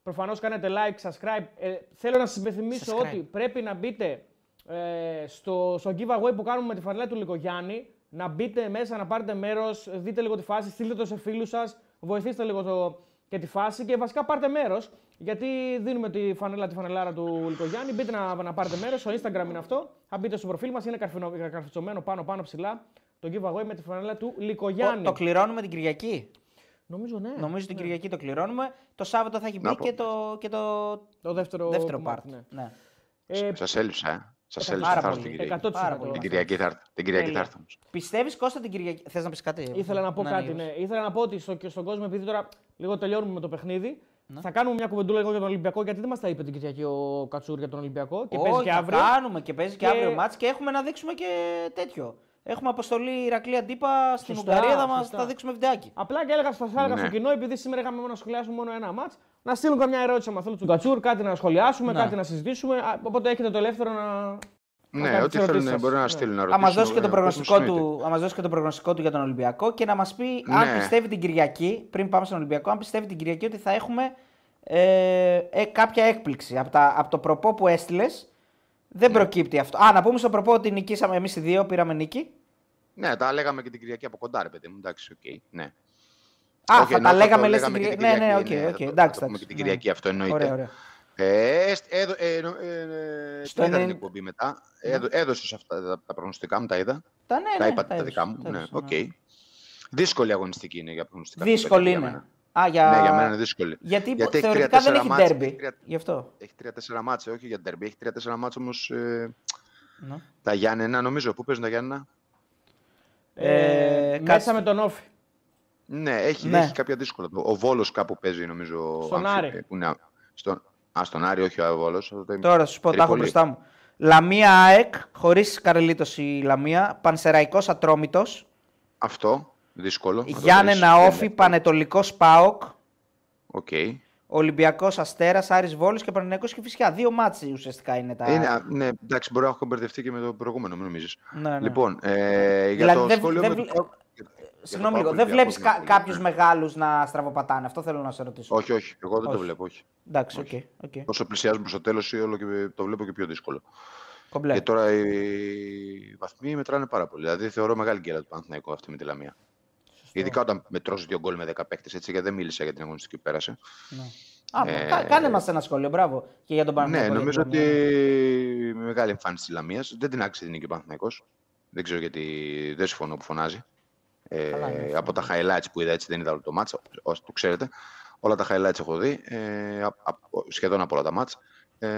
προφανώς κάνετε like, subscribe. Ε, θέλω να σας υπενθυμίσω Subscribe. ότι πρέπει να μπείτε ε, στο, στο giveaway που κάνουμε με τη φανέλα του Λικογιάννη, να μπείτε μέσα, να πάρετε μέρος, δείτε λίγο τη φάση, στείλτε το σε φίλους σας, βοηθήστε λίγο το, και τη φάση και βασικά πάρτε μέρος, γιατί δίνουμε τη φανέλα, τη φανελάρα του Λικογιάννη, μπείτε να, να πάρετε μέρος, στο Instagram είναι αυτό, θα μπείτε στο προφίλ μας, είναι καρφινο- καρφιτσωμένο πάνω πάνω ψηλά, το giveaway με τη φανέλα του Λικογιάννη. Το κληρώνουμε την Κυριακή. Νομίζω ναι. Νομίζω την Κυριακή το κληρώνουμε. Το Σάββατο θα έχει μπει Να πω. και το, και το Το δεύτερο, δεύτερο κομμάτι, part. ναι. Ναι. Ε, Σας έλειψα, ε. Σας πάρα έλειψα, θα πολύ. έρθω την Κυριακή. 100%. Πάρα πολύ. Την Κυριακή θα έρθω. Την Κυριακή θα Τέλεια. έρθω. όμως. Πιστεύεις Κώστα την Κυριακή. Θες να πεις κάτι; Ήθελα να πω Ναι, κάτι. ναι, Ναι. Ήθελα να πω ότι στο, και στον κόσμο, επειδή τώρα λίγο τελειώνουμε με το παιχνίδι, Ναι. θα κάνουμε μια κουβεντούλα λίγο για τον Ολυμπιακό. Γιατί δεν μας τα είπε την Κυριακή ο Κατσούρ για τον Ολυμπιακό. Και παίζει Όχι, και θα αύριο. κάνουμε και παίζει και, Και- αύριο μάτς και έχουμε να δείξουμε και τέτοιο. Έχουμε αποστολή Ηρακλή Αντίπα στην Σωστά, Ουγγαρία, θα, μας, σωστά. θα δείξουμε βιντεάκι. Απλά και έλεγα στο, θα έλεγα Ναι. στο κοινό, επειδή σήμερα είχαμε μόνο να σχολιάσουμε μόνο ένα μάτς, να στείλουν καμιά ερώτηση αν θέλουν του Κατσούρ, κάτι να σχολιάσουμε, Ναι. κάτι να συζητήσουμε. Α, Οπότε έχετε το ελεύθερο να. Ναι, κάνετε ό,τι τις ερωτήσεις θέλουν σας. μπορεί να Ναι. στείλουν να Θα ρωτήσουν. μα δώσει, και το ε, προγνωστικό όπως του, θα μας δώσει και το προγνωστικό του για τον Ολυμπιακό και να μας πει αν Ναι. πιστεύει την Κυριακή, πριν πάμε στον Ολυμπιακό, αν πιστεύει την Κυριακή ότι θα έχουμε ε, ε, κάποια έκπληξη. Από, τα, από το προπό που έστειλες, δεν Ναι. προκύπτει αυτό. Α, να πούμε στο προπό ότι νικήσαμε εμείς οι δύο, πήραμε νίκη. Ναι, τα λέγαμε και την Κυριακή από κοντά, ρε παιδί μου. Εντάξει, οκ. Ναι. Α, Όχι, θα εννοώ, τα το λέγαμε λες λέγαμε την και Κυριακή. Ναι, ναι, οκ, θα το- οκ, θα το εντάξει. πούμε και εντάξει, την ναι. Κυριακή, αυτό εννοείται. Ωραία, ωραία. Ε, έστ- έδω- ε, νο- ε, ε, Στο την είδα την 90 εκπομπή μετά. Έδω, έδωσες αυτά τα, τα προγνωστικά μου, τα είδα. Τα, ναι, τα ναι, είπα τα, έδωσα, δικά μου. τα Ναι, έδωσα, οκ. ναι. Δύσκολη αγωνιστική είναι για προγνωστικά. Δύσκολη για είναι. Μένα. Α, για... Ναι, για μένα είναι δύσκολη. Γιατί, Γιατί έχει θεωρητικά δεν τρία-τέσσερα έχει μάτς, ντέρμπι. έχει τρία- Γι' αυτό. Έχει τρία-τέσσερα μάτς, ε, όχι για ντερμπι. Έχει τρία-τέσσερα μάτς όμως ε, Ναι. τα Γιάννενα, νομίζω. Πού παίζουν τα Γιάννενα; Ε, Ε, κάτσε. μέσα με τον Όφη. Ναι, έχει, Ναι. έχει κάποια δύσκολα. Ο Βόλος κάπου παίζει, νομίζω. Στον αμφι- Άρη. ε, Που είναι, στον, α, στον Άρη, όχι ο Βόλος. Τώρα θα σου πω, τα έχω Τρίπολη. μπροστά μου. Λαμία ΑΕΚ, χωρίς καρελίτος η Λαμία. Πανσεραϊκός Ατρόμητος. Αυτό, δύσκολο. να το Γιάννενα βρεις. Όφη, Πανετολικός Πάοκ. Οκ. Ολυμπιακός Αστέρας, Άρης Βόλο και Πανενικό και φυσικά. Δύο μάτσει ουσιαστικά είναι τα. Είναι, α, ναι, εντάξει, μπορεί να έχω μπερδευτεί και με το προηγούμενο, μην νομίζεις. Ναι, ναι. Λοιπόν, ε, για Δηλαδή, το δεν- σχόλιο δεν με βλέ- το Πάοκ- για- για το Συγγνώμη Πάοκ λίγο, δεν Ολυμπιακό, βλέπεις να πω, κάποιους ναι. μεγάλους να στραβοπατάνε; Αυτό θέλω να σε ρωτήσω. Όχι, όχι, εγώ δεν το Όχι. βλέπω, όχι. Εντάξει, οκ. οκ. Όσο πλησιάζουμε στο τέλος, όλο και το βλέπω και πιο δύσκολο. Κομπλέ. Και τώρα οι βαθμοί μετράνε πάρα πολύ. Δηλαδή θεωρώ μεγάλη γκέλα του Παναθηναϊκού αυτή με τη Λαμία. Ειδικά όταν μετρώσεις δύο γκολ με 10 παίκτες, έτσι, γιατί δεν μίλησα για την αγωνιστική που πέρασε. Ναι. Α, Ε, κα- κάνε μας ένα σχόλιο, μπράβο. Και για τον Ναι, Παναθηναϊκό. νομίζω για την ότι Λαμία. με μεγάλη εμφάνιση της Λαμίας δεν την άξιζε την νίκη ο Παναθηναϊκός. Δεν ξέρω γιατί δεν συμφωνώ που φωνάζει. Ε, Καλά είναι αυτό. από τα highlights που είδα, έτσι δεν είδα όλο το μάτς, όσο το ξέρετε. Όλα τα highlights έχω δει, ε, α- α- σχεδόν από όλα τα μάτς. Ε,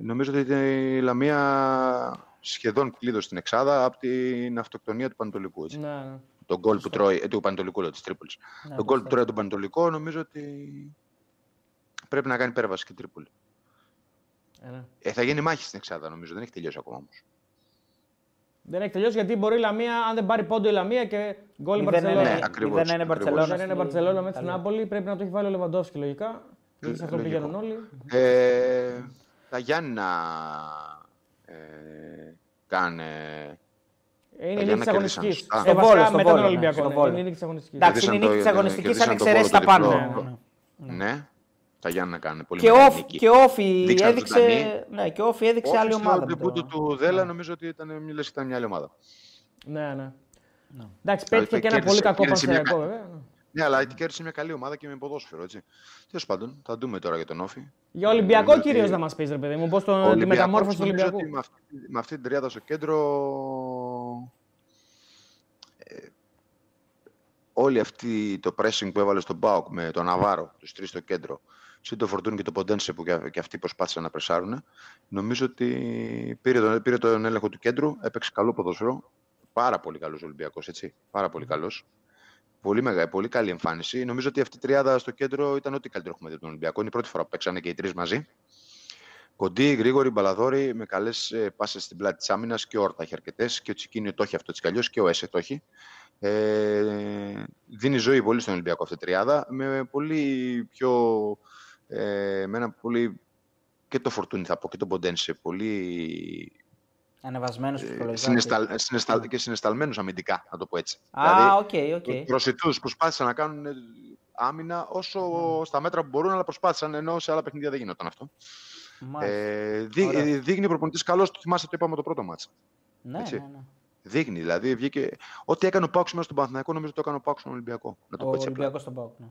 νομίζω ότι η Λαμία σχεδόν κλείδωσε την εξάδα από την αυτοκτονία του Πανατολικού. Έτσι. Ναι, ναι. Τον γκολ που τρώει, ε, του Πανατολικού, λέω, της Τρίπολης. Ναι, τον γκολ που το τρώει τον Πανατολικό νομίζω ότι πρέπει να κάνει υπέρβαση και η Τρίπολη. Ε, ναι. Ε, θα γίνει μάχη στην Εξάδα, νομίζω. Δεν έχει τελειώσει ακόμα όμως. Δεν έχει τελειώσει γιατί μπορεί η Λαμία, αν δεν πάρει πόντο η Λαμία και γκολ η Μηδέν Μπαρσελόνα. είναι- Ναι, ακριβώς, μηδέν είναι ακριβώς. Μπαρσελόνα Δεν είναι στη- Μπαρσελόνα με την Ιταλία. Νάπολη, πρέπει να το έχει βάλει ο Λεβαντόφσκι λογικά. Γιατί σε αυτό λογικό. πηγαίνουν όλοι. Ε, τα Γιάννα ε, κάνε Είναι η Γιάννα νίκη τη κέρδισαν, αγωνιστικής. σωστά. Ε, Στο βασικά Βόλο, στο μετά τον Βόλο, ναι, Ολυμπιακό. στο ναι, Βόλο. Είναι η νίκη τη αγωνιστική. Εντάξει, είναι η νίκη τη Κερδίσαν το- αγωνιστικής, κερδίσαν αν το εξαιρέσει Βόλο τα πάντα. τριπλό. Ναι, ναι. Ναι. Τα Γιάννα κάνουν πολύ Και μεγάλη όφι, νίκη. και όφι Δείξαν έδειξε, ζωντανή. ναι, και όφι έδειξε άλλη Όχι, ομάδα. Στο με ντεμπούτο το- του Δέλα νομίζω ότι ήταν, μια- λες, ήταν μια άλλη ομάδα. Ναι, ναι. Εντάξει, πέτυχε και ένα κέρδισε- πολύ κακό κέρδισε μια Πανσεραϊκό, κα- βέβαια. Ναι, αλλά κέρδισε μια καλή ομάδα και με ποδόσφαιρο. Έτσι. Τέλος πάντων, θα δούμε τώρα για τον Όφη. Για Ολυμπιακό Νομίζω κυρίως ότι- να μας πεις, ρε παιδί μου, πώς Ο τη Ολυμπιακός μεταμόρφωση του νομίζω Ολυμπιακού. ότι Με αυτή, με αυτή την τριάδα στο κέντρο. Όλη αυτή το pressing που έβαλε στον Μπάουκ με τον Ναβάρο, τους τρεις στο κέντρο, συν το Φορτούνι και το Ποντένσε που και- και αυτοί προσπάθησαν να πρεσάρουν, νομίζω ότι πήρε τον, πήρε τον έλεγχο του κέντρου, έπαιξε καλό ποδοσφαιρό. Πάρα πολύ καλός Ολυμπιακός, έτσι. Πάρα πολύ καλός. Πολύ, μεγα, πολύ καλή εμφάνιση. Νομίζω ότι αυτή η τριάδα στο κέντρο ήταν ό,τι καλύτερο έχουμε δει από τον Ολυμπιακό. Είναι η πρώτη φορά που παίξανε και οι τρεις μαζί. Κοντή, γρήγορη, μπαλαδόρη, με καλές πάσες στην πλάτη της άμυνας και ο Όρτα έχει αρκετές. Και ο Τσικίνιο το έχει αυτό έτσι κι αλλιώς και ο Έσε το έχει. Ε, δίνει ζωή πολύ στον Ολυμπιακό αυτή η τριάδα. Με πολύ πιο. Ε, με ένα πολύ. και το Φορτούνι θα πω και τον Ποντένσε. Πολύ. Ανεβασμένος Ε, ψυχολογικά. συναισθαλ, συναισθαλ, και συναισθαλμένου αμυντικά, να το πω έτσι. Α, οκ, οκ. Προσιτούς προσπάθησαν να κάνουν ε, άμυνα όσο στα μέτρα που μπορούν, αλλά προσπάθησαν ενώ σε άλλα παιχνίδια δεν γινόταν αυτό. Μάλιστα. Ε, δει, Ωραία. ε, δείχνει προπονητής καλός, το θυμάστε το είπαμε το πρώτο μάτσα. Ναι, έτσι. ναι, ναι. Δείχνει, δηλαδή βγήκε. Ό,τι έκανε ο Πάουξ σήμερα στον Παναθηναϊκό, νομίζω το έκανε ο Πάουξ στον Ολυμπιακό. Να το Ο πω έτσι απλά. Ολυμπιακός στον Πάοκ. ναι.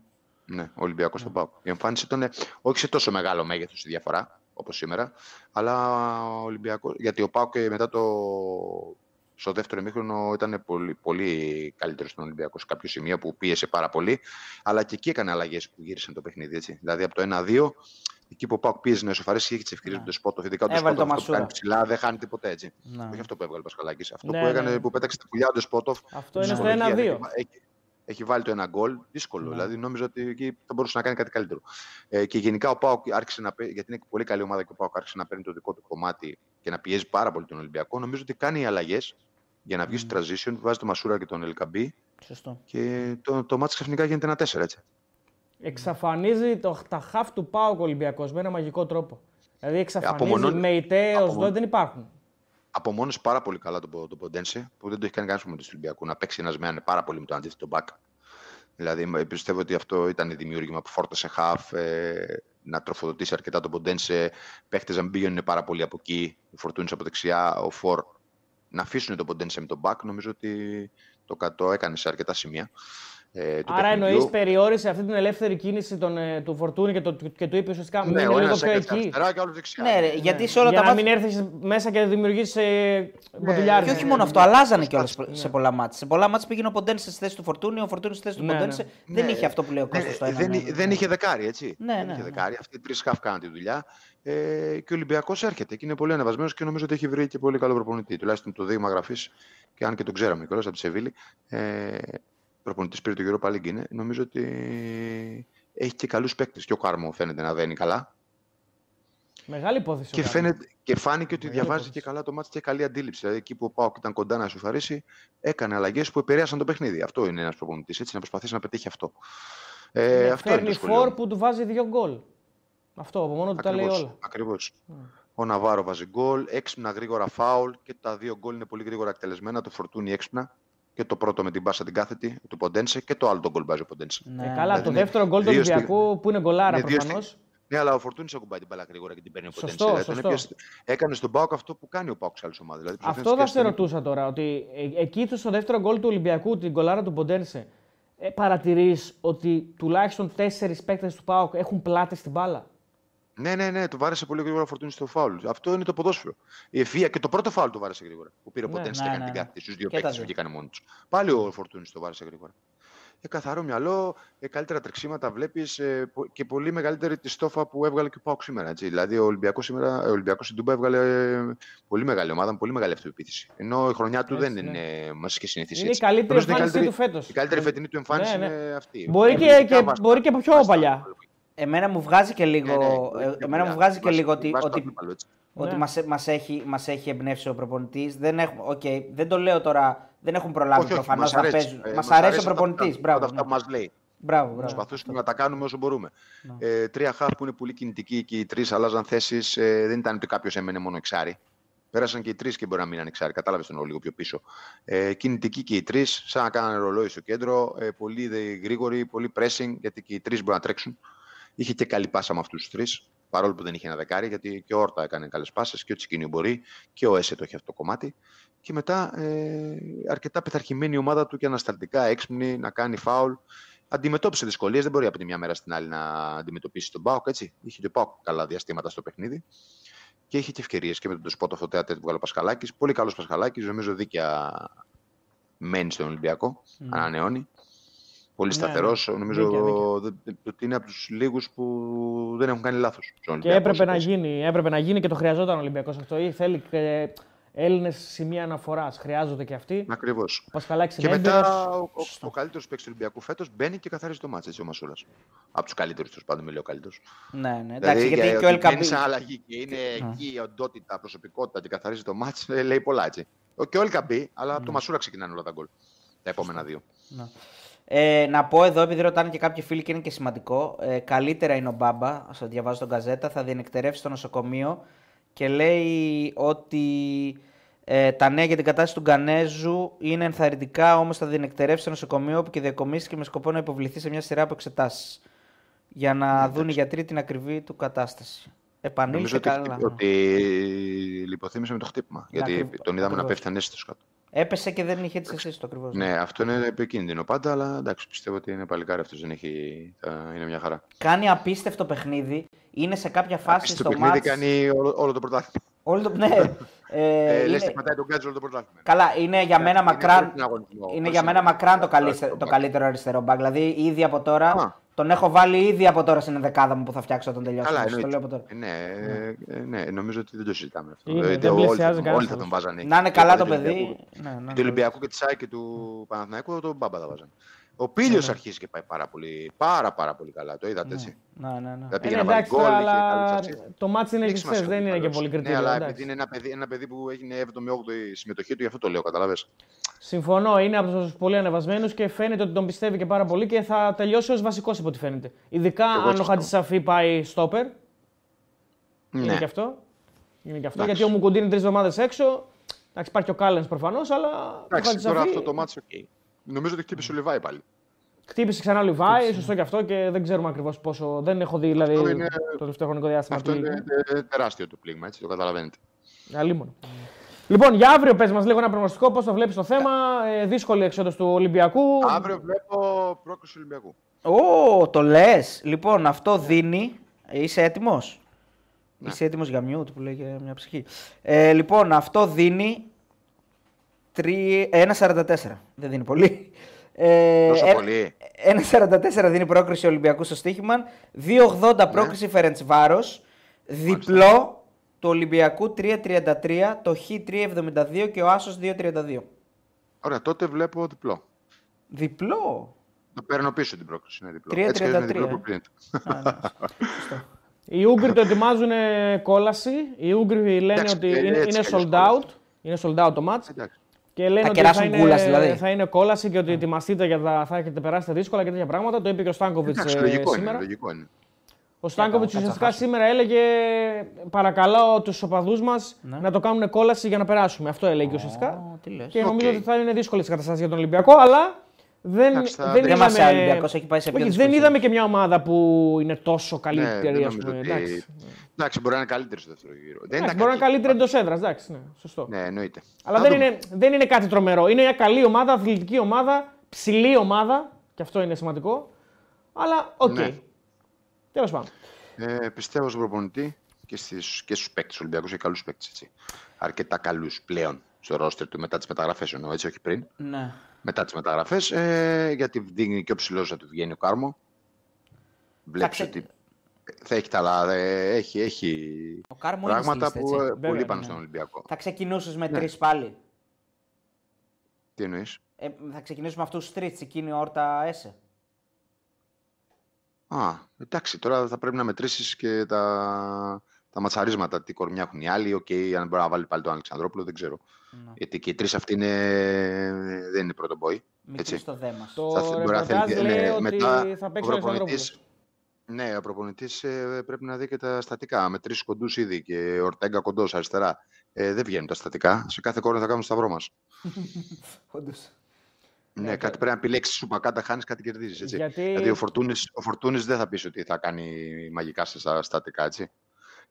Ναι, ο Ολυμπιακός στον Πάουκ. Η εμφάνιση ήταν ε, όχι σε τόσο μεγάλο μέγεθος η διαφορά όπως σήμερα, αλλά ο Ολυμπιακό. Γιατί ο Πάουκ ε, μετά το. Στο δεύτερο ημίχρονο ήταν πολύ, πολύ καλύτερος στον Ολυμπιακό σε κάποιο σημείο που πίεσε πάρα πολύ. Αλλά και εκεί έκανε αλλαγές που γύρισαν το παιχνίδι. Έτσι. Δηλαδή από το 1-2, εκεί που ο Πάουκ πίεζε να ισοφαρίσει και έχει τις ευκαιρίες Ναι. του Σπότοφ. Ειδικά ο Έβαλε Σπότοφ το αυτό που κάνει Μασούρα. ψηλά δεν χάνει ποτέ έτσι. Ναι. Όχι αυτό που έβγαλε ο Πασχαλάκης. Αυτό Ναι, που, έκανε, ναι. που πέταξε τη πουλιά του Σπότοφ. Αυτό είναι στο ψυχολογία, 1-2. Έχει, έχει, έχει βάλει το ένα γκολ. Δύσκολο. Ναι. Δηλαδή, νόμιζα ότι εκεί θα μπορούσε να κάνει κάτι καλύτερο. Ε, και γενικά ο Πάοκ άρχισε να παίρνει, γιατί είναι πολύ καλή ομάδα και ο Πάοκ άρχισε να παίρνει το δικό του κομμάτι και να πιέζει πάρα πολύ τον Ολυμπιακό. Νομίζω ότι κάνει αλλαγές για να βγει στο transition, βάζει το Μασούρα και τον Ελκαμπή Σωστό. και το, το μάτι ξαφνικά γίνεται ένα 4 έτσι. Εξαφανίζει το, τα χαφ του Πάουκ Ολυμπιακός με ένα μαγικό τρόπο. Δηλαδή εξαφανίζει Απομονώνει- με ητέ ω απομονώ- δεν υπάρχουν. Απομόνωσε πάρα πολύ καλά τον, τον Ποντένσε, που δεν το έχει κάνει κανένας προπονητή του Ολυμπιακού. Να παίξει ένας με έναν πάρα πολύ με το αντίθετο back. Δηλαδή, μ- πιστεύω ότι αυτό ήταν δημιούργημα που φόρτασε χαφ, ε, να τροφοδοτήσει αρκετά τον Ποντένσε. Παίχτες να μην πήγαινε πάρα πολύ από εκεί, ο Φορτούνη από δεξιά, ο Φορ. Να αφήσουν τον Ποντένσε με τον back, νομίζω ότι το, κα- το έκανε σε αρκετά σημεία. Ε, του Άρα παιχνιδιού. εννοείς περιόρισε αυτή την ελεύθερη κίνηση των, ε, του Φορτούνη και, το, και του είπε ουσιαστικά Ναι, μην ο είναι λίγο ένας πιο έκανε εκεί. αριστερά και ο άλλος δεξιά. Ναι, ρε, γιατί σε όλα Για τα να μάτια. μην έρθεις μέσα και δημιουργήσεις ε, Ναι, μποτιλιάρι. Και όχι μόνο αυτό, αλλάζανε κιόλας σε πολλά μάτια. Σε πολλά μάτια πήγαινε ο Ποντένσε στη θέση του Φορτούνη, ο Φορτούνης στη θέση του Ναι, ναι. Ποντένσε. Δεν Ναι. είχε αυτό που λέει ο Δεν, Κώστας στο ένα. δεν, ναι, ναι. δεν είχε δεκάρι, έτσι. Ναι, δεν ναι, είχε ναι. δεκάρι. Αυτοί οι τρεις χαφ κάναν τη δουλειά. Ε, και ο Ολυμπιακός έρχεται και είναι πολύ ανεβασμένος και νομίζω ότι έχει βρει και πολύ καλό προπονητή. Τουλάχιστον το δείγμα γραφής, και αν και τον ξέραμε κιόλας από τη Σεβίλη. Ε, προπονητής πήρε το Europa League είναι. Νομίζω ότι έχει και καλούς παίκτες. Και ο Κάρμο φαίνεται να δένει καλά. Μεγάλη υπόθεση. ο Και, Κάρμος. φαίνεται, και φάνηκε ότι Μεγάλη διαβάζει υπόθεση. και καλά το μάτι και καλή αντίληψη. Δηλαδή εκεί που ο Πάοκ ήταν κοντά να ισοφαρίσει, έκανε αλλαγές που επηρέασαν το παιχνίδι. Αυτό είναι ένας προπονητής. Έτσι να προσπαθήσει να πετύχει αυτό. Ε, Ναι, αυτό είναι Φέρνει το σχολείο φόρ μου. που του βάζει δύο γκολ. Αυτό από μόνο του τα λέει Ακριβώς, όλα. Ακριβώς. Ο Ναβάρο βάζει γκολ, έξυπνα γρήγορα φάουλ και τα δύο γκολ είναι πολύ γρήγορα εκτελεσμένα. Το φορτούνι έξυπνα και το πρώτο με την πάσα την κάθετη του Ποντένσε και το άλλο τον γκολ βάζει ο Ποντένσε. Ναι. Ε, καλά, δηλαδή το είναι δεύτερο γκολ του δύο στη- Ολυμπιακού που είναι γκολάρα είναι δύο προφανώς. στη- Ναι, αλλά ο Φορτούνης ακουμπάει την μπάλα γρήγορα και την παίρνει ο Ποντένσε. Σωστό, τον σωστό. έπιασε- έκανε στον Πάοκ αυτό που κάνει ο Πάοκ σε άλλες ομάδες. Δηλαδή, προσπαθεί Αυτό να θα τις σε πιάσει ρωτούσα τώρα. Ότι ε, εκεί του στο δεύτερο γκολ του Ολυμπιακού, την γκολάρα του Ποντένσε, ε, παρατηρείς ότι τουλάχιστον τέσσερις παίκτες του ΠΑΟΚ έχουν πλάτη στην μπάλα; Ναι, ναι, ναι, του βάρεσε πολύ γρήγορα ο Φορτούνης στο φάουλ. Αυτό είναι το ποδόσφαιρο. Η ευθεία και το πρώτο φάουλ του βάρεσε γρήγορα. Που πήρε ο Ναι, Ποντένσε ναι, και έκανε ναι, την ναι. κάθετη στους δύο Και τα παίκτες δύο. που βγήκαν μόνοι τους. Πάλι ο Φορτούνης το βάρεσε γρήγορα. Ε, καθαρό μυαλό, ε, καλύτερα τρεξίματα βλέπεις ε, πο- και πολύ μεγαλύτερη τη στόφα που έβγαλε και ο Πάοκ σήμερα. Έτσι. Δηλαδή, ο Ολυμπιακός σήμερα, ο Ολυμπιακός στην Τούμπα έβγαλε ε, πολύ μεγάλη ομάδα, με πολύ μεγάλη αυτοεπίθεση. Ενώ η χρονιά του Έτσι, δεν ναι. είναι μα είχε συνηθίσει. Είναι η έτσι. καλύτερη Νομίζω ότι εμφάνισή η του φέτος. Η καλύτερη φετινή του εμφάνιση Ναι, ναι. είναι αυτή. Μπορεί και- Επιθετικά και- βάζει μπορεί τα- και πιο βάζει τα- παλιά. Εμένα μου βγάζει και λίγο, Ναι, ναι, ε, μπορεί και εμένα μου παλιά. βγάζει και Βάζει- λίγο ότι, βάζεις το ότι, αντίπαλο, έτσι. ότι Ναι. μας, μας, έχει, μας έχει εμπνεύσει ο προπονητής. Δεν, έχουμε, οκ, δεν το λέω τώρα, δεν έχουν προλάβει Όχι, όχι, προφανώς μας να αρέσει. παίζουν. Ε, μας μας αρέσει ο αυτά που προπονητής, κάνουμε, μπράβο. Αυτά ναι. που μας λέει. Μπράβο, μπράβο. Προσπαθούσαμε να τα κάνουμε όσο μπορούμε. Ναι. Ε, τρία χαφ που είναι πολύ κινητικοί και οι τρεις αλλάζαν θέσεις. Ε, δεν ήταν ότι κάποιος έμενε μόνο εξάρι. Πέρασαν και οι τρεις και μπορεί να μην ανοιξάρει. Κατάλαβες τον λίγο πιο πίσω. Ε, κινητικοί και οι τρεις, σαν να κάνανε ρολόι στο κέντρο. Ε, πολύ δε, γρήγοροι, πολύ pressing, γιατί και οι τρεις μπορούν να τρέξουν. Είχε και καλή πάσα με αυτούς τους τρεις, παρόλο που δεν είχε ένα δεκάρι, γιατί και ο Όρτα έκανε καλές πάσες και ο Τσικίνιο μπορεί και ο Έσε το έχει αυτό το κομμάτι. Και μετά ε, αρκετά πειθαρχημένη η ομάδα του και ανασταλτικά έξυπνη να κάνει φάουλ. Αντιμετώπισε δυσκολίες, δεν μπορεί από τη μια μέρα στην άλλη να αντιμετωπίσει τον Μπάουκ. Έτσι. Είχε και ο Μπάουκ καλά διαστήματα στο παιχνίδι και είχε και ευκαιρίες και με τον σπότο αυτό το που βγάλε ο Πασχαλάκης. Πολύ καλός Πασχαλάκης, νομίζω δίκαια μένει στον Ολυμπιακό, mm. ανανεώνει. Πολύ σταθερός. Ναι, ναι. Νομίζω ότι είναι από τους λίγους που δεν έχουν κάνει λάθος. Και έπρεπε να, γίνει, έπρεπε να γίνει και το χρειαζόταν ο Ολυμπιακός αυτό. Θέλει και Έλληνες σημεία αναφοράς. Χρειάζονται και αυτοί. Ακριβώς. Και μετά ο, ο, ο καλύτερος παίκτης του Ολυμπιακού φέτος μπαίνει και καθαρίζει το μάτσο. Έτσι ο Μασούρας. Από τους καλύτερους του πάντων, μιλάω καλύτερος. Ναι, ναι. Δηλαδή, εντάξει, δηλαδή, γιατί και ο Ελκαμπή. Είναι σαν αλλαγή και είναι mm. εκεί η οντότητα, προσωπικότητα και καθαρίζει το μάτσο. Ε, λέει πολλά έτσι. Και ο Ελκαμπή, αλλά mm. από το Μασούρα ξεκινάνε όλα τα γκολ. Τα επόμενα δύο. Ναι. Ε, να πω εδώ, επειδή ρωτάνε και κάποιοι φίλοι και είναι και σημαντικό, ε, καλύτερα είναι ο Μπάμπα, ας το διαβάζω στον Καζέτα, θα διενεκτερεύσει στο νοσοκομείο και λέει ότι ε, τα νέα για την κατάσταση του Γκανέζου είναι ενθαρρυντικά, όμως θα διενεκτερεύσει στο νοσοκομείο όπου και διακομίσει με σκοπό να υποβληθεί σε μια σειρά από εξετάσεις. Για να ναι, δουν οι γιατροί την ακριβή του κατάσταση. Επανήλθε καλά. Ότι λιποθύμησε με το χτύπημα. Γιατί τον είδαμε να πέφτει ανέστητος κάτω. Έπεσε και δεν είχε τις αισθήσεις το ακριβώς. Ναι, αυτό είναι επικίνδυνο πάντα, αλλά εντάξει, πιστεύω ότι είναι παλικάρι αυτός. Δεν έχει. είναι μια χαρά. Κάνει απίστευτο παιχνίδι. Είναι σε κάποια φάση στο παιχνίδι μάτς... κάνει όλο, όλο το πρωτάθλημα. Όλο το, ναι. [LAUGHS] ε, ε, είναι... Λες πατάει τον όλο το πρωτάθλημα. Καλά, είναι για μένα είναι, μακράν, είναι, για μένα μακράν το, καλύτερο, το καλύτερο αριστερό μπακ. Δηλαδή, ήδη από τώρα τον έχω βάλει ήδη από τώρα στην δεκάδα μου που θα φτιάξω όταν τελειώσω. Καλά, το λέω από τώρα. Ναι, ναι. ναι, νομίζω ότι δεν το συζητάμε αυτό. Είναι, δεν όλοι, όλοι θα τον βάζανε. Να είναι καλά το παιδί. Ναι, ναι, του Ολυμπιακού και τη ΣΑΙ και του Παναθηναϊκού τον Μπάμπα θα βάζανε. Ο Πίλιο ναι. αρχίζει και πάει πάρα πολύ, πάρα, πάρα πολύ καλά. Το είδατε έτσι. Ναι, ναι, ναι. Δηλαδή πήγε να βάλει γκολ, αλλά το μάτι είναι εξή, δεν είναι και πολύ κριτήριο. Ναι, αλλά επειδή είναι ένα παιδί, ένα παιδί που έγινε 7η-8η συμμετοχή του, γι' αυτό το λέω, καταλαβες. Συμφωνώ, είναι από τους πολύ ανεβασμένους και φαίνεται ότι τον πιστεύει και πάρα πολύ και θα τελειώσει ως βασικός από ό,τι φαίνεται. Ειδικά Εγώ αν ο Χατζησαφή πάει στόπερ. Ναι. Είναι και αυτό. Είναι και αυτό γιατί ο Μουκουντή είναι τρεις εβδομάδες έξω. Εντάξει, υπάρχει ο Κάλενς προφανώς, αλλά. Εντάξει, τώρα αυτό το μάτσο, okay. Νομίζω ότι χτύπησε ο Λιβάη πάλι. Χτύπησε ξανά ο Λιβάη, σωστό και αυτό και δεν ξέρουμε ακριβώς πόσο. Δεν έχω δει δηλαδή, είναι... το τελευταίο χρονικό διάστημα. Αυτό είναι τεράστιο το πλήγμα, έτσι το καταλαβαίνετε. Αλίμονο. Λοιπόν, για αύριο πες μας λίγο ένα προγνωστικό, πώς το βλέπεις το θέμα, ε, δύσκολη εξόδος του Ολυμπιακού. Αύριο βλέπω πρόκληση Ολυμπιακού. Ω, το λες. Λοιπόν, αυτό δίνει, είσαι έτοιμος; Ναι. Είσαι έτοιμος για μιούτ που λέει μια ψυχή. Ε, λοιπόν, αυτό δίνει 1,44. Δεν δίνει πολύ. Ε, Τόσο πολύ. 1,44 δίνει πρόκριση Ολυμπιακού στο στοίχημα. 2,80 ναι. πρόκριση Φερεντ Βάρο. Διπλό του Ολυμπιακού 3,33, το Χ 3,72 και ο Άσος 2,32. Ωραία, τότε βλέπω διπλό. Διπλό; Να παίρνω πίσω την πρόκριση. Είναι διπλό. 3,33. Έτσι είναι διπλό ναι. [LAUGHS] Οι Ούγγροι το ετοιμάζουν κόλαση. Οι Ούγγροι λένε ότι είναι, είναι sold out. Είναι sold out το match. Και λένε θα ότι θα είναι, κούλαση, δηλαδή. θα είναι κόλαση και ότι ετοιμαστείτε για τα, θα έχετε περάσει δύσκολα και τέτοια πράγματα. Το είπε και ο Στάνκοβιτς ε, σήμερα. Είναι, λογικό είναι. Ο Στάνκοβιτς ουσιαστικά σήμερα έλεγε παρακαλώ τους οπαδούς μας ναι. να το κάνουν κόλαση για να περάσουμε. Αυτό έλεγε oh, ουσιαστικά. Και νομίζω ότι θα είναι δύσκολες οι καταστάσεις για τον Ολυμπιακό, αλλά δεν, δεν, δεν είδαμε... έχει πάει σε Όχι, δεν είδαμε και μια ομάδα που είναι τόσο καλύτερη. Ναι, πούμε, ότι... εντάξει. εντάξει, μπορεί να είναι καλύτερη στο δεύτερο γύρο. Δεν εντάξει, μπορεί να είναι καλύτερη εντός έδρας. Εντάξει, ναι, σωστό. Ναι, εννοείται. Αλλά δεν είναι, δεν είναι κάτι τρομερό. Είναι μια καλή ομάδα, αθλητική ομάδα, ψηλή ομάδα. Και αυτό είναι σημαντικό. Αλλά οκ. Okay. Ναι. Τέλος πάντων. Ε, πιστεύω στον προπονητή και, στις, και στους παίκτες Ολυμπιακούς και καλούς παίκτες. Αρκετά καλούς πλέον στο ρόστερ του μετά τις μεταγραφές εννοώ, έτσι, όχι πριν. Ναι. Μετά τις μεταγραφές, ε, γιατί δίνει και ο ψηλός να του βγαίνει ο Κάρμο. Βλέπεις ότι θα έχει τα ε, έχει, έχει ο Κάρμο πράγματα που έτσι. Ε, πολύ πάνε ναι. στον Ολυμπιακό. Θα ξεκινούσες με ναι. τρεις πάλι. Τι εννοείς; Ε, θα ξεκινήσουμε αυτούς τους τρεις, Τσικίνη, Όρτα, Έσε. Α, εντάξει, τώρα θα πρέπει να μετρήσεις και τα, τα ματσαρίσματα, τι κορμιά έχουν οι άλλοι. Οκ, okay, αν μπορεί να βάλει πάλι τον Αλεξανδρόπουλο, δεν ξέρω. Ναι. Γιατί και οι τρεις αυτοί είναι... δεν είναι πρώτο boy. έτσι. το δέμα. Το θα, μπορεί να θέλει, ναι, ότι μετά θα παίξει ο Αλεξανδρόπουλος. Ναι, ο προπονητής πρέπει να δει και τα στατικά. Με τρεις κοντούς ήδη και Ορτέγκα κοντός αριστερά. Ε, δεν βγαίνουν τα στατικά. Σε κάθε κόρνο θα κάνουμε το σταυρό μας. [LAUGHS] Όντως. Ναι, κάτι πρέπει να επιλέξεις. Σου κάτι χάνεις, κάτι κερδίζεις. Γιατί- Δηλαδή ο Φορτούνης ο Φορτούνης δεν θα πεις ότι θα κάνει μαγικά στα στατικά, έτσι.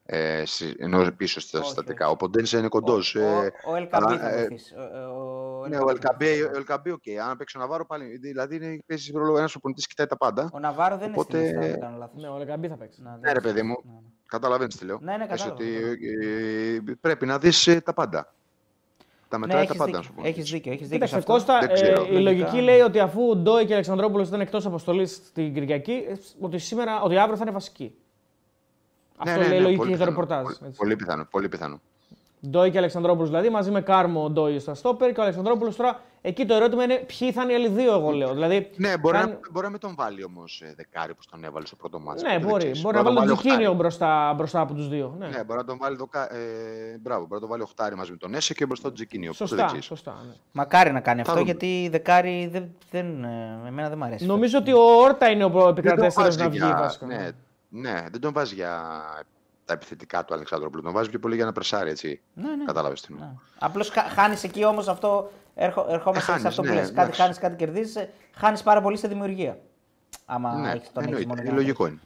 Ε, συ- ενώ πίσω στα Όχι, στατικά. όχι. Ο Ποντένσε είναι κοντός. Ο, ο, ο Ελκαμπή αλλά, θα ε, βοηθήσει. Ο- ο- Ναι, ο Ελκαμπή, ο Ελκαμπή, οκ. Αν παίξει ο Ναβάρο πάλι. Δηλαδή είναι παίζει ρόλο ένας προπονητή κοιτάει τα πάντα. Ο Ναβάρο δεν Οπότε- είναι στην λίστα, αν δεν κάνω λάθος. Ναι, ο Λεκαμπή θα παίξει. Να, Ναι, δεν ρε ξέρω. παιδί μου. Ναι, ναι. Καταλαβαίνεις τι λέω. Ναι, ναι, Πες κατάλαβα, ότι ε, πρέπει να δεις τα πάντα. Τα Ναι, μετράει τα έχεις πάντα, να δίκιο. σου πω. Έχεις δίκιο, έχεις δίκιο σε Κοίταξε, αυτό. Κώστα, Δεν ξέρω. ε, η Λογικά. λογική λέει ότι αφού ο Ντόι και ο Αλεξανδρόπουλος ήταν εκτός αποστολής την Κυριακή, ε, ότι, σήμερα, ότι αύριο θα είναι βασική. Αυτό λέει η λογική πολύ για το πιθανό, ρεπορτάζ. πολύ- έτσι. Πολύ πιθανό. Πολύ πιθανό. Ντόι και Αλεξανδρόπουλος δηλαδή, μαζί με Κάρμο ο Ντόι στα στόπερ και ο Αλεξανδρόπουλος τώρα. Εκεί το ερώτημα είναι ποιοι θα είναι οι άλλοι δύο, εγώ λέω. Δηλαδή, Ναι, μπορεί, αν- να, μπορεί να με τον βάλει όμως δεκάρι που τον έβαλε στο πρώτο μάτσο. Ναι, μπορεί. Μπορεί να βάλει τον Τζικίνιο μπροστά, μπροστά από τους δύο. Ναι. Ναι, μπορεί να τον βάλει δοκα... ε, μπράβο, μπορεί να τον βάλει οχτάρι μαζί με τον Έσε και μπροστά τον Τζικίνιο. Πού το Σωστά. δεξί. σωστά ναι. Μακάρι να κάνει Θα αυτό δούμε. γιατί δεκάρι δεν, δεν, ε, εμένα δεν μου αρέσει. Νομίζω ότι ο Όρτα είναι ο Δεν τον επικρατέστερο βάζει να βγει για- βασικά. Ναι, ναι, δεν τον βάζει για τα επιθετικά του Αλεξάνδρου. Τον βάζει πιο πολύ για να πρεσάρει έτσι. Ναι, ναι. Κατάλαβες τι Ναι. εννοώ. Απλώ χάνεις εκεί όμως αυτό. Έρχο, ερχόμαστε Ε, χάνεις, σε αυτό που ναι, λες. Κάτι εντάξει. χάνεις, κάτι κερδίζεις. Χάνεις πάρα πολύ σε δημιουργία. Άμα Ναι, έχεις τον έχεις εννοείται. μόνο Ε, για να Λογικό είναι.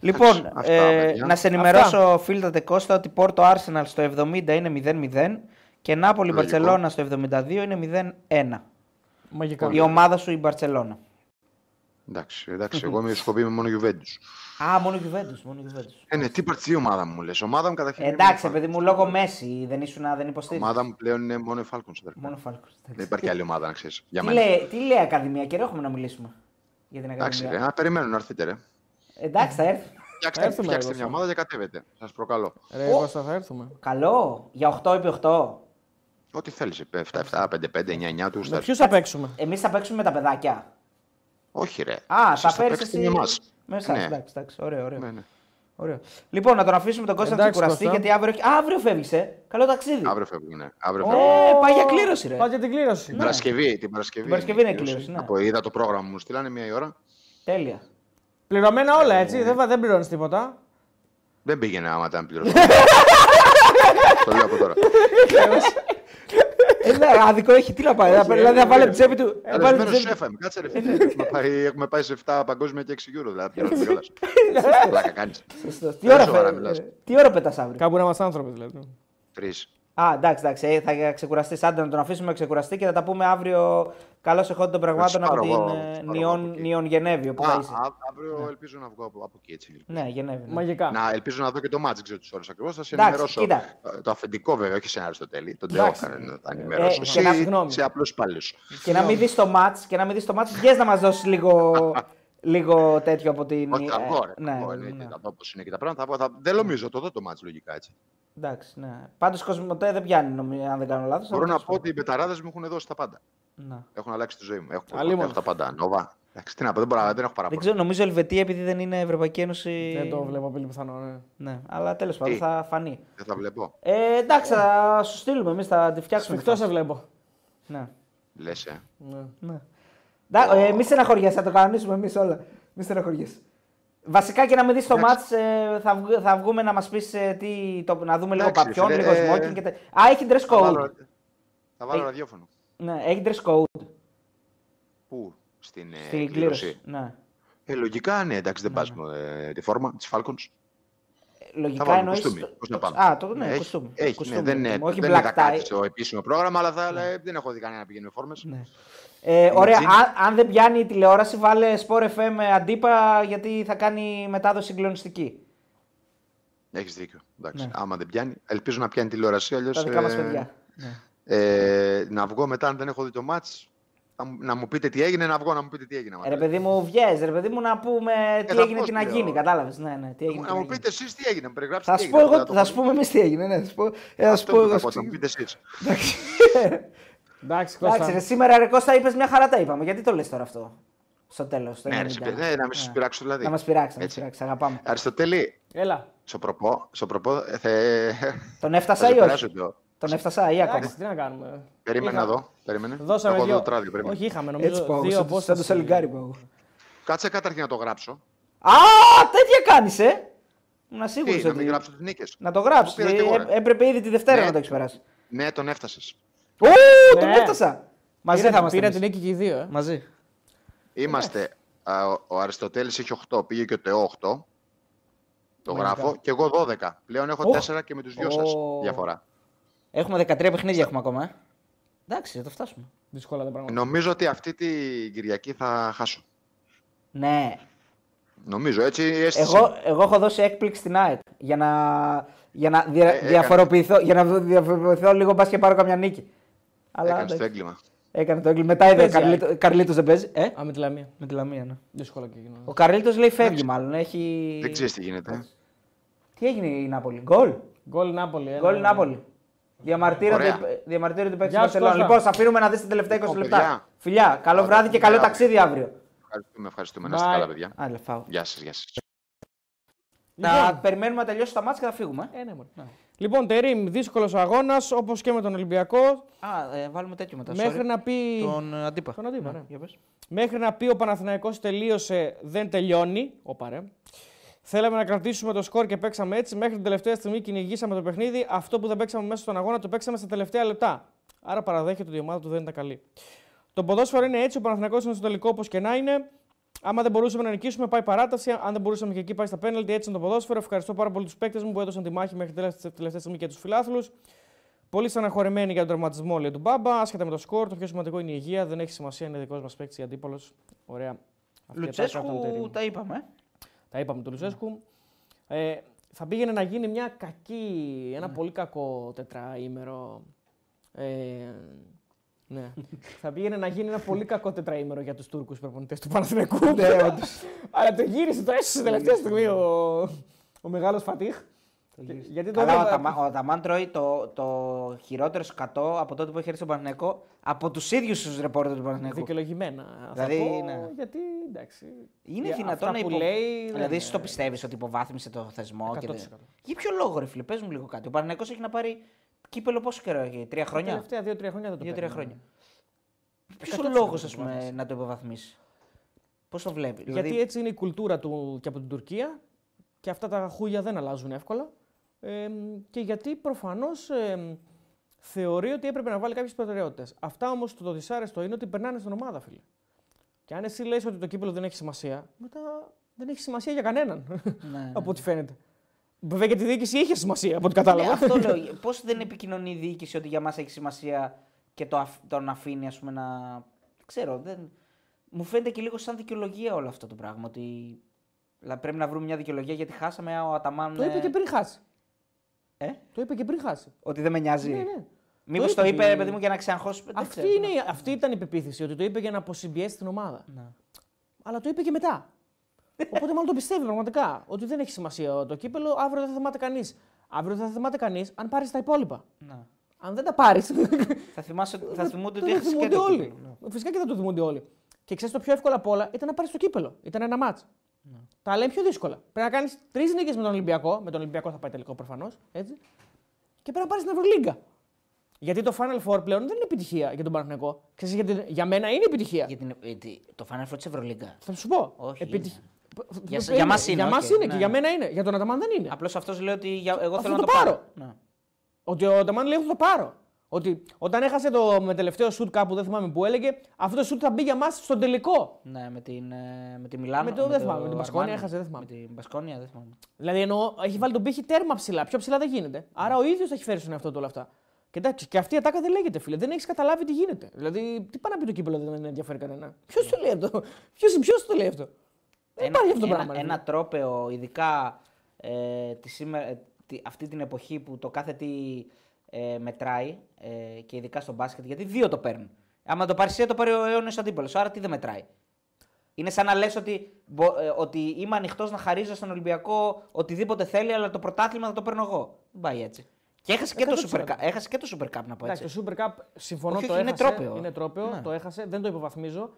Λοιπόν, αυτά, ε, παιδιά. να σε ενημερώσω, φίλτα Κώστα, ότι Πόρτο Arsenal στο 70 είναι 0-0 και Νάπολη Λογικό. Μπαρσελόνα στο 72 είναι 0-1. Μαγικά. Η ομάδα σου η Μπαρσελόνα. Εντάξει, εντάξει εγώ είμαι σκοπή με μόνο Γιουβέντους. Α, μόνο Juventus, μόνο Juventus. Ε, ναι, τι παρτιζή ομάδα μου λες. Ομάδα μου καταρχήν. είναι Εντάξει, μόνο παιδί μου, λόγω Μέση δεν ήσουν δεν Η υποστήριζε. ομάδα μου πλέον είναι μόνο η Falcons. Μόνο Φάλκος. Δεν υπάρχει άλλη ομάδα να ξέρεις. Για Τι μένα. λέει, τι λέει Ακαδημία, καιρό έχουμε να μιλήσουμε για την Εντάξει, Ακαδημία. ρε, να περιμένω να έρθετε. Ρε. Εντάξει, θα έρθει. Φτιάξτε, έρθουμε, φτιάξτε εγώ, μια θα. ομάδα και κατέβετε. Σας προκαλώ. Ρε, Κώστα, θα έρθουμε. Καλό, για 8 επί 8. Ό,τι θέλεις. 7, 7, 5, 5, 9, 9 τους Με γουστάρει. ποιους θα παίξουμε; Εμείς θα παίξουμε με τα παιδάκια. Όχι, ρε. Α, Εσείς θα θα φέρει παίξετε εσύ. Με εμάς. Με εσάς, Ναι. εντάξει, εντάξει, ωραίο, ωραίο. Ναι, ναι. ωραίο. Λοιπόν, να τον αφήσουμε τον Κώστα να Εντάξει, ξεκουραστεί Κώστα. γιατί αύριο, έχει- αύριο φεύγεις. Ε. Καλό ταξίδι. Αύριο φεύγουν. Ναι. Αύριο Ω, φεύγουν. πάει για κλήρωση, ρε. Πάτε για την κλήρωση. Την Παρασκευή. Την Παρασκευή, Την Παρασκευή είναι κλήρωση, ναι. Από, είδα το πρόγραμμα μου, στείλανε μία η ώρα. Τέλεια. Πληρωμένα όλα έτσι, δεν, δεν πληρώνεις τίποτα. Δεν πήγαινε άμα ήταν πληρωμένο. [LAUGHS] το λέω από τώρα. Ε, ναι, άδικο έχει, τι να πάει. Όχι, δηλαδή ρε, θα βάλει ρε. την τσέπη του. θα βάλει την Καλεσμένος τσέπη του. σέφα είμαι. Κάτσε ρε φίλε. Έχουμε πάει- Έχουμε πάει σε 7 παγκόσμια και 6 euro. Δηλαδή, πληρώνουμε κιόλας. Πλάκα κάνεις. Σωστός. Τι ώρα, σοβαρά φε- μιλάς; ε, τι ώρα πετάς αύριο; Κάπου να είμαστε άνθρωποι δηλαδή. Α, Τρεις. εντάξει, εντάξει. ε, Θα ξεκουραστεί. Άντε να τον αφήσουμε να ξεκουραστεί και θα τα πούμε αύριο. Καλώς εχόντων των πραγμάτων πάρω από την εγώ, ε, θα πάρω από Νιόν, εκεί. Νιόν Γενέβη. Όπου θα Α, είσαι. α- αύριο ελπίζω να βγω από, από εκεί έτσι. Ναι, Γενέβη. ναι. Μαγικά. Να, ελπίζω να δω και το μάτς, δεν ξέρω τις ώρες ακριβώς. Θα σε Εντάξει, ενημερώσω. κοίτα. Ε, Το αφεντικό βέβαια, όχι σε ένα Αριστοτέλη. Τον Τεό Εντάξει. θα, θα ενημερώσω. Ε, σε, και να- συγγνώμη. σε απλούς υπάλληλους. Και να μην δεις το μάτ και να μην δεις το μάτ, βγες να μας δώσεις λίγο, [LAUGHS] λίγο τέτοιο από την. Όχι, θα βγω, ρε. ναι, θα βγω, ναι, εννοείται. ναι. Θα δω πώς είναι και τα πράγματα. Θα βγω, θα- Δεν νομίζω, το δω το μάτς λογικά έτσι. Εντάξει, ναι. Πάντως Κοσμοτέ δεν πιάνει, νομίζω, αν δεν κάνω λάθος. Μπορώ να πω ότι οι μπεταράδες μου έχουν δώσει τα πάντα. Ναι. Έχουν αλλάξει τη ζωή μου. Έχω, Αλίμονο. έχω τα πάντα. Νόβα. Εντάξει, τι να πω, δεν, μπορώ, δεν έχω Δεν παράπονο. ξέρω, νομίζω Ελβετία επειδή δεν είναι Ευρωπαϊκή Ένωση. Δεν το βλέπω πολύ πιθανό. Ναι. Ναι, αλλά τέλος πάντων Τι; θα φανεί. Δεν θα βλέπω. Ε, εντάξει, θα σου στείλουμε εμείς, θα τη φτιάξουμε. Σφιχτό τη σε φάση. βλέπω. Ναι. Λες, ε. Ναι. ναι. Ντά, ε, μη στεναχωριέσαι, θα το κανονίσουμε εμείς όλα. Μη στεναχωριέσαι. Βασικά και να μην δεις το Εντάξει. μάτς, ε, θα, βγ- θα βγούμε να μας πεις τι, το, να δούμε λίγο Εντάξει, παπιόν, φίλε, λίγο ε, smoking και τε... Α, έχει dress Θα code. βάλω, θα βάλω Ε, ραδιόφωνο. Ναι, έχει dress code Πού; Στην, ε, στην κλήρωση. κλήρωση. Ναι. Ε, λογικά ναι, εντάξει, δεν πας με ε, τη φόρμα της Falcons. Θα Λογικά βάλουμε εννοείς... κοστούμι. το- Πώς να πάμε. Α, το, ναι, έχει, κοστούμι. Έχει, Κοστούμι. ναι, δεν, είναι, Όχι δεν black είδα κάτι tie. στο επίσημο πρόγραμμα, αλλά θα, ε, δεν έχω δει κανένα να πηγαίνει με φόρμες. Ναι. Ε, ωραία, τζιν. αν, αν δεν πιάνει η τηλεόραση, βάλε Sport FM αντίπα γιατί θα κάνει μετάδοση συγκλονιστική. Έχεις δίκιο. Εντάξει. Ναι. Άμα δεν πιάνει, ελπίζω να πιάνει τηλεόραση. Αλλιώς, Τα δικά μας ε, παιδιά. Ναι. Ε, να βγω μετά, αν δεν έχω δει το μάτς, να, μου- να μου πείτε τι έγινε, να βγω να μου πείτε τι έγινε. άμα Ε, Ρε θέλετε. παιδί μου, βγες, ρε παιδί μου, να πούμε τι θα έγινε, πω τι να στο γίνει. λέω. Κατάλαβες. Ναι, ναι, τι έγινε. Να τι μου να γίνει. πείτε εσείς τι έγινε, να περιγράψετε Θα τι σου πω έγινε, εγώ, δεν το θα πω σου πούμε εμείς τι έγινε. Ναι, θα σου πω, ε, θα σου Αυτό πω που εγώ. θα σου πω, [LAUGHS] θα μου πω. πείτε εσείς. Εντάξει. Εντάξει, Εντάξει, ρε, Κώστα. σήμερα ρε Κώστα είπες μια χαρά τα είπαμε. Γιατί το λες τώρα αυτό. Στο τέλος. στο Ναι, ρε, 90. σε πειρά- ναι, να μην σας πειράξω δηλαδή. Να μας πειράξει, να μας Έτσι. πειράξει. Αγαπάμε. Αριστοτέλη, Έλα. σοπροπό, σοπροπό, ε, θε... Τον θα έφτασα σε ή όχι; περάσω το. Τον έφτασα ή ακόμα; Εντάξει, τι να κάνουμε. Περίμενε Είχα- να δω. Περίμενε. Δώσαμε Έχω δύο. εδώ το τράδιο, περίμενε. Όχι, είχαμε Έτσι νομίζω πάω, δύο σαν το- σαν το απόσταση. σαλιγκάρι πάω. Κάτσε καταρχήν να το γράψω. Α, τέτοια κάνεις, ε! Ήμουν σίγουρο Τι, να ότι. μην γράψω τις νίκες. Να το γράψεις. Το πήρα κι εγώ, ρε. έπρεπε ήδη τη Δευτέρα Ναι. να το έχεις περάσει. Ναι, τον έφτασες. Ω, τον Ναι. έφτασα! Μαζί Πήρα- θα είμαστε. Πήρα εμείς. την νίκη και οι δύο, ε. Μαζί. Είμαστε. α, ο- ο Αριστοτέλης έχει 8, πήγε και ο Τεό 8. Το Μαγικά. γράφω. Και εγώ 12. Πλέον έχω Οχ. 4 και με τους δυο σας Ω. διαφορά. Έχουμε 13 παιχνίδια έχουμε ακόμα. Ε. Εντάξει, θα το φτάσουμε. Δύσκολα τα πράγματα. Νομίζω ότι αυτή την Κυριακή θα χάσω. Ναι. Νομίζω έτσι η αίσθηση. Εγώ, εγώ έχω δώσει έκπληξη στην ΑΕΚ για να, για να δια, Ε, έκανε. διαφοροποιηθώ, για να διαφοροποιηθώ λίγο μπας και πάρω καμιά νίκη. Αλλά Έκανε το εντάξει, έγκλημα. έκανε το έγκλημα. Μετά είδε Παίζει, Καρλίτο, Καρλίτος δεν παίζει. Ε; Α, με τη Λαμία. Με τη Λαμία, ναι. Δύσκολα και εκείνο. Ο Καρλίτος λέει φεύγει μάλλον. Έχει... Δεν ξέρεις τι γίνεται. Τι έγινε η Νάπολη. Γκολ; Γκολ Νάπολη. ένα- Γκολ η Νάπολη. Διαμαρτύρονται, Ωραία. διαμαρτύρονται οι παίκτες Γεια του σου, Μπαρσελόνα. Κώστα. Λοιπόν, σα αφήνουμε να δείτε τα τελευταία 20 Λοιπόν, λεπτά. παιδιά. Φιλιά, καλό Ωραία, βράδυ και καλό φιλιά. ταξίδι αύριο. Ευχαριστούμε, ευχαριστούμε. Να είστε Bye. καλά, παιδιά. Άλλα, φάω. Γεια σας, γεια σας. Θα Λοιπόν. περιμένουμε να τελειώσει τα μάτια και θα φύγουμε. Ε, ναι, μωρέ. Λοιπόν, Τερήμ, δύσκολος αγώνας όπως και με τον Ολυμπιακό. Α, ε, βάλουμε τέτοιο μετά. Μέχρι sorry. να πει. Τον ε, αντίπα. Τον αντίπα, Ναι, ναι. για πες. Μέχρι να πει ο Παναθηναϊκός τελείωσε, δεν τελειώνει. Όπα ρε. Θέλαμε να κρατήσουμε το σκορ και παίξαμε έτσι. Μέχρι την τελευταία στιγμή κυνηγήσαμε το παιχνίδι. Αυτό που δεν παίξαμε μέσα στον αγώνα το παίξαμε στα τελευταία λεπτά. Άρα παραδέχεται ότι η ομάδα του δεν ήταν καλή. Το ποδόσφαιρο είναι έτσι. Ο Παναθηναϊκός είναι στο τελικό όπως και να είναι. Άμα δεν μπορούσαμε να νικήσουμε, πάει παράταση. Αν δεν μπορούσαμε και εκεί, πάει στα πέναλτι. Έτσι είναι το ποδόσφαιρο. Ευχαριστώ πάρα πολύ τους παίκτες μου που έδωσαν τη μάχη μέχρι την τελευταία στιγμή και τους φιλάθλους. Πολύ στεναχωρημένοι για τον τραυματισμό λέει του Μπάμπα. Άσχετα με το σκορ, το πιο σημαντικό είναι η υγεία. Δεν έχει σημασία, είναι δικός μας παίκτης ή αντίπαλος. Ωραία. Αυτή η ατάκα από τον Τερίμ. Λουτσέσκου τα είπαμε. ε. Τα είπαμε του Λουτσέσκου. Ε, θα πήγαινε να γίνει μια κακή, ένα πολύ κακό τετραήμερο. Ε, ναι. [LAUGHS] θα πήγαινε να γίνει ένα πολύ κακό τετραήμερο για τους Τούρκους προπονητές του Παναθηναϊκού. [LAUGHS] Αλλά το γύρισε, το έσωσε τελευταία στιγμή ο, ο μεγάλος Φατίχ. Γιατί το Καλά, ο, έβλεπα- Ταμα, ο Ταμάν τρώει το, το χειρότερο σκατό από τότε που έχει έρθει στον Παναθηναϊκό από τους ίδιους τους ρεπόρτερ του Παναθηναϊκού. Δικαιολογημένα. Δηλαδή, θα πω, ναι. Γιατί εντάξει. Είναι για δυνατόν αυτά να που υπο... λέει. δεν Δηλαδή, εσύ είναι- το πιστεύεις ότι υποβάθμισε το θεσμό. Και... 100%. δεν- Για ποιο λόγο, ρε φίλε, πες μου λίγο κάτι. Ο Παναθηναϊκός έχει να πάρει κύπελο πόσο καιρό έχει, τρία Τα χρόνια; τελευταία δύο-τρία χρόνια δεν το Δύο-τρία παίρνει. χρόνια. Ποιος 100% ο λόγος, το ας πούμε, υποβάθμισε. να το υποβαθμίσεις; Πώς το βλέπεις; Γιατί δηλαδή, έτσι είναι η κουλτούρα του και από την Τουρκία και αυτά τα χούγια δεν αλλάζουν εύκολα. Ε, και γιατί προφανώς θεωρεί ότι έπρεπε να βάλει κάποιες προτεραιότητες. Αυτά όμως το, το δυσάρεστο είναι ότι περνάνε στην ομάδα, φίλε. Και αν εσύ λες ότι το κύπελο δεν έχει σημασία, μετά δεν έχει σημασία για κανέναν. ναι, [LAUGHS] από ό,τι φαίνεται. Βέβαια για τη διοίκηση είχε σημασία, από ό,τι κατάλαβα. Ναι, αυτό λέω. [LAUGHS] Πώς δεν επικοινωνεί η διοίκηση ότι για μας έχει σημασία και το, αφ- τον αφήνει, ας πούμε, να. Δεν ξέρω. Δεν... Μου φαίνεται και λίγο σαν δικαιολογία όλο αυτό το πράγμα. Ότι δηλαδή, πρέπει να βρούμε μια δικαιολογία γιατί χάσαμε α, ο Αταμάν. το είπε ε, και πριν χάσει. Ε; Το είπε και πριν χάσει. Ότι δεν με νοιάζει; Ναι, ναι. Μήπως Το το είπε είπε, και- ρε παιδί μου, για να ξεαγχώσει. δεν Αυτή, ξέρω. είναι, η- αυτή ήταν η πεποίθηση, ότι το είπε για να αποσυμπιέσει την ομάδα. Ναι. Αλλά το είπε και μετά. Οπότε μάλλον το πιστεύει πραγματικά. Ότι δεν έχει σημασία το κύπελο, αύριο δεν θα θυμάται κανείς. Αύριο δεν θα θυμάται κανείς αν πάρεις τα υπόλοιπα. Ναι. Αν δεν τα πάρεις. Θα, θυμάσαι, θα [LAUGHS] θυμούνται ότι θα έχασε και θυμούνται το όλοι. κύπελλο, ναι. Φυσικά και θα το θυμούνται όλοι. Και ξέρεις το πιο εύκολο απ' όλα ήταν να πάρεις το κύπελο. Ήταν ένα μάτς. Ναι. Τα λέει πιο δύσκολα. Πρέπει να κάνεις τρεις νίκες με τον Ολυμπιακό. Με τον Ολυμπιακό θα πάει τελικό προφανώς. Και πρέπει να πάρεις την Ευρωλίγκα. Γιατί το Final Four πλέον δεν είναι επιτυχία για τον Παναθηναϊκό. Ξέρεις, γιατί για μένα είναι επιτυχία. Για την, ε, τι- το Final Four της Ευρωλίγκας. Θα σου πω. Όχι, Επιτυχ- είναι. Π- Για- π- για μας είναι, Για οκ, μας είναι ναι. και για μένα είναι. Για τον Αταμάν δεν είναι. Απλώς αυτός λέει ότι για, εγώ Αυτό θέλω να το το πάρω. πάρω. Ναι. Ότι ο Αταμάν λέει: Θα το πάρω. Ότι όταν έχασε το με τελευταίο σουτ κάπου, δεν θυμάμαι που έλεγε, αυτό το σουτ θα μπει για μας στον τελικό. Ναι, με, την, ε, με τη Μιλάνο. Με το- δεν θυμάμαι, με την Μπασκόνια Αρμάνι. έχασε, δεν θυμάμαι. Με την Μπασκόνια, δεν θυμάμαι. Δηλαδή εννοώ, έχει βάλει τον πήχη τέρμα ψηλά. Πιο ψηλά δεν γίνεται. Άρα ο ίδιος θα έχει φέρει στον εαυτό του όλα αυτά. Και, εντάξει, και αυτή η ατάκα δεν λέγεται, φίλε. Δεν έχεις καταλάβει τι γίνεται. Δηλαδή, τι πάει να πει το κύπελο, δεν ενδιαφέρει κανένα. Ποιος το λέει αυτό; Ποιος το λέει αυτό; Δεν Ένα, υπάρχει αυτό το ένα, πράγμα. ρε ένα φίλε. τρόπεο, ειδικά ε, τη σήμερα, ε, τη- αυτή την εποχή που το κάθε τι ε, μετράει ε, και ειδικά στο μπάσκετ, γιατί δύο το παίρνουν. Άμα το πάρεις εσύ, το πάρει ο αιώνιος αντίπαλος. Άρα τι δεν μετράει. Είναι σαν να λες ότι, μπο- ε, ότι είμαι ανοιχτός να χαρίζω στον Ολυμπιακό οτιδήποτε θέλει, αλλά το πρωτάθλημα θα το παίρνω εγώ. Δεν πάει έτσι. Και έχασε και, το 100%. Super Cup, έχασε και το Super Cup να πω έτσι. Εντάξει, το Super Cup συμφωνώ Όχι, το όχι, είναι έχασε. τρόπαιο. Είναι τρόπαιο, Ναι. το έχασε, δεν το υποβαθμίζω.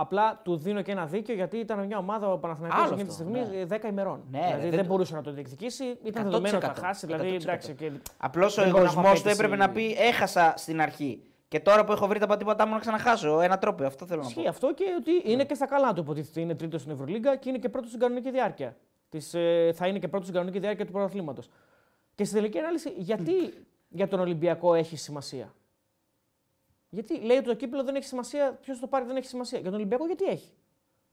Απλά του δίνω και ένα δίκιο γιατί ήταν μια ομάδα ο Παναθηναϊκός Άλλο εκείνη τη αυτό, στιγμή ναι. 10 ημερών. Ναι, δηλαδή ρε, δεν, δεν- μπορούσε να το διεκδικήσει. Ήταν 100%, δεδομένο ότι θα χάσει. Δηλαδή 100%. εντάξει. Και... Απλώς ο δεν μπορώ να έχω εγωισμός του απέτηση. έπρεπε να πει έχασα στην αρχή. Και τώρα που έχω βρει τα πατήματά μου να ξαναχάσω ένα τρόπο, αυτό θέλω να πω. Ισχύει αυτό και ότι είναι και στα καλά του. Υποτίθεται είναι τρίτος στην Ευρωλίγκα και είναι και πρώτος στην κανονική διάρκεια. Της, ε, θα είναι και πρώτος στην κανονική διάρκεια του πρωταθλήματος. Και στη τελική ανάλυση, γιατί για τον Ολυμπιακό έχει σημασία; Γιατί λέει ότι το κύπελο δεν έχει σημασία, ποιος το πάρει δεν έχει σημασία. Για τον Ολυμπιακό γιατί έχει;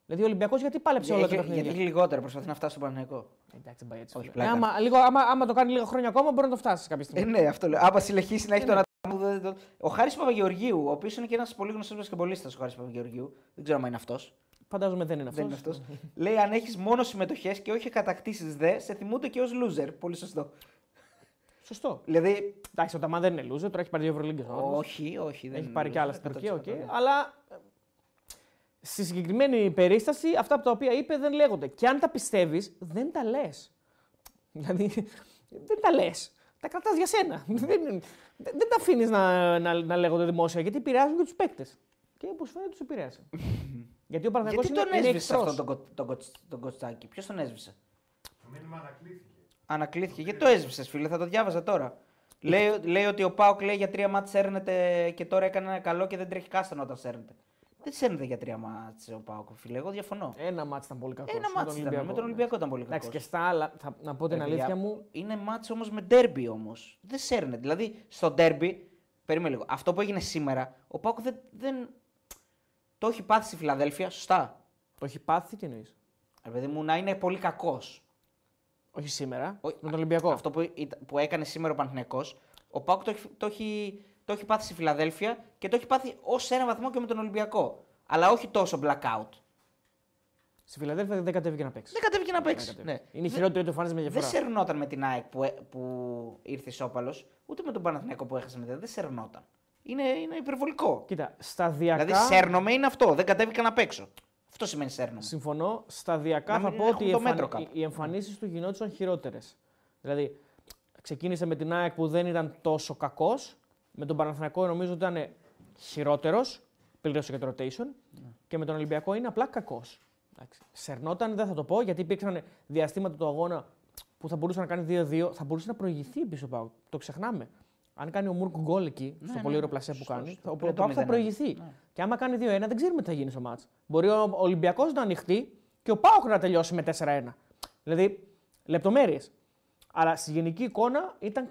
Δηλαδή ο Ολυμπιακός γιατί πάλεψε όλα τα Γιατί, παιχνίδια; γιατί λιγότερο προσπαθεί να φτάσει στο Παναγενικό. Εντάξει, δεν πάει έτσι. Όχι, φίλε. πλάκα. Ε, άμα, λίγο, άμα, άμα το κάνει λίγα χρόνια ακόμα, μπορεί να το φτάσει κάποια Ε, στιγμή. ναι, αυτό λέω. Άμα συνεχίσει να έχει τον ατόμο. δεν- δεν- Ο Χάρης Παπαγεωργίου, ο οποίος είναι και ένας πολύ γνωστός μπασκεμπολίστα, ο Χάρης Παπαγεωργίου. Δεν ξέρω αν είναι αυτός. Φαντάζομαι δεν είναι αυτός. Δεν είναι αυτός. Λέει αν έχεις μόνο συμμετοχές και όχι κατακτήσεις δε, σε θυμούνται και ως loser. Πολύ σωστό. Σωστό. Δηλαδή. Εντάξει, ο Αταμάν δεν είναι loser, τώρα έχει πάρει δύο Ευρωλίγκες. Όχι, όχι. Δεν Έχει είναι πάρει και loser, άλλα στην Τουρκία, 100%. οκ. Αλλά ε, στη συγκεκριμένη περίσταση αυτά από τα οποία είπε δεν λέγονται. Και αν τα πιστεύεις, δεν τα λες. Δηλαδή, δεν τα λες. Τα κρατάς για σένα. δεν, δεν, δεν τα αφήνεις να, να, να λέγονται δημόσια γιατί επηρεάζουν και τους παίκτες. Και όπως φαίνεται, τους επηρέασε. [LAUGHS] γιατί ο Παναγιώτο Γιατί είναι, τον είναι έσβησε εχθρός. αυτόν τον, κο- τον, κο- τον κοτσάκι. Ποιος τον έσβησε; Το μήνυμα ανακλήθηκε. Ανακλήθηκε. Γιατί το έσβησες, φίλε, θα το διάβαζα τώρα. λέει, λέει ότι ο Πάοκ λέει για τρία μάτς σέρνεται και τώρα έκανε ένα καλό και δεν τρέχει κάστανο όταν σέρνεται. Δεν σέρνεται για τρία μάτς ο Πάοκ, φίλε. Εγώ διαφωνώ. Ένα μάτι ήταν πολύ κακός. Ένα μάτς ήταν. Με τον Ολυμπιακό ήταν πολύ κακός. Εντάξει, και στα άλλα, θα, να πω την αλήθεια μου, Είναι μάτς όμως με ντέρμπι όμως. Δεν σέρνεται. Δηλαδή στο ντέρμπι, περίμενε λίγο. Αυτό που έγινε σήμερα, ο Πάοκ δεν, δεν... το έχει πάθει στη Φιλαδέλφια, σωστά. το έχει πάθει, τι εννοείς; Ρε παιδί μου, να είναι πολύ κακός. Όχι σήμερα, Όχι, με τον Ολυμπιακό. Αυτό που, ήταν- που έκανε σήμερα ο Παναθηναϊκός, ο Πάοκ το, έχει- το, έχει, το έχει πάθει στη Φιλαδέλφια και το έχει πάθει ως ένα βαθμό και με τον Ολυμπιακό. Αλλά όχι τόσο blackout. Στη Φιλαδέλφια δεν κατέβηκε να παίξει. Δεν κατέβηκε να Δεν παίξει. κατέβηκε. Ναι. Είναι η χειρότερη του εμφάνιση με Δεν διαφορά. σερνόταν με την ΑΕΚ που, ε- που ήρθε ισόπαλος, ούτε με τον Παναθηναϊκό που έχασε μετά. Δεν σερνόταν. Είναι, είναι υπερβολικό. Κοίτα, σταδιακά. Δηλαδή, σέρνομαι είναι αυτό. Δεν κατέβηκα να παίξω. Αυτό σημαίνει σέρνομαι. Συμφωνώ. Σταδιακά Να θα μην πω ότι οι, έχουμε το μέτρο εμφαν... κάπου. οι εμφανίσεις του γινόντουσαν χειρότερες. Δηλαδή, ξεκίνησε με την ΑΕΚ που δεν ήταν τόσο κακός. Με τον Παναθηναϊκό νομίζω ότι ήταν χειρότερος. Πλήρωσε και το rotation. Και με τον Ολυμπιακό είναι απλά κακός. Σερνόταν, δεν θα το πω, γιατί υπήρξαν διαστήματα του αγώνα που θα μπορούσε να κάνει 2-2, θα μπορούσε να προηγηθεί πίσω πάω. Το ξεχνάμε. Αν κάνει ο Μούρκ γκολ εκεί, στο ναι, πολύ ναι. ωραίο πλασέ που Σωστό, κάνει, σωστό. ο Πριν το Πάοκ θα 0-1. προηγηθεί. Ναι. Και άμα κάνει 2-1, δεν ξέρουμε τι θα γίνει στο μάτς. Μπορεί ο Ολυμπιακός να ανοιχτεί και ο Πάοκ να τελειώσει με 4-1. Δηλαδή, λεπτομέρειες. Αλλά στη γενική εικόνα ήταν,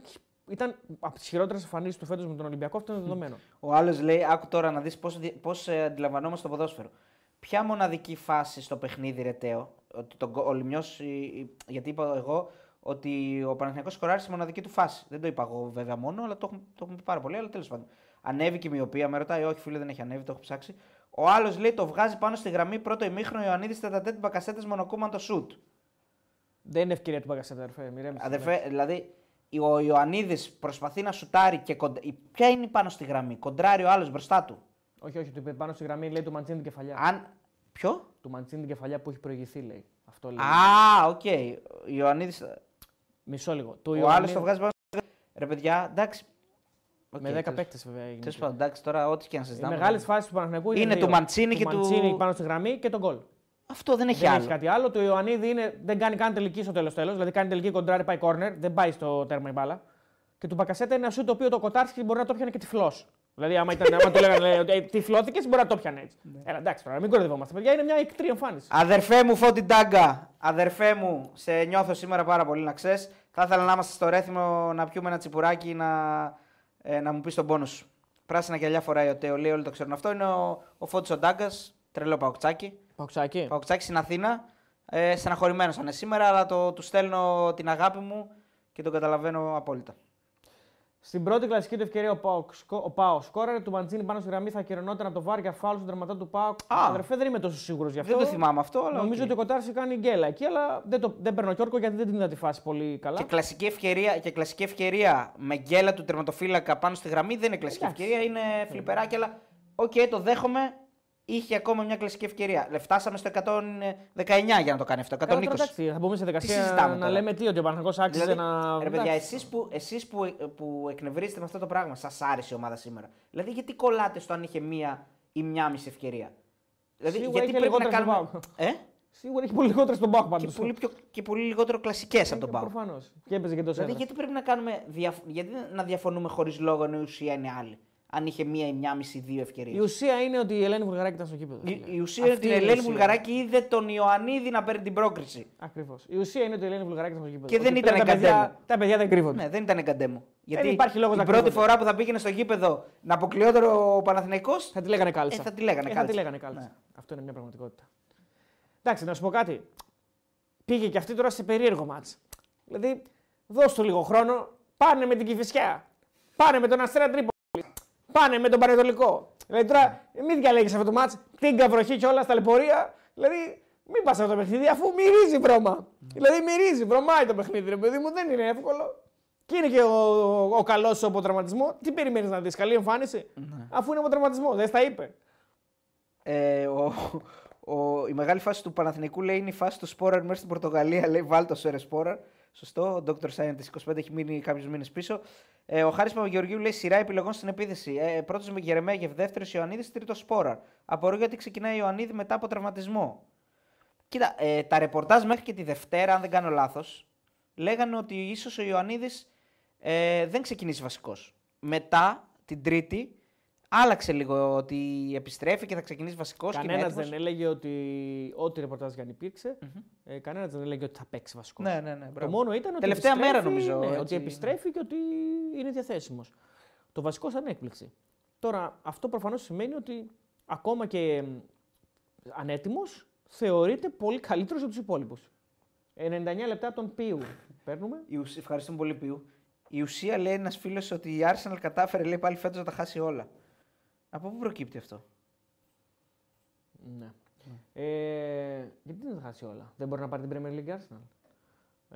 ήταν από τις χειρότερες εμφανίσεις του φέτος με τον Ολυμπιακό, αυτό είναι δεδομένο. Ο άλλος λέει: Άκου τώρα να δεις πώς ε, αντιλαμβανόμαστε το ποδόσφαιρο. Ποια μοναδική φάση στο παιχνίδι, Ρετέο, ότι τον, γκο- ο Λιμιός, ε, ε, γιατί είπα εγώ ότι ο Παναθηναϊκός σκοράρει στη μοναδική του φάση. Δεν το είπα εγώ βέβαια μόνο, αλλά το έχουμε, το έχουμε πει πάρα πολύ. Αλλά τέλος πάντων. Ανέβηκε η μοιοπία, με ρωτάει, Όχι, φίλε, δεν έχει ανέβει, το έχω ψάξει. Ο άλλος λέει: Το βγάζει πάνω στη γραμμή πρώτο ημίχρονο Ιωαννίδης Τετατέτ Μπακασέτες μονοκόμμα το σουτ. Δεν είναι ευκαιρία του Μπαγκασέτα, αδερφέ. Μοιρέμισε. Αδερφέ, δηλαδή ο Ιωαννίδης προσπαθεί να σουτάρει και κοντα... η- Ποια είναι πάνω στη γραμμή, κοντράρει ο άλλος μπροστά του; Όχι, όχι, του είπε πάνω στη γραμμή λέει του Μαντσίνη την κεφαλιά. Αν. Ποιο; Του Μαντσίνη την κεφαλιά που έχει προηγηθεί, λέει. Αυτό λέει. Α, οκ. Ο Ιωαννίδης... Μισό λίγο. Το Ο Ιωαννίδη- άλλος το βγάζει πάνω. Ρε παιδιά, εντάξει. Οκ, Με 10 τέλος- παίκτες βέβαια έγινε. Τέλος πάντων, εντάξει, τώρα ό,τι και να Οι συζητάμε. μεγάλες φάσεις του Παναθηναϊκού είναι, Είναι δύο. του Μαντσίνη και του- Μαντσίνη πάνω στη γραμμή και τον γκολ. Αυτό δεν έχει Δεν άλλο. έχει κάτι άλλο. Το Ιωαννίδη είναι, δεν κάνει καν τελική στο τέλος τέλος. Δηλαδή κάνει τελική κοντράρι, πάει corner, δεν πάει στο τέρμα η μπάλα. Και του Μπακασέτα είναι ένα σουτ το οποίο το Κοτάρσκι μπορεί να το πιανε και τυφλός. Δηλαδή, άμα, ήταν, άμα το λέγανε λέει, ότι τυφλώθηκες, μπορεί να το πιανε έτσι. Ναι. Έλα, εντάξει τώρα, μην κοροϊδευόμαστε. Παιδιά, είναι μια οικτρή εμφάνιση. Αδερφέ μου, Φώτη Ντάγκα. Αδερφέ μου, σε νιώθω σήμερα πάρα πολύ να ξέρεις. Θα ήθελα να είμαστε στο Ρέθυμνο να πιούμε ένα τσιπουράκι να, ε, να μου πεις τον πόνο σου. Πράσινα γυαλιά φοράει ο Τέο, λέει όλοι το ξέρουν. Αυτό είναι ο, ο Φώτης ο Ντάγκας, τρελό παουκτσάκι. Παουξάκι. Παουκτσάκι στην Αθήνα. Ε, Στεναχωρημένος είναι σήμερα, αλλά το, του στέλνω την αγάπη μου και τον καταλαβαίνω απόλυτα. Στην πρώτη κλασική του ευκαιρία ο ΠΑΟ, ο ΠΑΟ σκόραρε, του Μαντζίνη πάνω στη γραμμή θα ακυρωνόταν από το VAR για φάουλ στον τερματά του ΠΑΟΚ. Α. Αδερφέ, δεν είμαι τόσο σίγουρος γι' αυτό. Δεν το θυμάμαι αυτό, αλλά. Νομίζω οκ. ότι ο Κοτάρσκι κάνει γκέλα εκεί, αλλά δεν, το, δεν παίρνω κι όρκο γιατί δεν την είδα τη φάση πολύ καλά. Και κλασική, ευκαιρία, και κλασική ευκαιρία με γκέλα του τερματοφύλακα πάνω στη γραμμή δεν είναι κλασική Εντάξει. ευκαιρία, είναι φλιπεράκι, αλλά οκ, το δέχομαι. Είχε ακόμα μια κλασική ευκαιρία. Λε, Φτάσαμε στο 119 για να το κάνει αυτό. 120. Καλά, τώρα, εντάξει, θα μπούμε σε διαδικασία συζητάμε να τώρα; λέμε τι, ότι ο ΠΑΟ άξιζε Δηλαδή, να. ρε παιδιά, εντάξει. εσείς που, εσείς που, που εκνευρίζεστε με αυτό το πράγμα, σας άρεσε η ομάδα σήμερα. Δηλαδή, γιατί κολλάτε στο αν είχε μία ή μία μισή ευκαιρία; Δηλαδή, Σίγουρα γιατί είχε πρέπει να λιγότερες κάνουμε. στον Ε; Σίγουρα έχει πολύ λιγότερο στον Πάο πάντως. Και, πολύ πιο, και πολύ λιγότερο κλασικές από τον Πάο. Προφανώς. Και έπαιζε και το Δηλαδή, σέντρα. γιατί πρέπει να κάνουμε. Διαφ... Γιατί να διαφωνούμε χωρίς λόγο ενώ η ουσία είναι άλλη; Αν είχε μία ή μία μισή δύο Η ευκαιρίε. ουσία είναι ότι η Ελένη Βουλγαράκη ήταν στο κήπεδο. Η, η ουσία είναι ότι η Ελένη Βουλγαράκη είδε τον Ιωαννίδη να παίρνει την πρόκριση. Ακριβώς. Η ουσία είναι ότι η Ελένη Βουλγαράκη ήταν στο κήπεδο. Και δεν Ότι ήταν πλέον τα παιδιά, εγκατέμου. τα παιδιά δεν κρύβονται. Ναι, δεν ήταν εγκαντέμο. Γιατί υπάρχει λόγος την να πρώτη κρύβονται. φορά που θα πήγαινε στο γήπεδο να αποκλειόταν ο Παναθηναϊκός Θα τη λέγανε κάλτσα. Ε, θα τη λέγανε Ε, θα κάλτσα. τη λέγανε κάλτσα. Ναι. Αυτό είναι μια πραγματικότητα. Εντάξει, να σου πω κάτι. Πήγε και αυτή τώρα σε περίεργο μάτς. Δηλαδή, δώσ' του λίγο χρόνο. Πάνε με την Κηφισιά. Πάνε με τον Αστέρα Τρίπολη. Πάνε με τον Πανετολικό. Δηλαδή τώρα, μην διαλέγεις αυτό το μάτς. Τίγκα βροχή και όλα στα λεπορία. Δηλαδή, μην πας αυτό το παιχνίδι αφού μυρίζει βρώμα. Δηλαδή, μυρίζει, βρωμάει το παιχνίδι, ρε παιδί μου, δεν είναι εύκολο. Και είναι και ο, ο, ο καλός από τραυματισμό. Τι περιμένεις να δεις, καλή εμφάνιση; Αφού είναι από τραυματισμό, δεν στα είπε. Ε, ο, ο, η μεγάλη φάση του Παναθηνικού λέει είναι η φάση του Σπόραρ μέσα στην Πορτογαλία. Λέει βάλτε το Σπόραρ. Σωστό. Ο Dr. Scientist 25 έχει μείνει κάποιους μήνες πίσω. Ε, ο Χάρης Παπαγεωργίου λέει σειρά επιλογών στην επίθεση. Ε, Πρώτος με Γερεμέγεφ, δεύτερος Ιωαννίδης, τρίτος Σπόραρ. Απορώ γιατί ξεκινάει ο Ιωαννίδη μετά από τραυματισμό. Κοίτα, ε, τα ρεπορτάζ μέχρι και τη Δευτέρα, αν δεν κάνω λάθος, λέγανε ότι ίσως ο Ιωαννίδης ε, δεν ξεκινήσει βασικός. Μετά την Τρίτη άλλαξε λίγο ότι επιστρέφει και θα ξεκινήσει βασικός. Κανένας δεν έλεγε ότι ό,τι ρεπορτάζ και αν υπήρξε, ε, κανένας δεν έλεγε ότι θα παίξει βασικός. Ναι, ναι, ναι. Το μπράβο. μόνο ήταν ότι. Τελευταία μέρα επιστρέφει, νομίζω, Ναι, έτσι, ότι ναι. επιστρέφει και ότι είναι διαθέσιμος. Το βασικό σαν έκπληξη. Τώρα, αυτό προφανώς σημαίνει ότι ακόμα και μ, ανέτοιμος θεωρείται πολύ καλύτερος από τους υπόλοιπους. 99 λεπτά από τον Πίου. Παίρνουμε. Η ουσία, ευχαριστούμε πολύ, Πιού. Η ουσία λέει ένας φίλος ότι η Arsenal κατάφερε λέει, πάλι φέτος να τα χάσει όλα. Από πού προκύπτει αυτό; Ναι. Ε, γιατί δεν θα χάσει όλα; Δεν μπορεί να πάρει την Premier League Arsenal.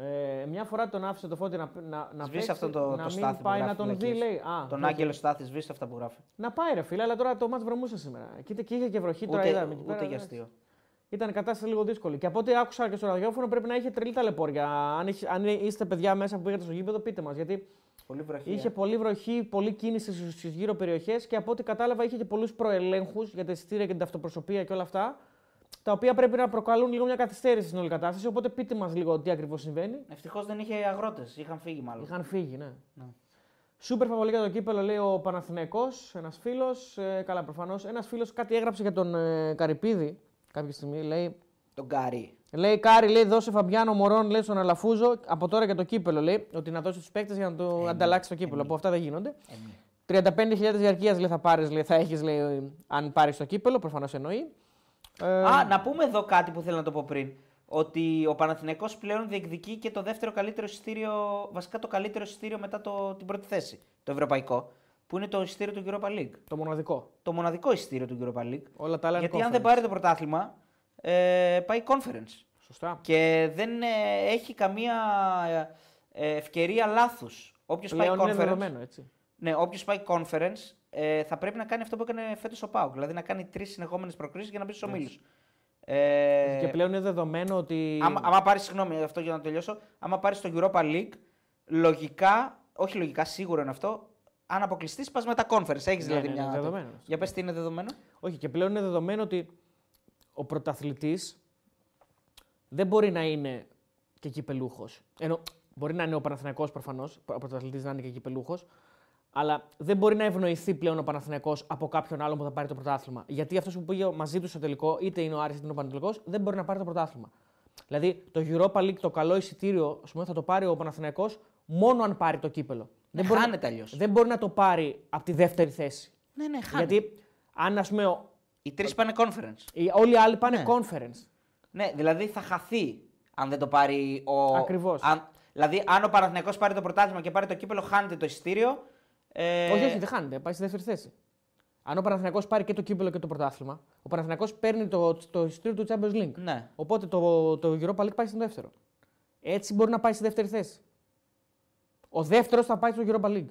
Ε, μια φορά τον άφησε το φώτι να, να, να Σβήσε παίξει, αυτό το, να το μην στάθι που πάει γράφει να τον δει, φυλακής. λέει. Α, Τον δεν Άγγελο το- Στάθη, σβήστε αυτά που γράφει. Να πάει ρε φίλε, αλλά τώρα το μάτς βρωμούσε σήμερα. Κοίτα και είχε και βροχή, τώρα Ούτε, είδαμε εκεί ούτε πέρα, για εντάξει. αστείο. Ήταν κατάσταση λίγο δύσκολη. Και από ό,τι άκουσα και στο ραδιόφωνο πρέπει να είχε τρελή ταλαιπώρια. Αν, έχει- αν είστε παιδιά μέσα που πήγατε στο γήπεδο, πείτε μας. Γιατί Πολύ βροχή. είχε ε. πολύ βροχή, πολλή κίνηση στις γύρω περιοχές και από ό,τι κατάλαβα είχε και πολλούς προελέγχους για τα εισιτήρια και την ταυτοπροσωπία και όλα αυτά. Τα οποία πρέπει να προκαλούν λίγο μια καθυστέρηση στην όλη κατάσταση. Οπότε πείτε μας λίγο τι ακριβώς συμβαίνει. Ευτυχώς δεν είχε αγρότες. Είχαν φύγει μάλλον. Είχαν φύγει, ναι. Ναι. Σούπερ φαβολή για το κύπελο, λέει ο Παναθηναϊκός, ένας φίλος. Ε, καλά, προφανώς. Ένας φίλος κάτι έγραψε για τον ε, Καρυπίδη κάποια στιγμή. Λέει, Τον Γκάρι. Λέει Κάρι, λέει, δώσε Φαμπιάνο Μωρόν, λέει στον Αλαφούζο από τώρα για το κύπελο. Λέει ότι να δώσεις τους παίκτες για να το ανταλλάξεις το κύπελο. Από αυτά δεν γίνονται. 35.000 διαρκείας λέει, θα πάρεις, λέει, θα έχεις, λέει, αν πάρεις το κύπελο. Προφανώς εννοεί. Ε, Α, να πούμε εδώ κάτι που θέλω να το πω πριν. Ότι ο Παναθηναϊκός πλέον διεκδικεί και το δεύτερο καλύτερο εισιτήριο, βασικά το καλύτερο εισιτήριο μετά το, την πρώτη θέση, το ευρωπαϊκό, που είναι το εισιτήριο του Europa League. το μοναδικό. Το μοναδικό εισιτήριο του Europa League. Όλα τα άλλα είναι Γιατί αν conference. δεν πάρει το πρωτάθλημα, ε, πάει conference. Σωστά. Και δεν ε, έχει καμία ε, ευκαιρία λάθου. Όποιος πάει Πλέον είναι conference, δεδομένο, έτσι. ναι, όποιος πάει conference ε, θα πρέπει να κάνει αυτό που έκανε φέτος ο Πάουκ. Δηλαδή να κάνει τρεις συνεχόμενες προκρίσεις για να μπει στους ομίλους. Ε, Και πλέον είναι δεδομένο ότι. άμα, άμα πάρεις, συγγνώμη, αυτό για να τελειώσω, άμα πάρεις το Europa League, λογικά, όχι λογικά, σίγουρο είναι αυτό, αν αποκλειστείς, πας με τα conference. Έχεις Ναι, δηλαδή ναι, ναι, μια. δεδομένο αυτό. Για πες τι είναι δεδομένο. Όχι, και πλέον είναι δεδομένο ότι ο πρωταθλητής δεν μπορεί να είναι και κυπελούχο. Ενώ μπορεί να είναι ο Παναθηναϊκός προφανώς, ο πρωταθλητής να είναι και κυπελούχο, αλλά δεν μπορεί να ευνοηθεί πλέον ο Παναθηναϊκός από κάποιον άλλον που θα πάρει το πρωτάθλημα. Γιατί αυτός που πήγε μαζί του στο τελικό, είτε είναι ο Άρης είτε είναι ο Παναθηναϊκός, δεν μπορεί να πάρει το πρωτάθλημα. Δηλαδή το Europa League, το καλό εισιτήριο, ας πούμε, θα το πάρει ο Παναθηναϊκός μόνο αν πάρει το κύπελο. Ναι, μπορεί, χάνεται αλλιώς. δεν μπορεί να το πάρει από τη δεύτερη θέση. Ναι, ναι, χάνεται. Γιατί αν ας πούμε, ο- Οι τρεις πάνε conference. οι- όλοι οι άλλοι πάνε Ναι. conference. Ναι, δηλαδή θα χαθεί αν δεν το πάρει ο. Ακριβώς. Αν, δηλαδή, αν ο Παναθηναϊκός πάρει το πρωτάθλημα και πάρει το κύπελο, χάνεται το εισιτήριο. Ε, Όχι, όχι, δεν χάνεται. Πάει στη δεύτερη θέση. Αν ο Παναθηναϊκός πάρει και το κύπελο και το πρωτάθλημα, ο Παναθηναϊκός παίρνει το, το εισιτήριο του Champions League. Ναι. Οπότε το, το Europa League πάει στο δεύτερο. Έτσι μπορεί να πάει στη δεύτερη θέση. Ο δεύτερος θα πάει στο Europa League.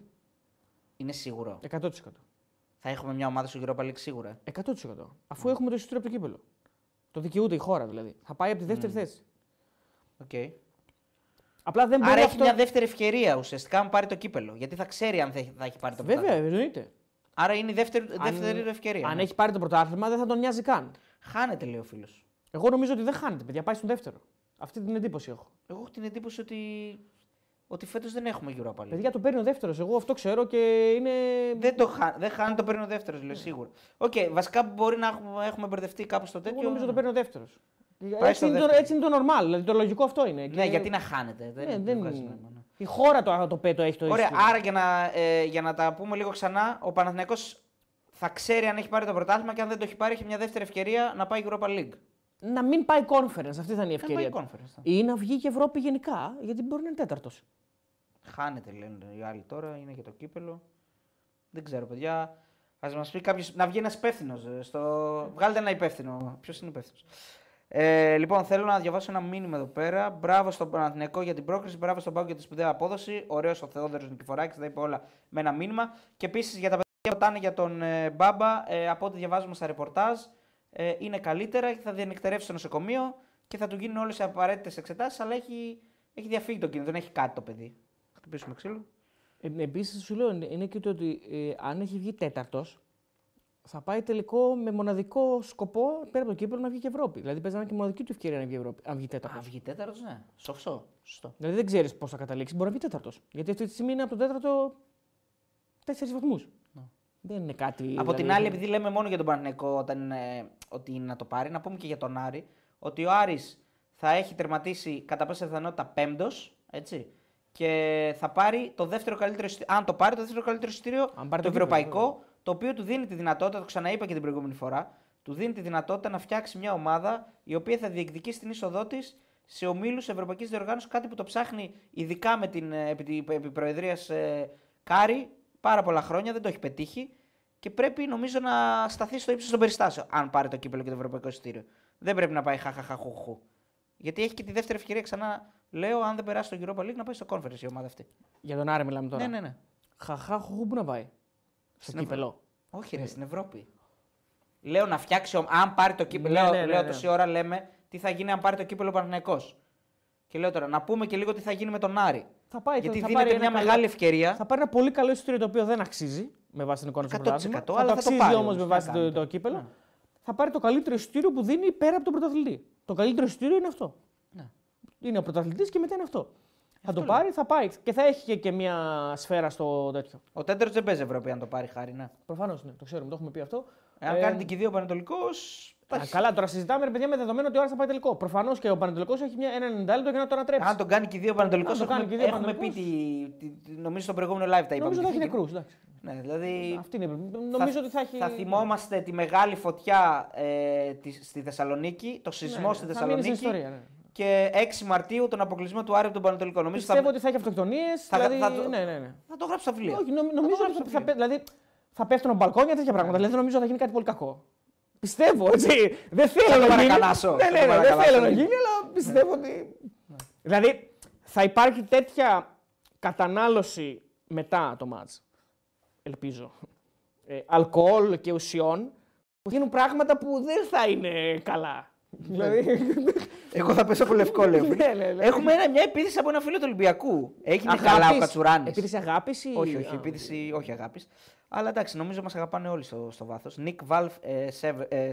Είναι σίγουρο. 100%. Θα έχουμε μια ομάδα στο Europa League σίγουρα. 100%. Αφού έχουμε το εισιτήριο από το κύπελο. Το δικαιούται η χώρα δηλαδή. Θα πάει από τη δεύτερη θέση. Okay. Απλά δεν μπορεί Άρα έχει αυτό... μια δεύτερη ευκαιρία ουσιαστικά αν πάρει το κύπελο. Γιατί θα ξέρει αν θα έχει, θα έχει πάρει το Βέβαια, πρωτάθλημα. εννοείται. Άρα είναι η δεύτερη, δεύτερη του ευκαιρία. αν ναι. έχει πάρει το πρωτάθλημα δεν θα τον νοιάζει καν. Χάνεται, λέει ο φίλος. Εγώ νομίζω ότι δεν χάνεται, παιδιά. Πάει στον δεύτερο. Αυτή την εντύπωση έχω. Εγώ έχω την εντύπωση ότι ότι φέτος δεν έχουμε Europa League. Παιδιά το παίρνει ο δεύτερος. Εγώ αυτό ξέρω και είναι. Δεν, το χα... δεν χάνει, το παίρνει ο δεύτερος, λέω σίγουρα. Οκ, βασικά μπορεί να έχουμε, έχουμε μπερδευτεί κάπου στο τέτοιο. Εγώ νομίζω το παίρνει ο δεύτερος. Πάει Έτσι, στο είναι το- δεύτερο. έτσι είναι το normal. Δηλαδή το λογικό αυτό είναι. Ναι, Και- γιατί να χάνεται. Δεν, Ναι, δεν δεν... βγάζει νόημα, ναι. Η χώρα το, το πέτο έχει το Ωραία, εισιτήριο. άρα για να, ε, για να τα πούμε λίγο ξανά, ο Παναθηναϊκός θα ξέρει αν έχει πάρει το πρωτάθλημα και αν δεν το έχει πάρει, έχει μια δεύτερη ευκαιρία να πάει Europa League. Να μην πάει conference, αυτή θα είναι η Να πάει ευκαιρία. του. conference. ναι. Ή να βγει και Ευρώπη γενικά, γιατί μπορεί να είναι τέταρτος. Χάνεται, λένε οι άλλοι τώρα, είναι για το κύπελο. Δεν ξέρω, παιδιά. Α μας πει κάποιο να βγει ένας υπεύθυνος. Στο... Βγάλτε ένα υπεύθυνο. Ποιος είναι υπεύθυνος; Ε, λοιπόν, θέλω να διαβάσω ένα μήνυμα εδώ πέρα. Μπράβο στον Παναθηναϊκό για την πρόκριση, μπράβο στον Πάγκο για τη σπουδαία απόδοση. Ωραίος ο Θεόδωρος Νικηφοράκης, τα είπε όλα με ένα μήνυμα. Και επίσης για τα παιδιά που ρωτάνε για τον ε, Μπάμπα, ε, από ό,τι διαβάζουμε στα ρεπορτάζ, ε, είναι καλύτερα και θα διανυκτερεύσει στο νοσοκομείο και θα του γίνουν όλες οι απαραίτητες εξετάσεις. Αλλά έχει, έχει διαφύγει το κίνητο, δεν έχει κάτι το παιδί. Χτυπήσουμε ξύλο. Ε, Επίσης, σου λέω, είναι και το ότι ε, αν έχει βγει τέταρτος, θα πάει τελικό με μοναδικό σκοπό πέρα από το κύπελο να βγει και Ευρώπη. Δηλαδή παίζει να είναι και μοναδική του ευκαιρία να βγει Ευρώπη, αν βγει τέταρτος. Α, βγει τέταρτος, ναι. Σοφτό. Σωστό. Δηλαδή δεν ξέρεις πώς θα καταλήξει. Μπορεί να βγει τέταρτος. Γιατί αυτή τη στιγμή είναι από τον τέταρτο τέσσερις βαθμούς. Δεν είναι κάτι. Ναι. Από την δηλαδή, άλλη, επειδή λέμε μόνο για τον Παναθηναϊκό όταν ε, ότι είναι να το πάρει, να πούμε και για τον Άρη ότι ο Άρης θα έχει τερματίσει κατά πάσα πιθανότητα πέμπτος, έτσι. Και θα πάρει το δεύτερο καλύτερο εισιτήριο. Αν το πάρει το δεύτερο καλύτερο εισιτήριο, Αν πάρει το το κύπελλο, ευρωπαϊκό, το οποίο του δίνει τη δυνατότητα, το ξαναείπα και την προηγούμενη φορά, του δίνει τη δυνατότητα να φτιάξει μια ομάδα η οποία θα διεκδικήσει την είσοδό της σε ομίλους Ευρωπαϊκής Διοργάνωσης. Κάτι που το ψάχνει ειδικά με την ε, επί, επί, επί προεδρίας, ε, Κάρι πάρα πολλά χρόνια, δεν το έχει πετύχει και πρέπει νομίζω να σταθεί στο ύψος των περιστάσεων. Αν πάρει το κύπελο και το ευρωπαϊκό εισιτήριο. Δεν πρέπει να πάει χαχαχα χουχου. Γιατί έχει και τη δεύτερη ευκαιρία ξανά, λέω, αν δεν περάσει το Europa League, να πάει στο conference η ομάδα αυτή. Για τον Άρη μιλάμε τώρα. Ναι, ναι, ναι. Χαχά, χουχού, πού να πάει; Στο Στην κύπελο. Όχι, ρε, στην Ευρώπη. Λέω να φτιάξει. ο- Αν πάρει το κύπελο. Ναι, λέω, ναι, ναι, λέω ναι. τόση ώρα λέμε τι θα γίνει αν πάρει το κύπελο Παναθηναϊκό. Και λέω τώρα να πούμε και λίγο τι θα γίνει με τον Άρη. Θα πάει, Γιατί θα δίνεται πάρει μια ένα μεγάλη ευκαιρία. Θα πάρει ένα πολύ καλό εισιτήριο το οποίο δεν αξίζει με βάση την εικόνα του 100%, πρωτάθλημα. αλλά το θα το αξίζει πάρει όμως όμως, με τι βάση να το, κάνετε. το κύπελο. Ναι. Θα πάρει το καλύτερο εισιτήριο που δίνει πέρα από τον πρωταθλητή. Το καλύτερο εισιτήριο είναι αυτό. Ναι. Είναι ο πρωταθλητής και μετά είναι αυτό. Θα το πάρει, θα πάει και θα έχει και, και μια σφαίρα στο τέτοιο. Ο Τέντερ δεν παίζει Ευρώπη αν το πάρει χάρη. Ναι. Προφανώς ναι, το ξέρουμε, το έχουμε πει αυτό. Εάν Ε, κάνει την κηδεία ο Πανετολικός. Α, καλά, τώρα συζητάμε ρε παιδιά με δεδομένο ότι ο Άρης θα πάει τελικό. Προφανώς και ο Πανετολικός έχει μια, ένα 90 λεπτό για να το ανατρέψει. Αν τον κάνει κηδεία ο Πανετολικό, Αν το κάνει έχουμε, κηδεία ο έχουμε πει. Πανετολικός. Τη, τη, τη- νομίζω στο προηγούμενο live τα είπαμε. Νομίζω θα τι έχει θα γίνει. νεκρού. Ναι, δηλαδή. Αυτή είναι. Νομίζω ότι θα έχει. Θα θυμόμαστε τη μεγάλη φωτιά ε, τη, στη Θεσσαλονίκη, το σεισμό Ναι, στη θα μείνει στην Θεσσαλονίκη ιστορία, ναι. και 6 Μαρτίου τον αποκλεισμό του Άρη από τον Πανετολικό. Νομίζω Πιστεύω θα, ότι θα έχει αυτοκτονίες. θα- Δηλαδή... θα το- ναι, ναι, ναι. θα το γράψει στα βιβλία. Όχι, νομ- νομίζω το ότι θα, γράψω θα, πέ- δηλαδή, θα πέφτουν από μπαλκόνια τέτοια πράγματα. Δηλαδή δεν νομίζω ότι θα γίνει κάτι πολύ κακό. Πιστεύω, έτσι. Δεν θέλω το να γίνει. παρακαλάσω, Ναι, θα ναι, το ναι, δεν παρακαλάσω, θέλω να ναι. γίνει, αλλά πιστεύω ότι. Δηλαδή θα υπάρχει τέτοια κατανάλωση μετά το μάτς. Ελπίζω. Ε, αλκοόλ και ουσιών που γίνουν πράγματα που δεν θα είναι καλά. δηλαδή. Εγώ θα πέσω από λευκό, λέω. Ναι, ναι, ναι. Έχουμε ένα, μια επίθεση από ένα φίλο του Ολυμπιακού. Έγινε καλά ο Αγάπης. Κατσουράνης. Επίθεση αγάπης ή. Όχι, όχι, Α, επίθεση, όχι αγάπης. Αλλά εντάξει, νομίζω μας αγαπάνε όλοι στο, στο βάθος. Nick Valve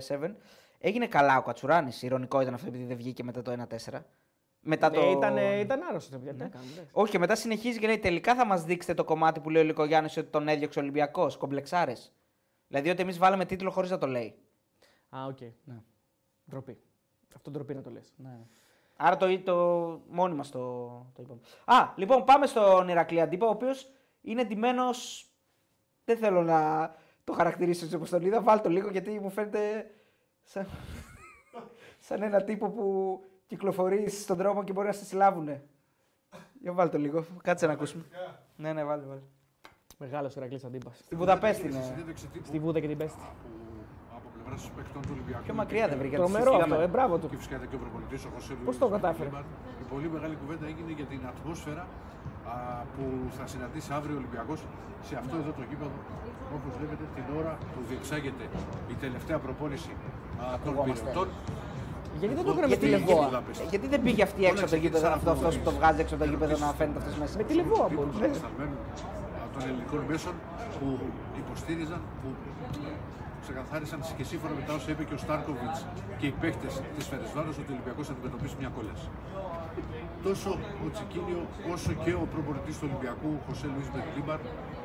7. Έγινε καλά ο Κατσουράνης. Ειρωνικό ήταν αυτό επειδή δεν βγήκε μετά το 1-4. Μετά το... Ε, ήταν, ήταν άρρωστο. Ναι. Τι να κάνουμε, εντάξει. Όχι, και μετά συνεχίζει και λέει τελικά θα μας δείξετε το κομμάτι που λέει ο Λυκογιάννης ότι τον έδιωξε ο Ολυμπιακός. Κομπλεξάρες. Δηλαδή ότι εμείς βάλαμε τίτλο χωρίς να το λέει. Α, οκ. Ναι. Ντροπή. Αυτό ντροπή να το λες. Ναι. Άρα το, το μόνοι μας το, το είπαμε. Α, λοιπόν, πάμε στον Ηρακλή Αντίπα, ο οποίος είναι εντυμένο. Δεν θέλω να το χαρακτηρίσω έτσι όπως τον είδα. Βάλ το λίγο γιατί μου φαίνεται σαν, σαν ένα τύπο που κυκλοφορεί στον δρόμο και μπορεί να σε συλλάβουνε. Για βάλ το λίγο. Κάτσε να ακούσουμε. ναι, ναι, βάλε, βάλε. Μεγάλος Ηρακλή Αντίπα. Στην Βουδαπέστη είναι. Συνέντευξη τύπου Στη Βούδα και την Πέστη. που από πλευράς των παιχτών του Ολυμπιακού. Πιο μακριά δεν βρήκα. Τρομερό αυτό, ε, μπράβο του. Και φυσικά ήταν και ο προπονητής ο Χωσέ Πώς το κατάφερε; Η πολύ μεγάλη κουβέντα έγινε για την ατμόσφαιρα α, που θα συναντήσει αύριο ο Ολυμπιακός σε αυτό εδώ το γήπεδο. Όπως βλέπετε, την ώρα που διεξάγεται η τελευταία προπόνηση α, των πυρετών. Γιατί δεν το έκανα με Γιατί, τη γιατί, Λεβόα. γιατί δεν πήγε αυτή έξω από το γήπεδο, αυτό αυτός που το βγάζει έξω από το γήπεδο να φαίνεται αυτό μέσα. Με τη Λεβόα τύπους μπορούσε. απεσταλμένων, α, των ελληνικών μέσων που υποστήριζαν, που ξεκαθάρισαν και σύμφωνα με τα όσα είπε και ο Στάρκοβιτς και οι παίκτες της Φερεσβάρο ότι ο Ολυμπιακός θα αντιμετωπίσει μια κόλαση. Τόσο ο Τσικίνιο όσο και ο προπονητής του Ολυμπιακού, ο Χωσέ Λουίς Μπερλίμπαρ,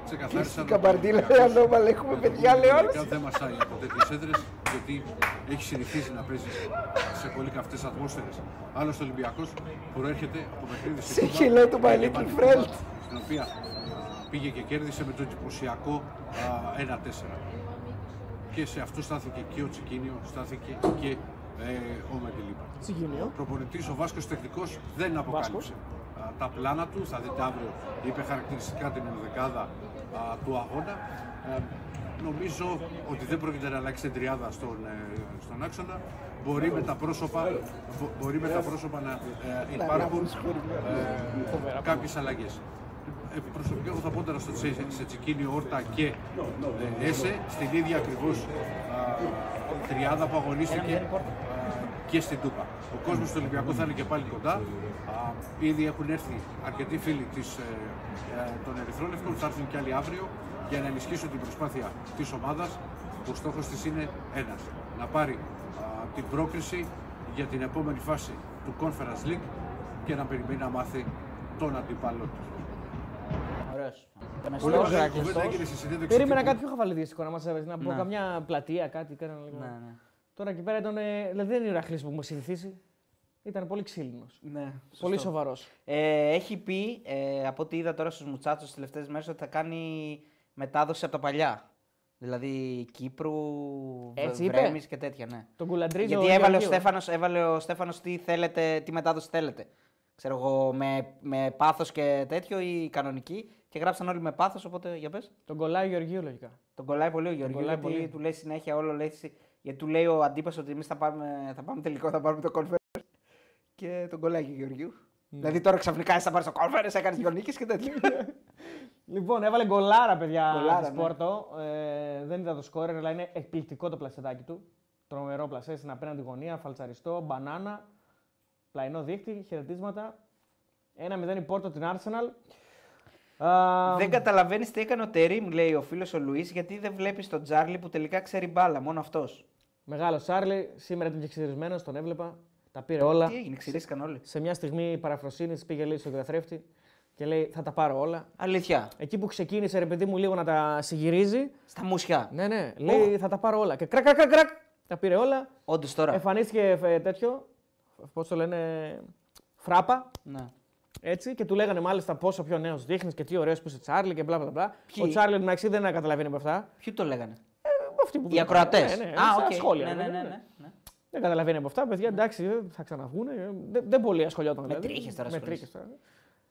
ξεκαθάρισαν. Στην καμπαρντίλα, ανώμαλα, έχουμε παιδιά, λέει όλος. Τελικά δεν μασάει από τέτοιες έδρες γιατί έχει συνηθίσει να παίζει σε πολύ καυτές ατμόσφαιρες. Άλλο ο Ολυμπιακός προέρχεται από παιχνίδι Σε χειλό του My Little Friend. Στην οποία πήγε και κέρδισε με το εντυπωσιακό α, 1-4. Και σε αυτό στάθηκε και ο Τσικίνιο, στάθηκε και ε, ο Μεντιλίπα. Ο Τσικίνιο. προπονητής, ο Βάσκος τεχνικός, δεν αποκάλυψε α, τα πλάνα του. Θα δείτε αύριο, είπε χαρακτηριστικά την ενδεκάδα α, του αγώνα. Ε, νομίζω ότι δεν πρόκειται να αλλάξει την τριάδα στον, ε, στον άξονα. Μπορεί με τα πρόσωπα, μπο- μπορεί με τα πρόσωπα να ε, υπάρχουν ε, κάποιες αλλαγές. Ε, προσωπικά εγώ θα πω τώρα στο Τσε- σε Τσικίνη, Όρτα και ε, Έσε, στην ίδια ακριβώς α, τριάδα που αγωνίστηκε α, και στην Τούπα. Ο κόσμος του Ολυμπιακού θα είναι και πάλι κοντά. Α, ήδη έχουν έρθει αρκετοί φίλοι της, ε, ε, των Ερυθρόλευκων, θα έρθουν και άλλοι αύριο για να ενισχύσουν την προσπάθεια της ομάδας. Ο στόχος της είναι ένας, να πάρει α, την πρόκριση για την επόμενη φάση του Conference League και να περιμένει να μάθει τον αντίπαλό του. Ωραίος. Πολύ Στός, ωραία Ηρακλής, κουβέντα Στός. έγινε στη συνέντευξη. Περίμενα τύπου. κάτι πιο χαβαλιδίστικο να μας έβαζε, να πω Ναι. καμιά πλατεία, κάτι. Κάνανε λίγο. Ναι, ναι. Τώρα εκεί πέρα ήταν. ε, Δηλαδή δεν είναι ο Ηρακλής που μου συνηθίσει. Ήταν πολύ ξύλινος. Ναι, Πολύ σωστό. σοβαρός. Ε, έχει πει, ε, από ό,τι είδα τώρα στους Μουτσάτσους τις τελευταίες μέρες, ότι θα κάνει μετάδοση από τα παλιά. Δηλαδή Κύπρου, Βε- Έτσι είπε; Βρέμης και τέτοια, ναι. Τον κουλαντρίζει Γιατί ο έβαλε ο, Γεωργίου. Στέφανος, έβαλε ο Στέφανος τι, θέλετε, τι μετάδοση θέλετε. Ξέρω εγώ, με, με πάθος και τέτοιο ή κανονική. Και γράψαν όλοι με πάθος, οπότε για πες. Τον κολλάει ο Γεωργίου λογικά. Τον κολλάει πολύ ο Γιώργος, κολλάει γιατί πολύ. του λέει συνέχεια όλο λέει, συ- γιατί του λέει ο αντίπας ότι εμείς θα πάμε, θα πάμε τελικό, θα πάρουμε το conference και τον κολλάει και ο Γεωργίου. Ναι. Δηλαδή τώρα ξαφνικά εσύ θα πάρεις το conference, έκανες δυο νίκες και τέτοια. [LAUGHS] Λοιπόν, έβαλε γκολάρα, παιδιά, Γκολάρα, της ναι. Πόρτο. Ε, δεν είδα το σκόρερ, αλλά είναι εκπληκτικό το πλασεδάκι του. Τρομερό πλασέ στην απέναντι γωνία, φαλτσαριστό, μπανάνα, πλαϊνό δίχτυ, χαιρετίσματα. 1-0 η Πόρτο την Arsenal. Α, δεν καταλαβαίνεις τι έκανε ο Τερήμ, λέει ο φίλος ο Λουίς, γιατί δεν βλέπεις τον Τζάρλι που τελικά ξέρει μπάλα, μόνο αυτός. Μεγάλο Σάρλι, σήμερα ήταν και ξυρισμένος, τον έβλεπα. Τα πήρε όλα. Τι έγινε, ξυρίστηκαν όλοι. Σε μια στιγμή παραφροσύνης πήγε λέει στον καθρέφτη και λέει: Θα τα πάρω όλα. Αλήθεια. Εκεί που ξεκίνησε, ρε παιδί μου, λίγο να τα συγυρίζει. Στα μουσιά. Ναι, ναι, λέει: Θα τα πάρω όλα. Και κρακ, κρακ, κρακ, κρακ, τα πήρε όλα. Όντως τώρα. Εμφανίστηκε ε, τέτοιο, πώς το λένε, φράπα. Ναι. Έτσι, και του λέγανε μάλιστα πόσο πιο νέος δείχνεις και τι ωραίος που είσαι Τσάρλι και μπλα μπλα μπλα. Ποιοι; Ο Τσάρλι εντάξει δεν καταλαβαίνει από αυτά. Ποιοι το λέγανε; Ε, αυτοί που Οι βλέπουν. ακροατές. Ναι, ναι, Α, στα οκ. σχόλια. Ναι, ναι, ναι, ναι, ναι. ναι, ναι. Δεν καταλαβαίνει από αυτά. Παιδιά, εντάξει, ε, θα ξαναβγούν. ε, Δεν, δεν πολύ ασχολιόταν. Με δηλαδή. τρίχες τώρα Με ασχολείσαι. τρίχες τώρα.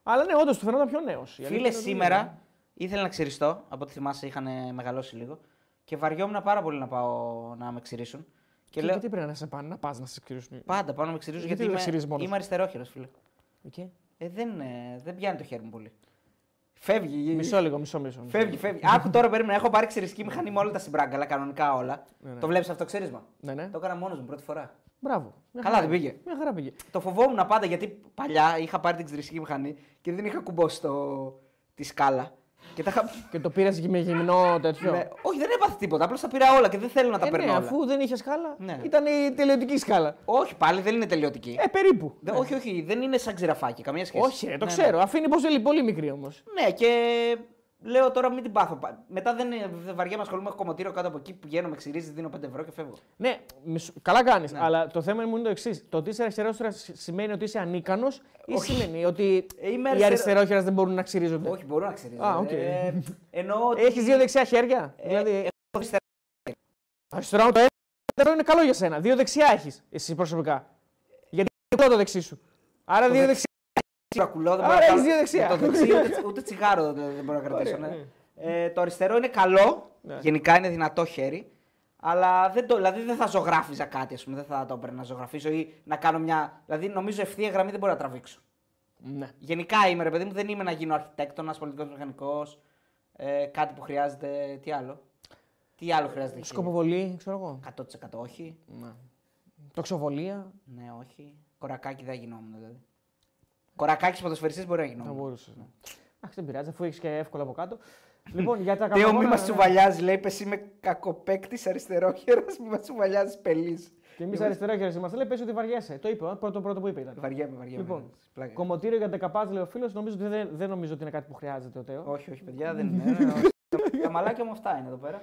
Αλλά ναι, όντως του φαινόταν πιο νέος. Φίλες, σήμερα ήθελα να ξυριστώ. Από ό,τι θυμάσαι, είχαν μεγαλώσει λίγο. Και βαριόμουν πάρα πολύ να πάω να με ξυρίσουν. Και Και λέω γιατί πρέπει να σε πάνε να πας να σε ξυρίσουν. πάντα πάω να με ξυρίσουν Γιατί γιατί, δεν ξυρίζεις είμαι, μόνος είμαι αριστερόχειρος, φίλε. Εκεί. Ε, δεν, ε, δεν πιάνει το χέρι μου πολύ. Φεύγει. Μισό λίγο, μισό μισό. μισό. Φεύγει, φεύγει. [LAUGHS] Άκου τώρα περίμενα. Έχω πάρει ξυριστική μηχανή με όλα τα συμπράγκα, κανονικά όλα. Ναι, ναι. Το βλέπεις αυτό ξύρισμα; Ναι, ναι. Το έκανα μόνος μου πρώτη φορά. Μπράβο. Μια Καλά, χαρά. δεν πήγε. Μια χαρά πήγε. Το φοβόμουν πάντα γιατί παλιά είχα πάρει την ξυριστική μηχανή και δεν είχα κουμπώσει το... τη σκάλα. Και τα είχα... Και το πήρες και με γυμνό τέτοιο; Ναι, όχι, δεν έπαθε τίποτα. Απλώς τα πήρα όλα και δεν θέλω να τα Ε, παίρνω ναι, όλα. αφού δεν είχες σκάλα. Ναι. Ήταν η τελειωτική σκάλα. Όχι, πάλι δεν είναι τελειωτική. Ε, περίπου. Δε- Όχι, όχι, δεν είναι σαν ξηραφάκι, καμία σχέση. Όχι, ρε, το Ναι, ξέρω. Αφήνει πω είναι πολύ μικρή όμως. Ναι. ναι, και λέω τώρα μην την πάθω. πα- Μετά δεν, είναι- δεν βαριά με ασχολούμαι, έχω κομμωτήριο κάτω από εκεί, πηγαίνω, με ξυρίζει, δίνω 5 ευρώ και φεύγω. Ναι, μισο- καλά κάνεις. Αλλά το θέμα μου είναι το εξής. Το ότι είσαι αριστερόχειρα σημαίνει ότι είσαι ανίκανος ή Όχι. σημαίνει ότι Ε, είμαι οι αριστερο- αριστερόχειρα δεν μπορούν να ξυρίζονται; Όχι, μπορώ να ξυρίζω. Α, οκ. Ε, εννοώ ότι. Έχεις δύο δεξιά χέρια; ε, δηλαδή, έχω αριστερά. αριστερό το ένα, αριστερό είναι καλό για σένα. Δύο δεξιά έχεις εσύ προσωπικά. Γιατί είναι το δεξί σου. Άρα Το δύο δεξί. δεξιά. Ακουλώ, δεν Άρα μπορώ να έχεις κάνω- δύο δεξιά. με Το δεξί, ούτε, [LAUGHS] ούτε τσιγάρο δεν, δεν μπορώ να κρατήσω. Ωραία, ναι. Ε, το αριστερό είναι καλό, Ναι. γενικά είναι δυνατό χέρι. Αλλά δεν το, δηλαδή δεν θα ζωγράφιζα κάτι, ας πούμε, δεν θα το έπαιρνα να ζωγραφίσω ή να κάνω μια. Δηλαδή νομίζω ευθεία γραμμή δεν μπορώ να τραβήξω. Ναι. Γενικά είμαι ρε παιδί μου, δεν είμαι να γίνω αρχιτέκτονας, πολιτικός μηχανικός. Ε, κάτι που χρειάζεται. Τι άλλο. Τι άλλο χρειάζεται. εκεί; Σκοποβολή, ξέρω εγώ. 100% όχι. Ναι. Τοξοβολία. Ναι, όχι. Κορακάκι δεν γινόμουν δηλαδή. Κορακάκι ποδοσφαιριστής μπορεί να Θα γινόμουν. μπορούσες. Εντάξει, δεν πειράζει, αφού έχεις και εύκολα από κάτω. λοιπόν, για τα Τέο, μη καμαγόνα, μας ναι. τσουβαλιάζει, λέει. Πες είμαι κακοπέκτη αριστερόχειρα, μη μας τσουβαλιάζει πελής. Και εμείς αριστερόχειρε είμαστε. Λέει, πες ότι βαριέσαι. Το είπε, ο πρώτο, πρώτο που είπε ήταν. Βαριέμαι, βαριέμαι. Λοιπόν, Πλάκα. κομμωτήριο για δεκαπάτ, λέει ο φίλος. Νομίζω ότι δεν, δεν νομίζω ότι είναι κάτι που χρειάζεται ο Τέο. Όχι, όχι, παιδιά, δεν είναι. Ε, όχι. Τα- Τα μαλάκια μου αυτά είναι εδώ πέρα.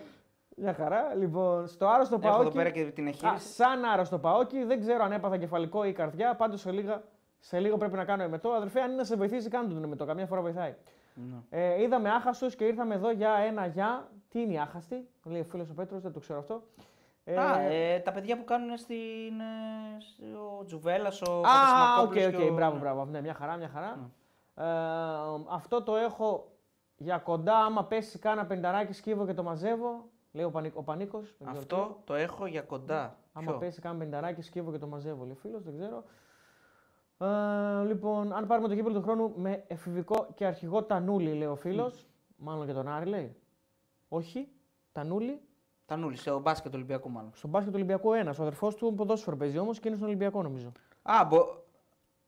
Μια χαρά. Λοιπόν, στο άρρωστο Έχω εδώ Παόκι. πέρα και την Α, εχείριση. σαν άρρωστο Παόκι, δεν ξέρω αν έπαθα κεφαλικό ή καρδιά. Πάντως σε, λίγα, σε λίγο πρέπει να κάνω εμετό. Αδερφέ, αν είναι να σε βοηθήσει, κάντε τον εμετό. Καμιά φορά βοηθάει. Ναι. Ε, είδαμε άχαστου και ήρθαμε εδώ για ένα γεια. Τι είναι η άχαστη, λέει ο φίλος ο Πέτρος, δεν το ξέρω αυτό. Ε, Α, ε, τα παιδιά που κάνουν στην. ε, ο Τζουβέλλα, ο Α, οκ, Παπασημακόπουλος οκ, και ο- μπράβο, ναι. μπράβο. Ναι, μια χαρά, μια χαρά. Ε, αυτό το έχω για κοντά. Άμα πέσει κάνα πενταράκι, σκύβω και το μαζεύω. Λέει ο, Πανί, ο Πανίκος. Αυτό το έχω για κοντά. Άμα Ποιο; πέσει κάνα πενταράκι, σκύβω και το μαζεύω. Λέει φίλος, δεν ξέρω. Ε, λοιπόν, αν πάρουμε το κύπελο του χρόνου με εφηβικό και αρχηγό Τανούλη, λέει ο φίλος. Μάλλον και τον Άρη, λέει. Όχι, Τανούλη. Τανούλη, σε ο μπάσκετ του Ολυμπιακού μάλλον. Στον μπάσκετ του Ολυμπιακού ένας. Ο αδερφός του ποδόσφαιρο παίζει όμως και είναι στον Ολυμπιακό νομίζω. Α, μπο...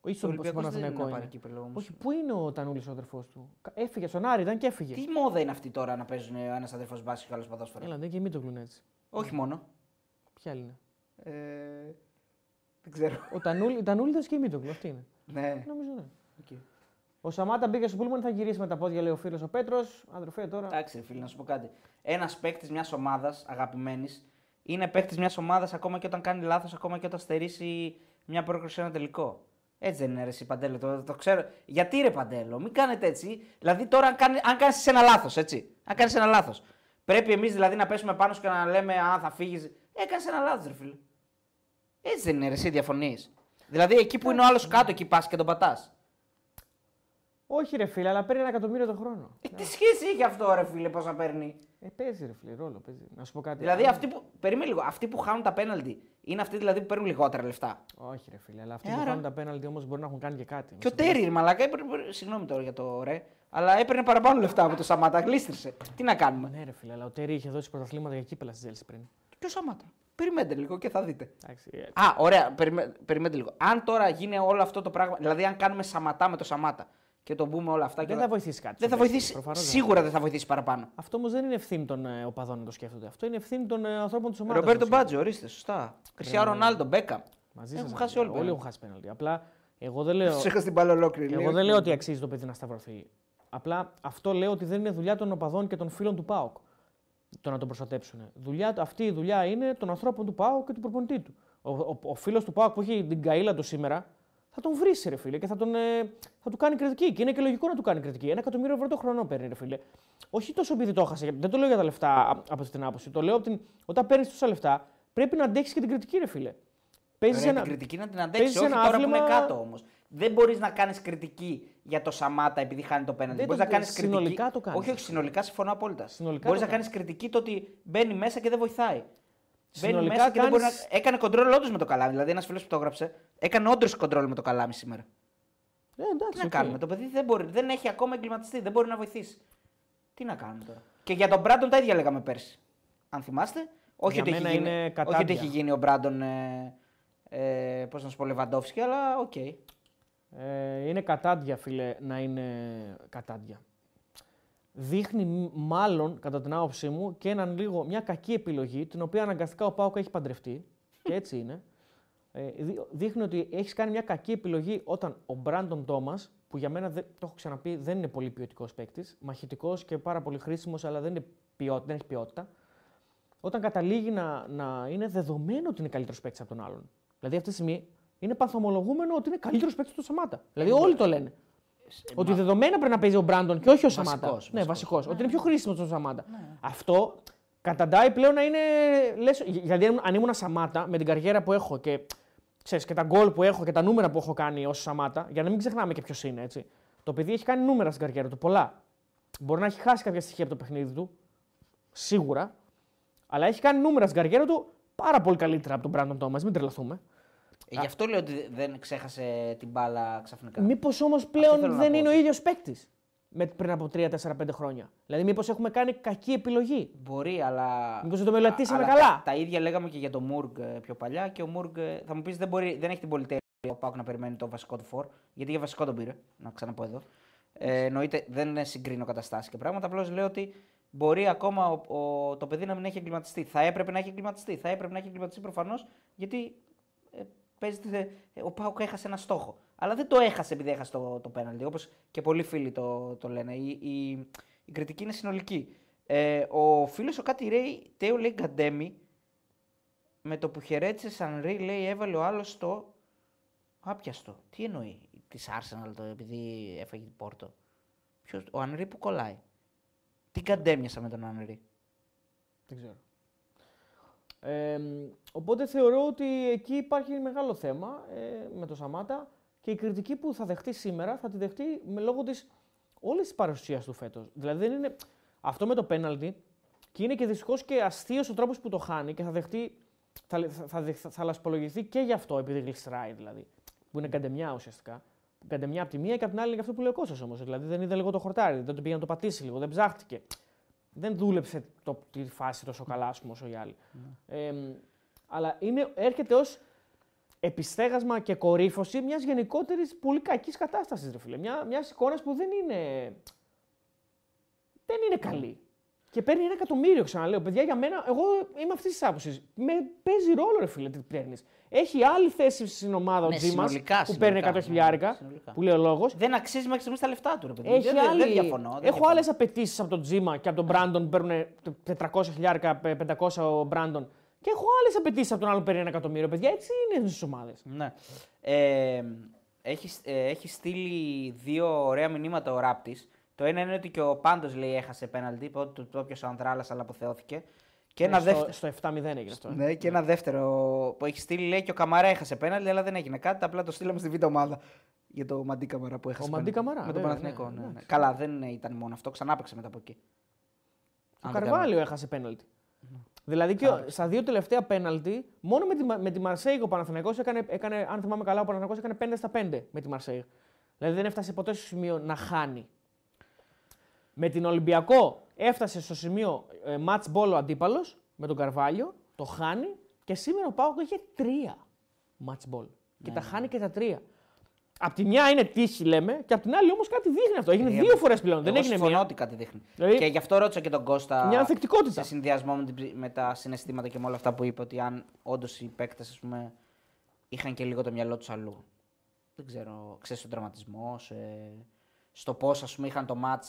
Ή ο στον Ολυμπιακός δεν είναι Παναθηναϊκό να είναι. πάρει κύπελο όμως. Όχι, πού είναι ο Τανούλης ο αδερφός του; Κα- Έφυγε στον Άρη, ήταν και έφυγε. Τι μόδα είναι αυτή τώρα να παίζουν ένας αδερφός μπάσκετ και άλλος ποδόσφαιρο; Έλα, δεν και μη το κλουν έτσι. Όχι μόνο. Ποια άλλη είναι; Ε, δεν ξέρω. Ο Τανούλη, η Τανούλη ήταν και μη το αυτή είναι. ναι. Νομίζω ναι. Οκ. Ο Σαμάτα μπήκε στο πούλμαν, θα γυρίσει με τα πόδια, λέει ο φίλος ο Πέτρος. Αδερφέ τώρα. Εντάξει, ρε φίλε, να σου πω κάτι. Ένας παίκτης μιας ομάδας αγαπημένης είναι παίκτης μιας ομάδας ακόμα και όταν κάνει λάθος, ακόμα και όταν στερήσει μια πρόκριση σε ένα τελικό. Έτσι δεν είναι ρε, εσύ Παντέλο, το, το ξέρω. Γιατί ρε Παντέλο, μην κάνετε έτσι. Δηλαδή τώρα, αν, κάνει, αν κάνεις ένα λάθος, έτσι. Αν κάνεις ένα λάθος. Πρέπει εμείς δηλαδή να πέσουμε πάνω σου και να λέμε Α, θα φύγεις. Έκανε ένα λάθος, ρε φίλε. Έτσι δεν είναι ρε, εσύ διαφωνείς. Δηλαδή εκεί που είναι ο άλλος κάτω, εκεί πας και τον πατάς. Όχι ρε φίλε, αλλά παίρνει ένα εκατομμύριο το χρόνο. Ε, τι σχέση έχει αυτό, ρε φίλε, πόσα παίρνει; Ε, παίζει ρε φίλε, ρόλο παίζει. Να σου πω κάτι. Δηλαδή αυτοί που. Περίμενε λίγο. Αυτοί που χάνουν τα πέναλτι είναι αυτοί δηλαδή που παίρνουν λιγότερα λεφτά; Όχι ρε φίλε, αλλά αυτοί Ε, που άρα. κάνουν τα πέναλτι όμως μπορεί να έχουν κάνει και κάτι. Και ο Τέρι, ρε μαλάκα, έπαιρνε. Συγγνώμη τώρα για το ρε. Αλλά έπαιρνε παραπάνω λεφτά από το Σαμάτα. Γλίστρησε. Τι να κάνουμε; Ναι, ρε φίλε, αλλά ο Τέρι είχε δώσει πρωταθλήματα και κύπελλα στη Τσέλσι πριν. Και ο Σαμάτα; Περιμένετε λίγο και θα δείτε. Εντάξει, ε, Α, ωραία. Περιμέ... Περιμένετε λίγο. Αν τώρα γίνει όλο αυτό το πράγμα. Δηλαδή, αν κάνουμε Σαματά με το Σαμάτα και τον πούμε όλα αυτά. και δεν όλα- θα βοηθήσει κάτι. Δεν θα στο παίκτη, βοηθήσει. προφανώς δεν. Σίγουρα δεν θα βοηθήσει παραπάνω. Αυτό όμως δεν είναι ευθύνη των ε, οπαδών να το σκέφτονται. Αυτό είναι ευθύνη των ε, ανθρώπων της ομάδας. Ρομπέρτο Μπάτζο, ορίστε, σωστά. Κρισιά Ρονάλντο, Μπέκα. Μαζί Έχουν σας, χάσει όλοι. όλοι. Όλοι έχουν χάσει πέναλτι. Απλά εγώ δεν λέω. Τους είχα στην μπάλα ολόκληρη. Εγώ λέει, δεν λέω όχι. ότι αξίζει το παιδί να σταυρωθεί. Απλά αυτό λέω ότι δεν είναι δουλειά των οπαδών και των φίλων του ΠΑΟΚ το να τον προστατέψουν. Δουλειά, αυτή η δουλειά είναι των ανθρώπων του ΠΑΟΚ και του προπονητή του. Ο, ο, ο φίλος του ΠΑΟΚ που έχει την καήλα του σήμερα θα τον βρεις, ρε φίλε, και θα, τον, ε, θα του κάνει κριτική. Και είναι και λογικό να του κάνει κριτική. Ένα εκατομμύριο ευρώ το χρόνο παίρνει, ρε φίλε. Όχι τόσο επειδή το έχασε. Δεν το λέω για τα λεφτά α- από αυτή την άποψη. Το λέω από την... όταν παίρνεις τόσα λεφτά, πρέπει να αντέξει και την κριτική, ρε φίλε. Παίζεις Ωραία, ένα. την κριτική να την παίζεις αντέξει. Όχι ένα τώρα που άθλημα- είναι κάτω όμως. Δεν μπορείς να κάνεις κριτική για το Σαμάτα επειδή χάνει το πέναντι. Δεν Μπορείς το- να κάνεις κριτική. συνολικά το κάνεις. Όχι, όχι, συνολικά συμφωνώ απόλυτα. Συνολικά Μπορείς το να κάνεις κριτική το ότι μπαίνει μέσα και δεν βοηθάει. Μπαίνει Συνολικά μέσα και δεν μπορεί να. κάνεις- Έκανε κοντρόλ όντως με το καλάμι. Δηλαδή, ένας φίλος που το έγραψε έκανε όντως κοντρόλ με το καλάμι σήμερα. Ε, εντάξει, Τι να οκ. κάνουμε. Το παιδί δεν, μπορεί, δεν έχει ακόμα εγκλιματιστεί, δεν μπορεί να βοηθήσει. Τι να κάνουμε τώρα. Και για τον Μπράντον τα ίδια λέγαμε πέρσι. Αν θυμάστε. Όχι, Για ότι έχει, μένα γίνει, είναι όχι κατάντια. ότι έχει γίνει ο Μπράντον. Ε, ε, Πώς να σου πω, Λεβαντόφσκι, αλλά οκ. Ε, είναι κατάντια, φίλε, να είναι κατάντια. Δείχνει μ- μάλλον, κατά την άποψή μου, και έναν λίγο μια κακή επιλογή, την οποία αναγκαστικά ο ΠΑΟΚ έχει παντρευτεί. Και έτσι είναι. Ε, δεί- δείχνει ότι έχεις κάνει μια κακή επιλογή όταν ο Μπράντον Τόμας, που για μένα δεν, το έχω ξαναπεί, δεν είναι πολύ ποιοτικός παίκτης, μαχητικός και πάρα πολύ χρήσιμος, αλλά δεν, είναι ποιότητα, δεν έχει ποιότητα. Όταν καταλήγει να, να είναι δεδομένο ότι είναι καλύτερος παίκτης από τον άλλον. Δηλαδή αυτή τη στιγμή είναι παθομολογούμενο ότι είναι καλύτερος παίκτης του Σαμάτα. Δηλαδή όλοι το λένε. Ότι δεδομένα πρέπει να παίζει ο Μπράντον και όχι ο Σαμάτα. Βασικός, Ναι, βασικός. βασικός. Ότι είναι πιο χρήσιμο στον Σαμάτα. Αυτό καταντάει πλέον να είναι. Λες, γιατί αν- αν ήμουν Σαμάτα με την καριέρα που έχω και, ξέρεις, και τα γκολ που έχω και τα νούμερα που έχω κάνει ως Σαμάτα, για να μην ξεχνάμε και ποιος είναι. Έτσι. Το παιδί έχει κάνει νούμερα στην καριέρα του, πολλά. Μπορεί να έχει χάσει κάποια στοιχεία από το παιχνίδι του, σίγουρα, αλλά έχει κάνει νούμερα στην καριέρα του πάρα πολύ καλύτερα από τον Μπράντον Τόμας. Μην τρελαθούμε. Ε, γι' αυτό λέω ότι δεν ξέχασε την μπάλα ξαφνικά. Μήπως όμως πλέον θέλω να δεν πω. είναι ο ίδιος παίκτης πριν από 3-4-5 χρόνια. Δηλαδή, μήπως έχουμε κάνει κακή επιλογή. Μπορεί, αλλά. Μήπως δεν το μελετήσαμε αλλά καλά. Τα, τα ίδια λέγαμε και για τον Μουργκ ε, πιο παλιά και ο Μουργκ ε, θα μου πεις δεν, μπορεί, δεν έχει την πολυτέλεια ο Πάουκ να περιμένει το βασικό του φόρ. Γιατί για βασικό τον πήρε, να ξαναπώ εδώ. Ε, εννοείται, δεν συγκρίνω καταστάσεις και πράγματα. Απλώς λέω ότι μπορεί ακόμα ο, ο- το παιδί να μην έχει εγκληματιστεί. Θα έπρεπε να έχει εγκληματιστεί. Θα έπρεπε να έχει εγκληματιστεί προφανώς γιατί ε, παίζεται, ε, ο Πάουκ έχασε ένα στόχο. Αλλά δεν το έχασε επειδή έχασε το, το πέναλτι. Όπως και πολλοί φίλοι το, το λένε. Η, η, η κριτική είναι συνολική. Ε, ο φίλος ο Κάτι Ρέι, Τέο λέει Γκαντέμι, με το που χαιρέτησε σαν Ρέι, λέει έβαλε ο άλλος το. Άπιαστο. Τι εννοεί της Arsenal το επειδή έφαγε την Πόρτο. Ποιος, ο Ανρί που κολλάει. Τι καντέμιασα με τον Ανρί. Δεν ξέρω. Ε, οπότε θεωρώ ότι εκεί υπάρχει μεγάλο θέμα ε, με το Σαμάτα και η κριτική που θα δεχτεί σήμερα θα τη δεχτεί με λόγω της όλης της παρουσίας του φέτος. Δηλαδή δεν είναι. Αυτό με το πέναλτι και είναι και δυστυχώς και αστείος ο τρόπος που το χάνει και θα δεχτεί. Θα, θα, θα, θα, θα λασπολογηθεί και γι' αυτό επειδή γλιστράει δηλαδή. Που είναι καντεμιά ουσιαστικά. Καντεμιά από τη μία και από την άλλη είναι και αυτό που λέει ο Κώστας όμως. Δηλαδή δεν είδε λίγο το χορτάρι, δεν το πήγε να το πατήσει λίγο, δεν ψάχτηκε. Δεν δούλεψε το, τη φάση τόσο καλά, ας πούμε, όσο οι άλλοι. Ε, αλλά είναι, έρχεται ως επιστέγασμα και κορύφωση μιας γενικότερης πολύ κακής κατάστασης, ρε φίλε. Μια μιας εικόνας που δεν είναι. Δεν είναι καλή. Και παίρνει ένα εκατομμύριο, ξαναλέω. Παιδιά, για μένα, εγώ είμαι αυτής της άποψης. Με παίζει ρόλο, ρε φίλε, τι παίρνεις. Έχει άλλη θέση στην ομάδα ο Ναι, Τζίμας συνολικά, που παίρνει 100 συνολικά, ναι, χιλιάρικα, συνολικά. που λέει ο λόγος. Δεν αξίζει μέχρι στιγμής τα λεφτά του, ρε παιδί. Έχει δεν, άλλη... δεν διαφωνώ. δεν Έχω διαφωνώ. άλλες απαιτήσεις από τον Τζίμα και από τον Μπράντον που παίρνουν 400 χιλιάρικα, 500 ο Μπράντον. Και έχω άλλες απαιτήσεις από τον άλλο που παίρνει ένα εκατομμύριο. Παιδιά, έτσι είναι στι ομάδες. Ναι. Ε, έχει, ε, έχει στείλει δύο ωραία μηνύματα ο Ράπτης. Το ένα είναι ότι και ο Πάντος λέει έχασε πέναλτι. Είπε ότι το έπιασε ο Ανδράλας, αλλά αποθεώθηκε. Και ένα, στο, δεύτερο, στο 7-0 έγινε αυτό. ε. ναι, και ένα δεύτερο που έχει στείλει λέει και ο Καμαρά έχασε πέναλτι, αλλά δεν έγινε κάτι. Απλά το στείλαμε στη β' ομάδα. Για το Μαντί Καμαρά που έχασε. Ο Μαντί πέναλτι. Καμαρά, Με τον βέβαια, Παναθηναϊκό. ναι, Ναι, ναι. εντάξει. Καλά, δεν ήταν μόνο αυτό. Ξανά έπαιξε μετά από εκεί. Ο Αν δεν Καρβάλιο έχασε πέναλτι. Δηλαδή και ο- στα δύο τελευταία πέναλτι, μόνο με τη, Μα- με τη Μαρσέη ο Παναθηναϊκός έκανε, έκανε, αν θυμάμαι καλά, ο Παναθηναϊκός έκανε 5 στα 5 με τη Μαρσέη. Δηλαδή δεν έφτασε ποτέ στο σημείο να χάνει. Με την Ολυμπιακό έφτασε στο σημείο ε, match ball ο αντίπαλος με τον Καρβάλιο, το χάνει και σήμερα ο Πάοκ είχε τρία match ball. Και τα χάνει και τα τρία. Απ' τη μια είναι τύχη, λέμε, και απ' την άλλη όμως κάτι δείχνει αυτό. Έγινε Ε, δύο φορές πλέον. Δεν Εγώ έγινε συμφωνώ μία. ότι κάτι δείχνει. Δηλαδή- Και γι' αυτό ρώτησα και τον Κώστα. Μια ανθεκτικότητα. Σε συνδυασμό με, την ψη- με τα συναισθήματα και με όλα αυτά που είπε, ότι αν όντως οι παίκτες είχαν και λίγο το μυαλό τους αλλού. Δεν ξέρω, ξέρεις στον τραυματισμό, σε... στο πώς είχαν το ματ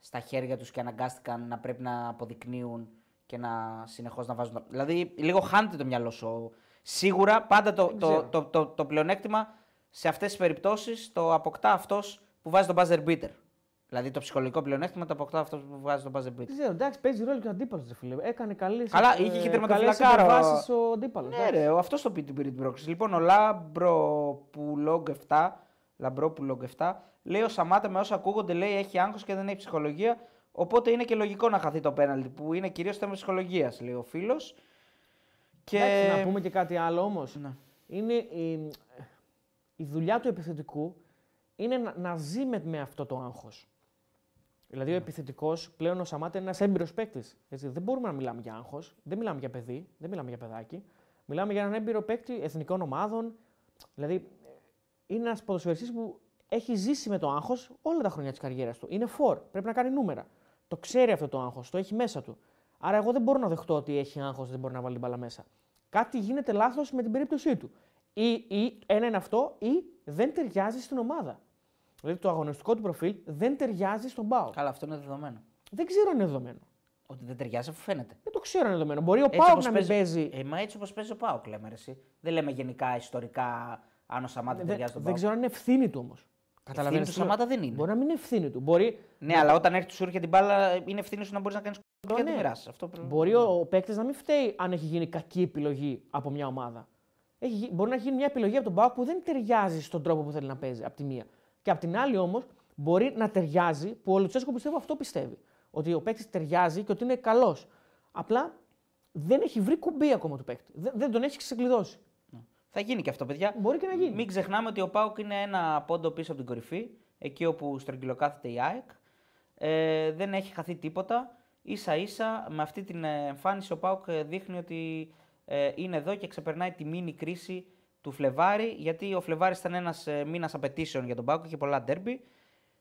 στα χέρια τους και αναγκάστηκαν να πρέπει να αποδεικνύουν και να συνεχώς να βάζουν. το- Δηλαδή, λίγο χάνεται το μυαλό σου. Σίγουρα πάντα το, το, ξέρω. το, το, το πλεονέκτημα σε αυτές τις περιπτώσεις το αποκτά αυτός που βάζει τον buzzer beater. Δηλαδή το ψυχολογικό πλεονέκτημα το αποκτά αυτός που βάζει τον buzzer beater. Δεν ξέρω, εντάξει, παίζει ρόλο και ο αντίπαλος. φίλε. Έκανε καλέ. Καλά, είχε και τερματοφυλακάρο. βάσει ο αντίπαλος. Ναι, ρε, αυτός το πει την πήρε την πρόκριση. Λοιπόν, ο Λάμπροπουλόγκ 7, Λαμπρόπουλόγκ 7, λέει ο Σαμάτα με όσα ακούγονται, λέει έχει άγχος και δεν έχει ψυχολογία. Οπότε είναι και λογικό να χαθεί το πέναλτι που είναι κυρίως θέμα ψυχολογίας, λέει ο φίλος. Και... Εντάξει, να πούμε και κάτι άλλο όμως. Ναι. Είναι η, η δουλειά του επιθετικού είναι να, να ζει με, με αυτό το άγχος. Δηλαδή, ο επιθετικός πλέον ο Σαμάτα είναι ένας έμπειρος παίκτης. Δεν μπορούμε να μιλάμε για άγχος, δεν μιλάμε για παιδί, δεν μιλάμε για παιδάκι. Μιλάμε για έναν έμπειρο παίκτη εθνικών ομάδων. Δηλαδή, είναι ένας ποδοσφαιριστής που έχει ζήσει με το άγχος όλα τα χρόνια της καριέρας του. Είναι φορ, πρέπει να κάνει νούμερα. Το ξέρει αυτό το άγχος, το έχει μέσα του. Άρα, εγώ δεν μπορώ να δεχτώ ότι έχει άγχος, δεν μπορεί να βάλει την μπάλα μέσα. Κάτι γίνεται λάθος με την περίπτωσή του. Ή, ή ένα είναι αυτό, ή δεν ταιριάζει στην ομάδα. Δηλαδή, το αγωνιστικό του προφίλ δεν ταιριάζει στον Πάο. Καλά, αυτό είναι δεδομένο. Δεν ξέρω αν είναι δεδομένο. Ότι δεν ταιριάζει αφού φαίνεται. Δεν το ξέρω αν είναι δεδομένο. Μπορεί ο Έτσι Πάο όπως να μην παίζει. Ε, μα έτσι όπως παίζει ο Πάοκ, λέμε ρε, εσύ. Δεν λέμε γενικά ιστορικά αν ο Σαμάτα Δεν, ταιριάζει τον δεν Πάοκ. ξέρω αν είναι ευθύνη του όμως. Καταλαβαίνεις του τι λέω. Σαμάτα δεν είναι. Μπορεί να μην είναι ευθύνη του. Μπορεί, Ναι, αλλά όταν έρθει σου έρχεται την μπάλα, είναι ευθύνη σου να μπορείς να κάνεις και να τη ναι. μοιράσεις. Αυτό πρέπει- μπορεί ο, ο παίκτης να μην φταίει αν έχει γίνει κακή επιλογή από μια ομάδα. Έχει, γι- μπορεί να έχει γίνει μια επιλογή από τον Πάοκ που δεν ταιριάζει στον τρόπο που θέλει να παίζει από τη μία. Και από την άλλη όμως μπορεί να ταιριάζει, που ο Λουτσέσκο πιστεύω αυτό πιστεύει. Ότι ο παίκτης ταιριάζει και ότι είναι καλός. Απλά δεν έχει βρει κουμπί ακόμα του παίκτη. Δεν, δεν τον έχει ξεκλειδώσει. Θα γίνει και αυτό, παιδιά. Μπορεί και να γίνει. Μην ξεχνάμε ότι ο Πάουκ είναι ένα πόντο πίσω από την κορυφή, εκεί όπου στρογγυλοκάθεται η ΑΕΚ. Ε, δεν έχει χαθεί τίποτα. σα ίσα με αυτή την ε, εμφάνιση ο Πάουκ ε, δείχνει ότι ε, είναι εδώ και ξεπερνάει τη μίνι κρίση του Φλεβάρη, γιατί ο Φλεβάρης ήταν ένας ε, μήνας απαιτήσεων για τον Πάουκ, είχε πολλά ντέρμπι.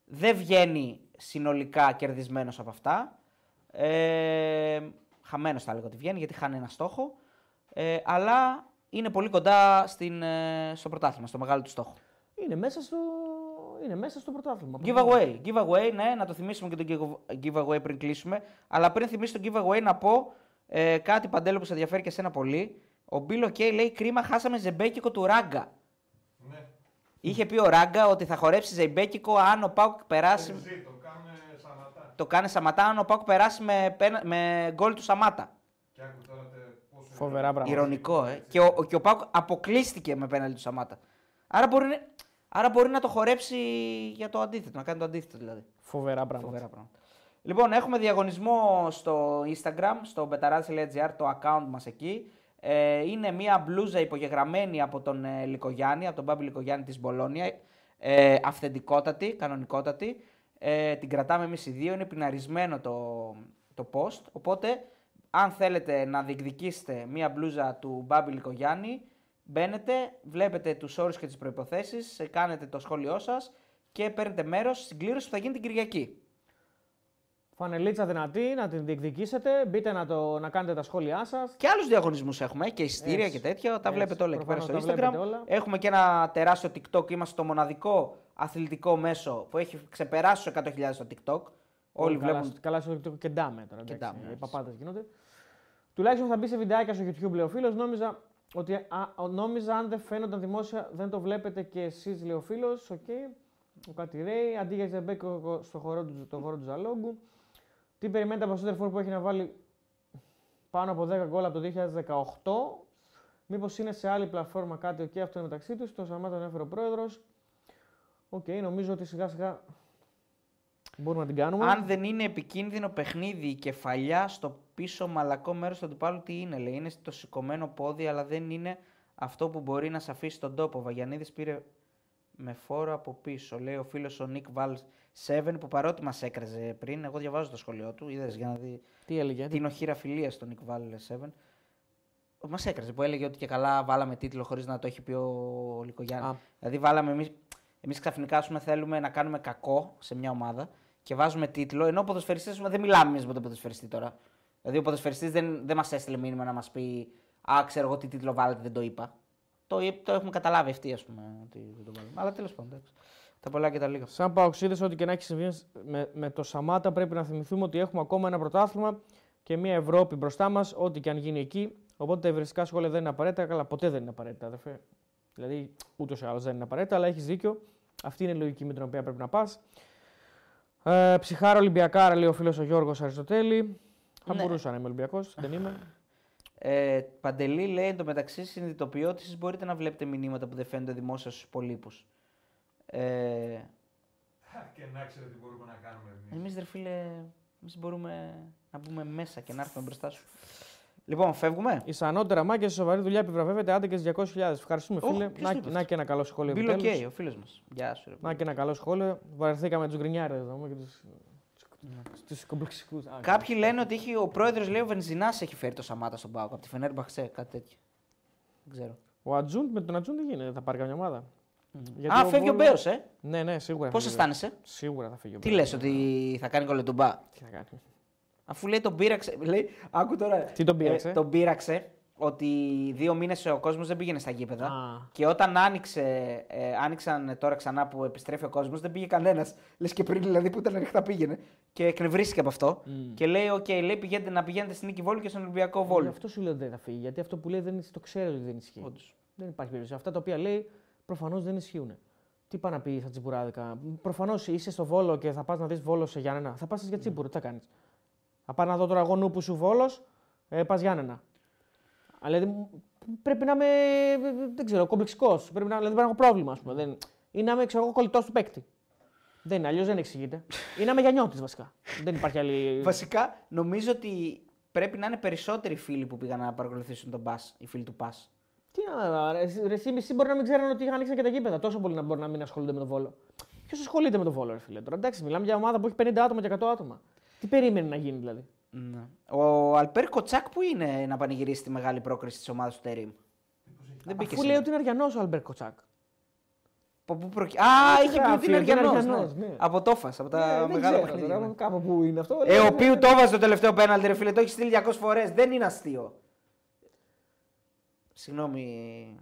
δεν βγαίνει συνολικά κερδισμένος από αυτά. Ε, Χαμένος θα λέγω ότι βγαίνει γιατί χάνει ένα στόχο. Ε, αλλά είναι πολύ κοντά στην, ε, στο πρωτάθλημα, στο μεγάλο του στόχο. Είναι μέσα στο, είναι μέσα στο πρωτάθλημα. Giveaway. Giveaway, ναι, να το θυμίσουμε και το giveaway πριν κλείσουμε. Αλλά πριν θυμίσω το giveaway να πω ε, κάτι παντέλο που σε ενδιαφέρει και εσένα πολύ. Ο Μπίλο Κέι λέει κρίμα, χάσαμε ζεμπέκικο του Ράγκα. Ναι. Είχε πει ο Ράγκα ότι θα χορέψει ζεμπέκικο αν ο Πάουκ περάσει. Ζει, το κάνε σαματά. Το κάνει Σαματά, αν ο Πάουκ περάσει με, πένα- με γκολ του Σαμάτα. Και άκου τώρα τε, πόσο Φοβερά πράγματα. Ηρωνικό, ε. Και ο, και ο Πάουκ αποκλείστηκε με πέναλτι του Σαμάτα. Άρα μπορεί, να- άρα μπορεί να το χορέψει για το αντίθετο, να κάνει το αντίθετο δηλαδή. Φοβερά πράγματα. Φοβερά πράγματα. Λοιπόν, έχουμε διαγωνισμό στο Instagram, στο betaraz.gr, το account μας εκεί. Ε, είναι μια μπλούζα υπογεγραμμένη από τον ε, Λικογιάννη, από τον Μπάμπη Λικογιάννη της Μπολόνια. Ε, αυθεντικότατη, κανονικότατη. Ε, την κρατάμε εμείς οι δύο, είναι πιναρισμένο το, το post. Οπότε, αν θέλετε να διεκδικήσετε μια μπλούζα του Μπάμπη Λικογιάννη, μπαίνετε, βλέπετε τους όρους και τις προϋποθέσεις, ε, κάνετε το σχόλιο σας και παίρνετε μέρος στην κλήρωση που θα γίνει την Κυριακή. Φανελίτσα δυνατή, να την διεκδικήσετε. Μπείτε να, το, να κάνετε τα σχόλιά σας. Και άλλους διαγωνισμούς έχουμε ε, και εισιτήρια Έτσι. και τέτοια. Τα Έτσι. βλέπετε όλα εκεί πέρα στο Προφανώς τα Instagram. βλέπετε όλα. Έχουμε και ένα τεράστιο TikTok. Είμαστε το μοναδικό αθλητικό μέσο που έχει ξεπεράσει τους 100.000 στο TikTok. Όλοι καλά, βλέπουν. Καλά στο TikTok και ντάμε τώρα. Και εντάξει, ντάμε, οι έτσι. παπάτε γίνονται. Τουλάχιστον θα μπει σε βιντεάκια στο YouTube, λέει ο φίλος. Νόμιζα ότι α, ο- νόμιζα αν δεν φαίνονταν δημόσια δεν το βλέπετε και εσείς, λέει ο φίλος. Οκ. Ο κάτι ρέει. Αντί για Ζεμπέκο στο χώρο του, το χώρο του Ζαλόγκου. Τι περιμένετε από τον Σέντερφορ που έχει να βάλει πάνω από 10 γκολ από το 2018. Μήπως είναι σε άλλη πλατφόρμα κάτι, οκ, αυτό είναι μεταξύ τους. Το Σαμάτα τον έφερε ο πρόεδρος. Οκ, νομίζω ότι σιγά σιγά μπορούμε να την κάνουμε. Αν δεν είναι επικίνδυνο παιχνίδι η κεφαλιά στο πίσω μαλακό μέρος του αντιπάλου, τι είναι, λέει; Είναι στο σηκωμένο πόδι, αλλά δεν είναι αυτό που μπορεί να σε αφήσει στον τόπο. Ο Βαγιανίδης πήρε με φόρο από πίσω. Λέει ο φίλος ο Νίκ Βάλς 7 που παρότι μας έκραζε πριν, εγώ διαβάζω το σχολείο του. Είδες για να δει Τι έλεγε; την οχύρα φιλία στον Νικ Βάλς 7. Μας έκραζε που έλεγε ότι και καλά βάλαμε τίτλο χωρίς να το έχει πει ο Λικογιάννη. Α. Δηλαδή, βάλαμε εμείς εμείς ξαφνικά ας πούμε, θέλουμε να κάνουμε κακό σε μια ομάδα και βάζουμε τίτλο, ενώ ο ποδοσφαιριστής ας πούμε, δεν μιλάμε εμείς με τον ποδοσφαιριστή τώρα. Δηλαδή, ο ποδοσφαιριστής δεν, δεν μας έστειλε μήνυμα να μας πει Α, ξέρω εγώ τι τίτλο βάλετε, δεν το είπα. Το, είπ- το έχουμε καταλάβει αυτοί, ας πούμε, ότι δεν το βάλουμε. Αλλά τέλος πάντων. εντάξει. Τα πολλά και τα λίγα. Σαν παοξίδε, ό,τι και να έχει συμβεί με, με το Σαμάτα, πρέπει να θυμηθούμε ότι έχουμε ακόμα ένα πρωτάθλημα και μια Ευρώπη μπροστά μας, ό,τι και αν γίνει εκεί. Οπότε τα ευριστικά σχόλια δεν είναι απαραίτητα, καλά, ποτέ δεν είναι απαραίτητα, αδερφέ. Δηλαδή, ούτως ή άλλως δεν είναι απαραίτητα, αλλά έχεις δίκιο. Αυτή είναι η λογική με την οποία πρέπει να πας. Ε, ψυχάρα Ολυμπιακάρα, λέει ο φίλος ο Γιώργος Αριστοτέλη. Θα Ναι. μπορούσα να είμαι Ολυμπιακός, δεν είμαι. Ε, Παντελή λέει εντωμεταξύ συνειδητοποιώ ότι εσείς μπορείτε να βλέπετε μηνύματα που δεν φαίνονται δημόσια στους υπολείπους. Ε, Και να ξέρετε τι μπορούμε να κάνουμε εμείς. Εμείς, ρε φίλε, εμείς μπορούμε να μπούμε μέσα και να έρθουμε μπροστά σου. Λοιπόν, φεύγουμε. Η ανώτερα μάκια σε σοβαρή δουλειά επιβραβεύεται άντε και στις 200.000. Ευχαριστούμε, Οχ, φίλε. ποιος Να, το είπε να και ένα καλό σχόλιο. Μπίλο επιτέλους. Κέι, ο φίλος μας. Γεια σου, ρε. Να και ένα καλό σχόλιο. Βαρεθήκαμε τους γκρινιάρες εδώ και του. Του κομπλεξικούς. Κάποιοι λένε ότι έχει, ο πρόεδρος λέει ο Βενζινάς έχει φέρει το Σαμάτα στον Πάοκ από τη Φενέρμπαχτσε, κάτι τέτοιο. Δεν ξέρω. Ο Ατζούντ με τον Ατζούντ δεν γίνεται, θα πάρει καμιά ομάδα. Γιατί Α, φεύγει ο Βόλος- Μπέος, ε. Ναι, ναι, σίγουρα. Πώς θα φύγει. αισθάνεσαι, Σίγουρα θα φύγει ο Τι Μπέος. λες, ότι θα κάνει κολετουμπά. Τι θα κάνει; Αφού λέει τον πείραξε. Λέει, άκου τώρα. Τι τον πείραξε; Ε, τον πείραξε ότι δύο μήνες ο κόσμος δεν πήγαινε στα γήπεδα. Α. Και όταν άνοιξε, ε, άνοιξαν τώρα ξανά που επιστρέφει ο κόσμος, δεν πήγε κανένας. Λες και πριν δηλαδή που ήταν ανοιχτά πήγαινε. Και εκνευρίστηκε από αυτό. Και λέει: Οκ, λέει, πηγαίνετε, να πηγαίνετε στην Νίκη Βόλου και στον Ολυμπιακό Γι' Βόλου. αυτό σου λέω ότι δεν θα φύγει. Γιατί αυτό που λέει δεν, το ξέρει ότι δεν ισχύει. Όντως. Δεν υπάρχει περίπτωση. Αυτά τα οποία λέει προφανώς δεν ισχύουν. Τι πάει να πει στα τσιμπουράδικα. Προφανώς είσαι στο Βόλο και θα πας να δεις Βόλο σε Γιάννενα. Θα πας για τσίπουρο, τι θα κάνεις. Θα πάω να δω τώρα εγώ νου που σου Βόλος, ε, πας Γιάννενα. Αλλά δηλαδή, πρέπει να είμαι. Δεν ξέρω, κομπλεξικός. Πρέπει να, δηλαδή, πρέπει να έχω πρόβλημα, ας πούμε. Δεν, ή να είμαι ξέρω, εγώ κολλητός του παίκτη. Δεν είναι, αλλιώς δεν εξηγείται. ή να είμαι γιανιώτης βασικά. δεν υπάρχει άλλη. Βασικά, νομίζω ότι πρέπει να είναι περισσότεροι φίλοι που πήγαν να παρακολουθήσουν τον Πα, οι φίλοι του Πα. Τι να, ρε, ρε, εσύ μισοί μπορεί να μην ξέρουν ότι ανοίξαν και τα γήπεδα. Τόσο πολύ να μπορεί να μην ασχολούνται με τον βόλο. Ποιος ασχολείται με τον βόλο, ρε φίλε. Τώρα εντάξει, μιλάμε για ομάδα που έχει 50 άτομα και 100 άτομα. Τι περίμενε να γίνει δηλαδή; Ναι. Ο Αλπέρ Κοτσάκ που είναι να πανηγυρίσει τη μεγάλη πρόκριση της ομάδας του Τερήμ. Δεν μπήκε Αφού λέει σήμερα. ότι είναι Αριανός ο Αλμπέρ Κοτσάκ. Από πού προκυ... Α, είχε πει γράφει, ότι είναι ότι είναι Αργιανός, Αργιανός, ναι. ναι. Από τόφας, από τα Ε, δεν μεγάλα ξέρω παιχνίδια. τώρα, ναι. Κάπου που είναι αυτό. Ε, ο Ναι, οποίου ναι. το έβαζε το τελευταίο πέναλτι, ρε φίλε, το έχει στείλει 200 φορές. Δεν είναι αστείο. Συγγνώμη.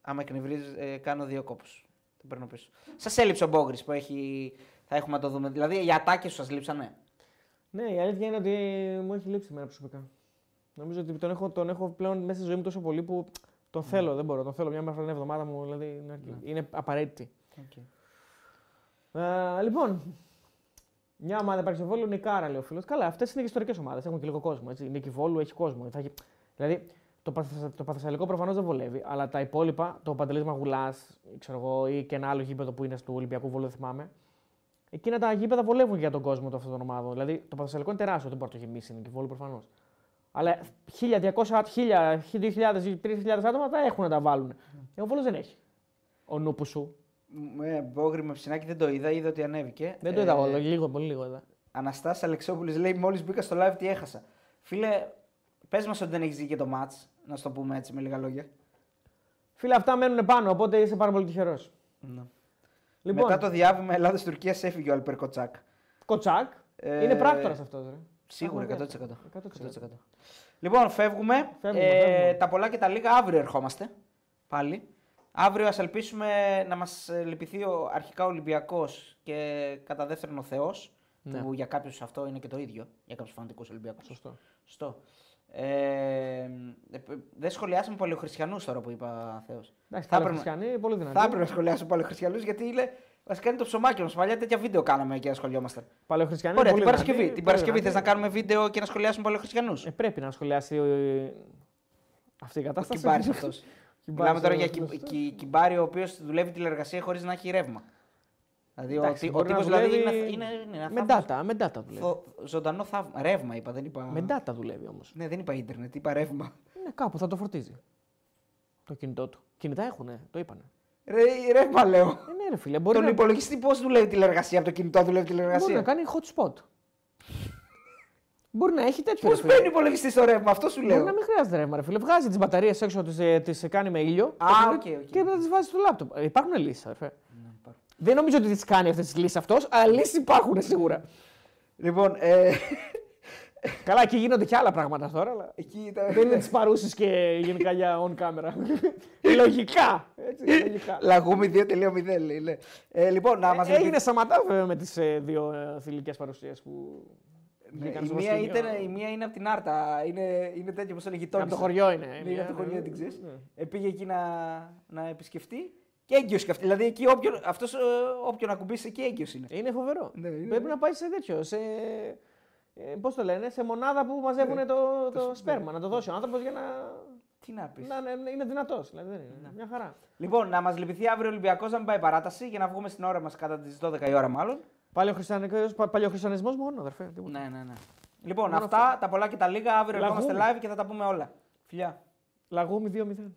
Άμα εκνευρίζεις, ε, κάνω δύο κόπους. Το παίρνω πίσω. Σας έλειψε ο Μπόγκρι που έχει. Θα έχουμε να το δούμε. Δηλαδή οι ατάκες σου σας λείψανε; Ναι, η αλήθεια είναι ότι μου έχει λείψει εμένα προσωπικά. Νομίζω ότι τον έχω, τον έχω πλέον μέσα στη ζωή μου τόσο πολύ που τον θέλω. Δεν μπορώ. Τον θέλω μια μέρα την εβδομάδα μου. Δηλαδή είναι, αρκετή. είναι απαραίτητη. Ε, λοιπόν, μια ομάδα υπάρχει στο Βόλο, Νικάρα λέει ο φίλος. Καλά, αυτές είναι και ιστορικές ομάδες. Έχουν και λίγο κόσμο. Έτσι. Η Νίκη Βόλου έχει κόσμο. Θα έχει... Δηλαδή, το, Παθησα- το Παθεσσαλικό προφανώς δεν βολεύει, αλλά τα υπόλοιπα, το Παντελής Μαγουλάς, ξέρω εγώ, ή και ένα άλλο γήπεδο που είναι στο Ολυμπιακό Βόλο, δεν θυμάμαι. Εκείνα τα γήπεδα βολεύουν για τον κόσμο των αυτών των ομάδων. Δηλαδή, το Παθεσσαλικό είναι τεράστιο, δεν μπορεί να το γεμίσει η Νίκη Βόλου προφανώς. Αλλά 1200, 1000, 2000, 3000 άτομα τα έχουν να τα βάλουν. Ε, ο Βόλο δεν έχει. Ο νούπου σου. Ε, Μπόγκρι με ψινάκι δεν το είδα, είδα ότι ανέβηκε. Δεν το είδα όλο, λίγο, πολύ λίγο είδα. Αναστάσης Αλεξόπουλη λέει: Μόλις μπήκα στο live, τι έχασα. Φίλε, πες μας ότι δεν έχεις δει και το match, να σου το πούμε έτσι με λίγα λόγια. Φίλε, αυτά μένουν πάνω, οπότε είσαι πάρα πολύ τυχερός. Λοιπόν, Μετά το διάβημα Ελλάδα-Τουρκία έφυγε ο Αλπερ Κοτσάκ. Κοτσάκ. Ε, Είναι πράκτορας αυτός. Ρε. Σίγουρα, 100%. Έχουμε 100%. Λοιπόν, φεύγουμε. Φεύγουμε, ε, φεύγουμε. Τα πολλά και τα λίγα αύριο ερχόμαστε. Πάλι. Αύριο ας ελπίσουμε να μας ε, λυπηθεί ο αρχικά ο Ολυμπιακός και κατά δεύτερον ο Θεός, Ναι. που για κάποιους αυτό είναι και το ίδιο, για κάποιους φανατικούς Ολυμπιακούς. Σωστό. Σωστό. Ε, ε, δεν σχολιάσαμε παλαιοχριστιανούς τώρα που είπα Θεός. Εντάξει, Θα θα έπρεπε- χριστιανοί, πολύ δυνατοί. Θα έπρεπε να σχολιάσουμε παλαιοχριστιανούς γιατί είναι, βασικά είναι το ψωμάκι μας. Παλιά τέτοια βίντεο κάναμε και ασχολιόμασταν. Παλαιοχριστιανοί. Ωραία, πολύ την Παρασκευή. δυνατοί, Την πολύ Παρασκευή θες δυνατοί. να κάνουμε βίντεο και να σχολιάσουμε παλαιοχριστιανούς; Ε, πρέπει να σχολιάσει ε, αυτή η Ο κατάσταση. Κυμπάρης αυτός. Μιλάμε τώρα για Κυμπάρης, κυ, ε, κυ, κυμπάρι ο οποίος δουλεύει τηλεργασία χωρίς να έχει ρεύμα. Δηλαδή Εντάξει, ο, ο μπορεί να τύπος δηλαδή δουλεύει είναι, είναι, είναι ένα Με θαύμας. data, με data δουλεύει. Θο- ζωντανό θαύμα. Ρεύμα είπα, δεν είπα. Με data δουλεύει όμως. Ναι, δεν είπα ίντερνετ, είπα ρεύμα. Ναι, κάπου θα το φορτίζει. Το κινητό του. Κινητά έχουνε, το είπανε. Ρε, ρεύμα λέω. Ε, ναι, ρε φίλε, μπορεί Τον να, υπολογιστή πώς δουλεύει τηλεργασία από το κινητό δουλεύει μπορεί να τηλεργασία. κάνει hot spot. μπορεί να έχει τέτοιο. Πώς ρε φίλε. μπαίνει ο υπολογιστής στο ρεύμα, αυτό σου Μπορεί λέω. να μην χρειάζεται ρεύμα, ρε φίλε. Βγάζει τις μπαταρίες έξω, τις κάνει με ήλιο. Α, το οκ, κινητό οκ. Και μετά τις βάζει στο λάπτοπ. Ε, Υπάρχουν λύσεις, αδερφέ. Δεν νομίζω ότι τις κάνει αυτές τις λύσεις αυτός, αλλά λύσεις υπάρχουν σίγουρα. Λοιπόν, ε, [LAUGHS] Καλά, εκεί γίνονται και άλλα πράγματα τώρα, αλλά. εκεί ήταν. Δεν είναι τι παρούσει και γενικά για on camera. [LAUGHS] λογικά. Έτσι, λογικά. Λαγούμι 2.0 λέει. ναι. Ε, λοιπόν, να μας Ε, Έγινε σταματά βέβαια με τις ε, δύο ε, θηλυκές παρουσίες που. βγήκαν η, στο μία προσκήνιο. ήταν, η μία είναι από την Άρτα. Είναι, είναι τέτοιο όπω είναι γειτόνισσα. Από το χωριό είναι. Ναι, μια, είναι από το χωριό, ναι. την ξέρεις. Ναι. Ε, πήγε εκεί να, να επισκεφτεί και έγκυος και αυτή. Δηλαδή εκεί όποιον, αυτός, ε, όποιον ακουμπήσει εκεί έγκυος είναι. Είναι φοβερό. Ναι, είναι. Πρέπει να πάει σε τέτοιο. Σε... Ε, Πώς το λένε, σε μονάδα που μαζεύουν Ναι. το, το, σπέρμα. Να το δώσει ο άνθρωπος για να, Τι να πεις. να, να είναι δυνατός. Δηλαδή, δεν είναι. Μια χαρά. Λοιπόν, να μας λυπηθεί αύριο ο Ολυμπιακός να μην πάει παράταση για να βγούμε στην ώρα μας κατά τις 12 η ώρα μάλλον. Παλαιοχριστιανισμό μόνο, αδερφέ. τίποτα. Ναι, ναι, ναι. Λοιπόν, Μόνο αυτά τα πολλά και τα λίγα. Αύριο Λαγούμε. ερχόμαστε live και θα τα πούμε όλα. Φιλιά. Λαγούμι 2-0.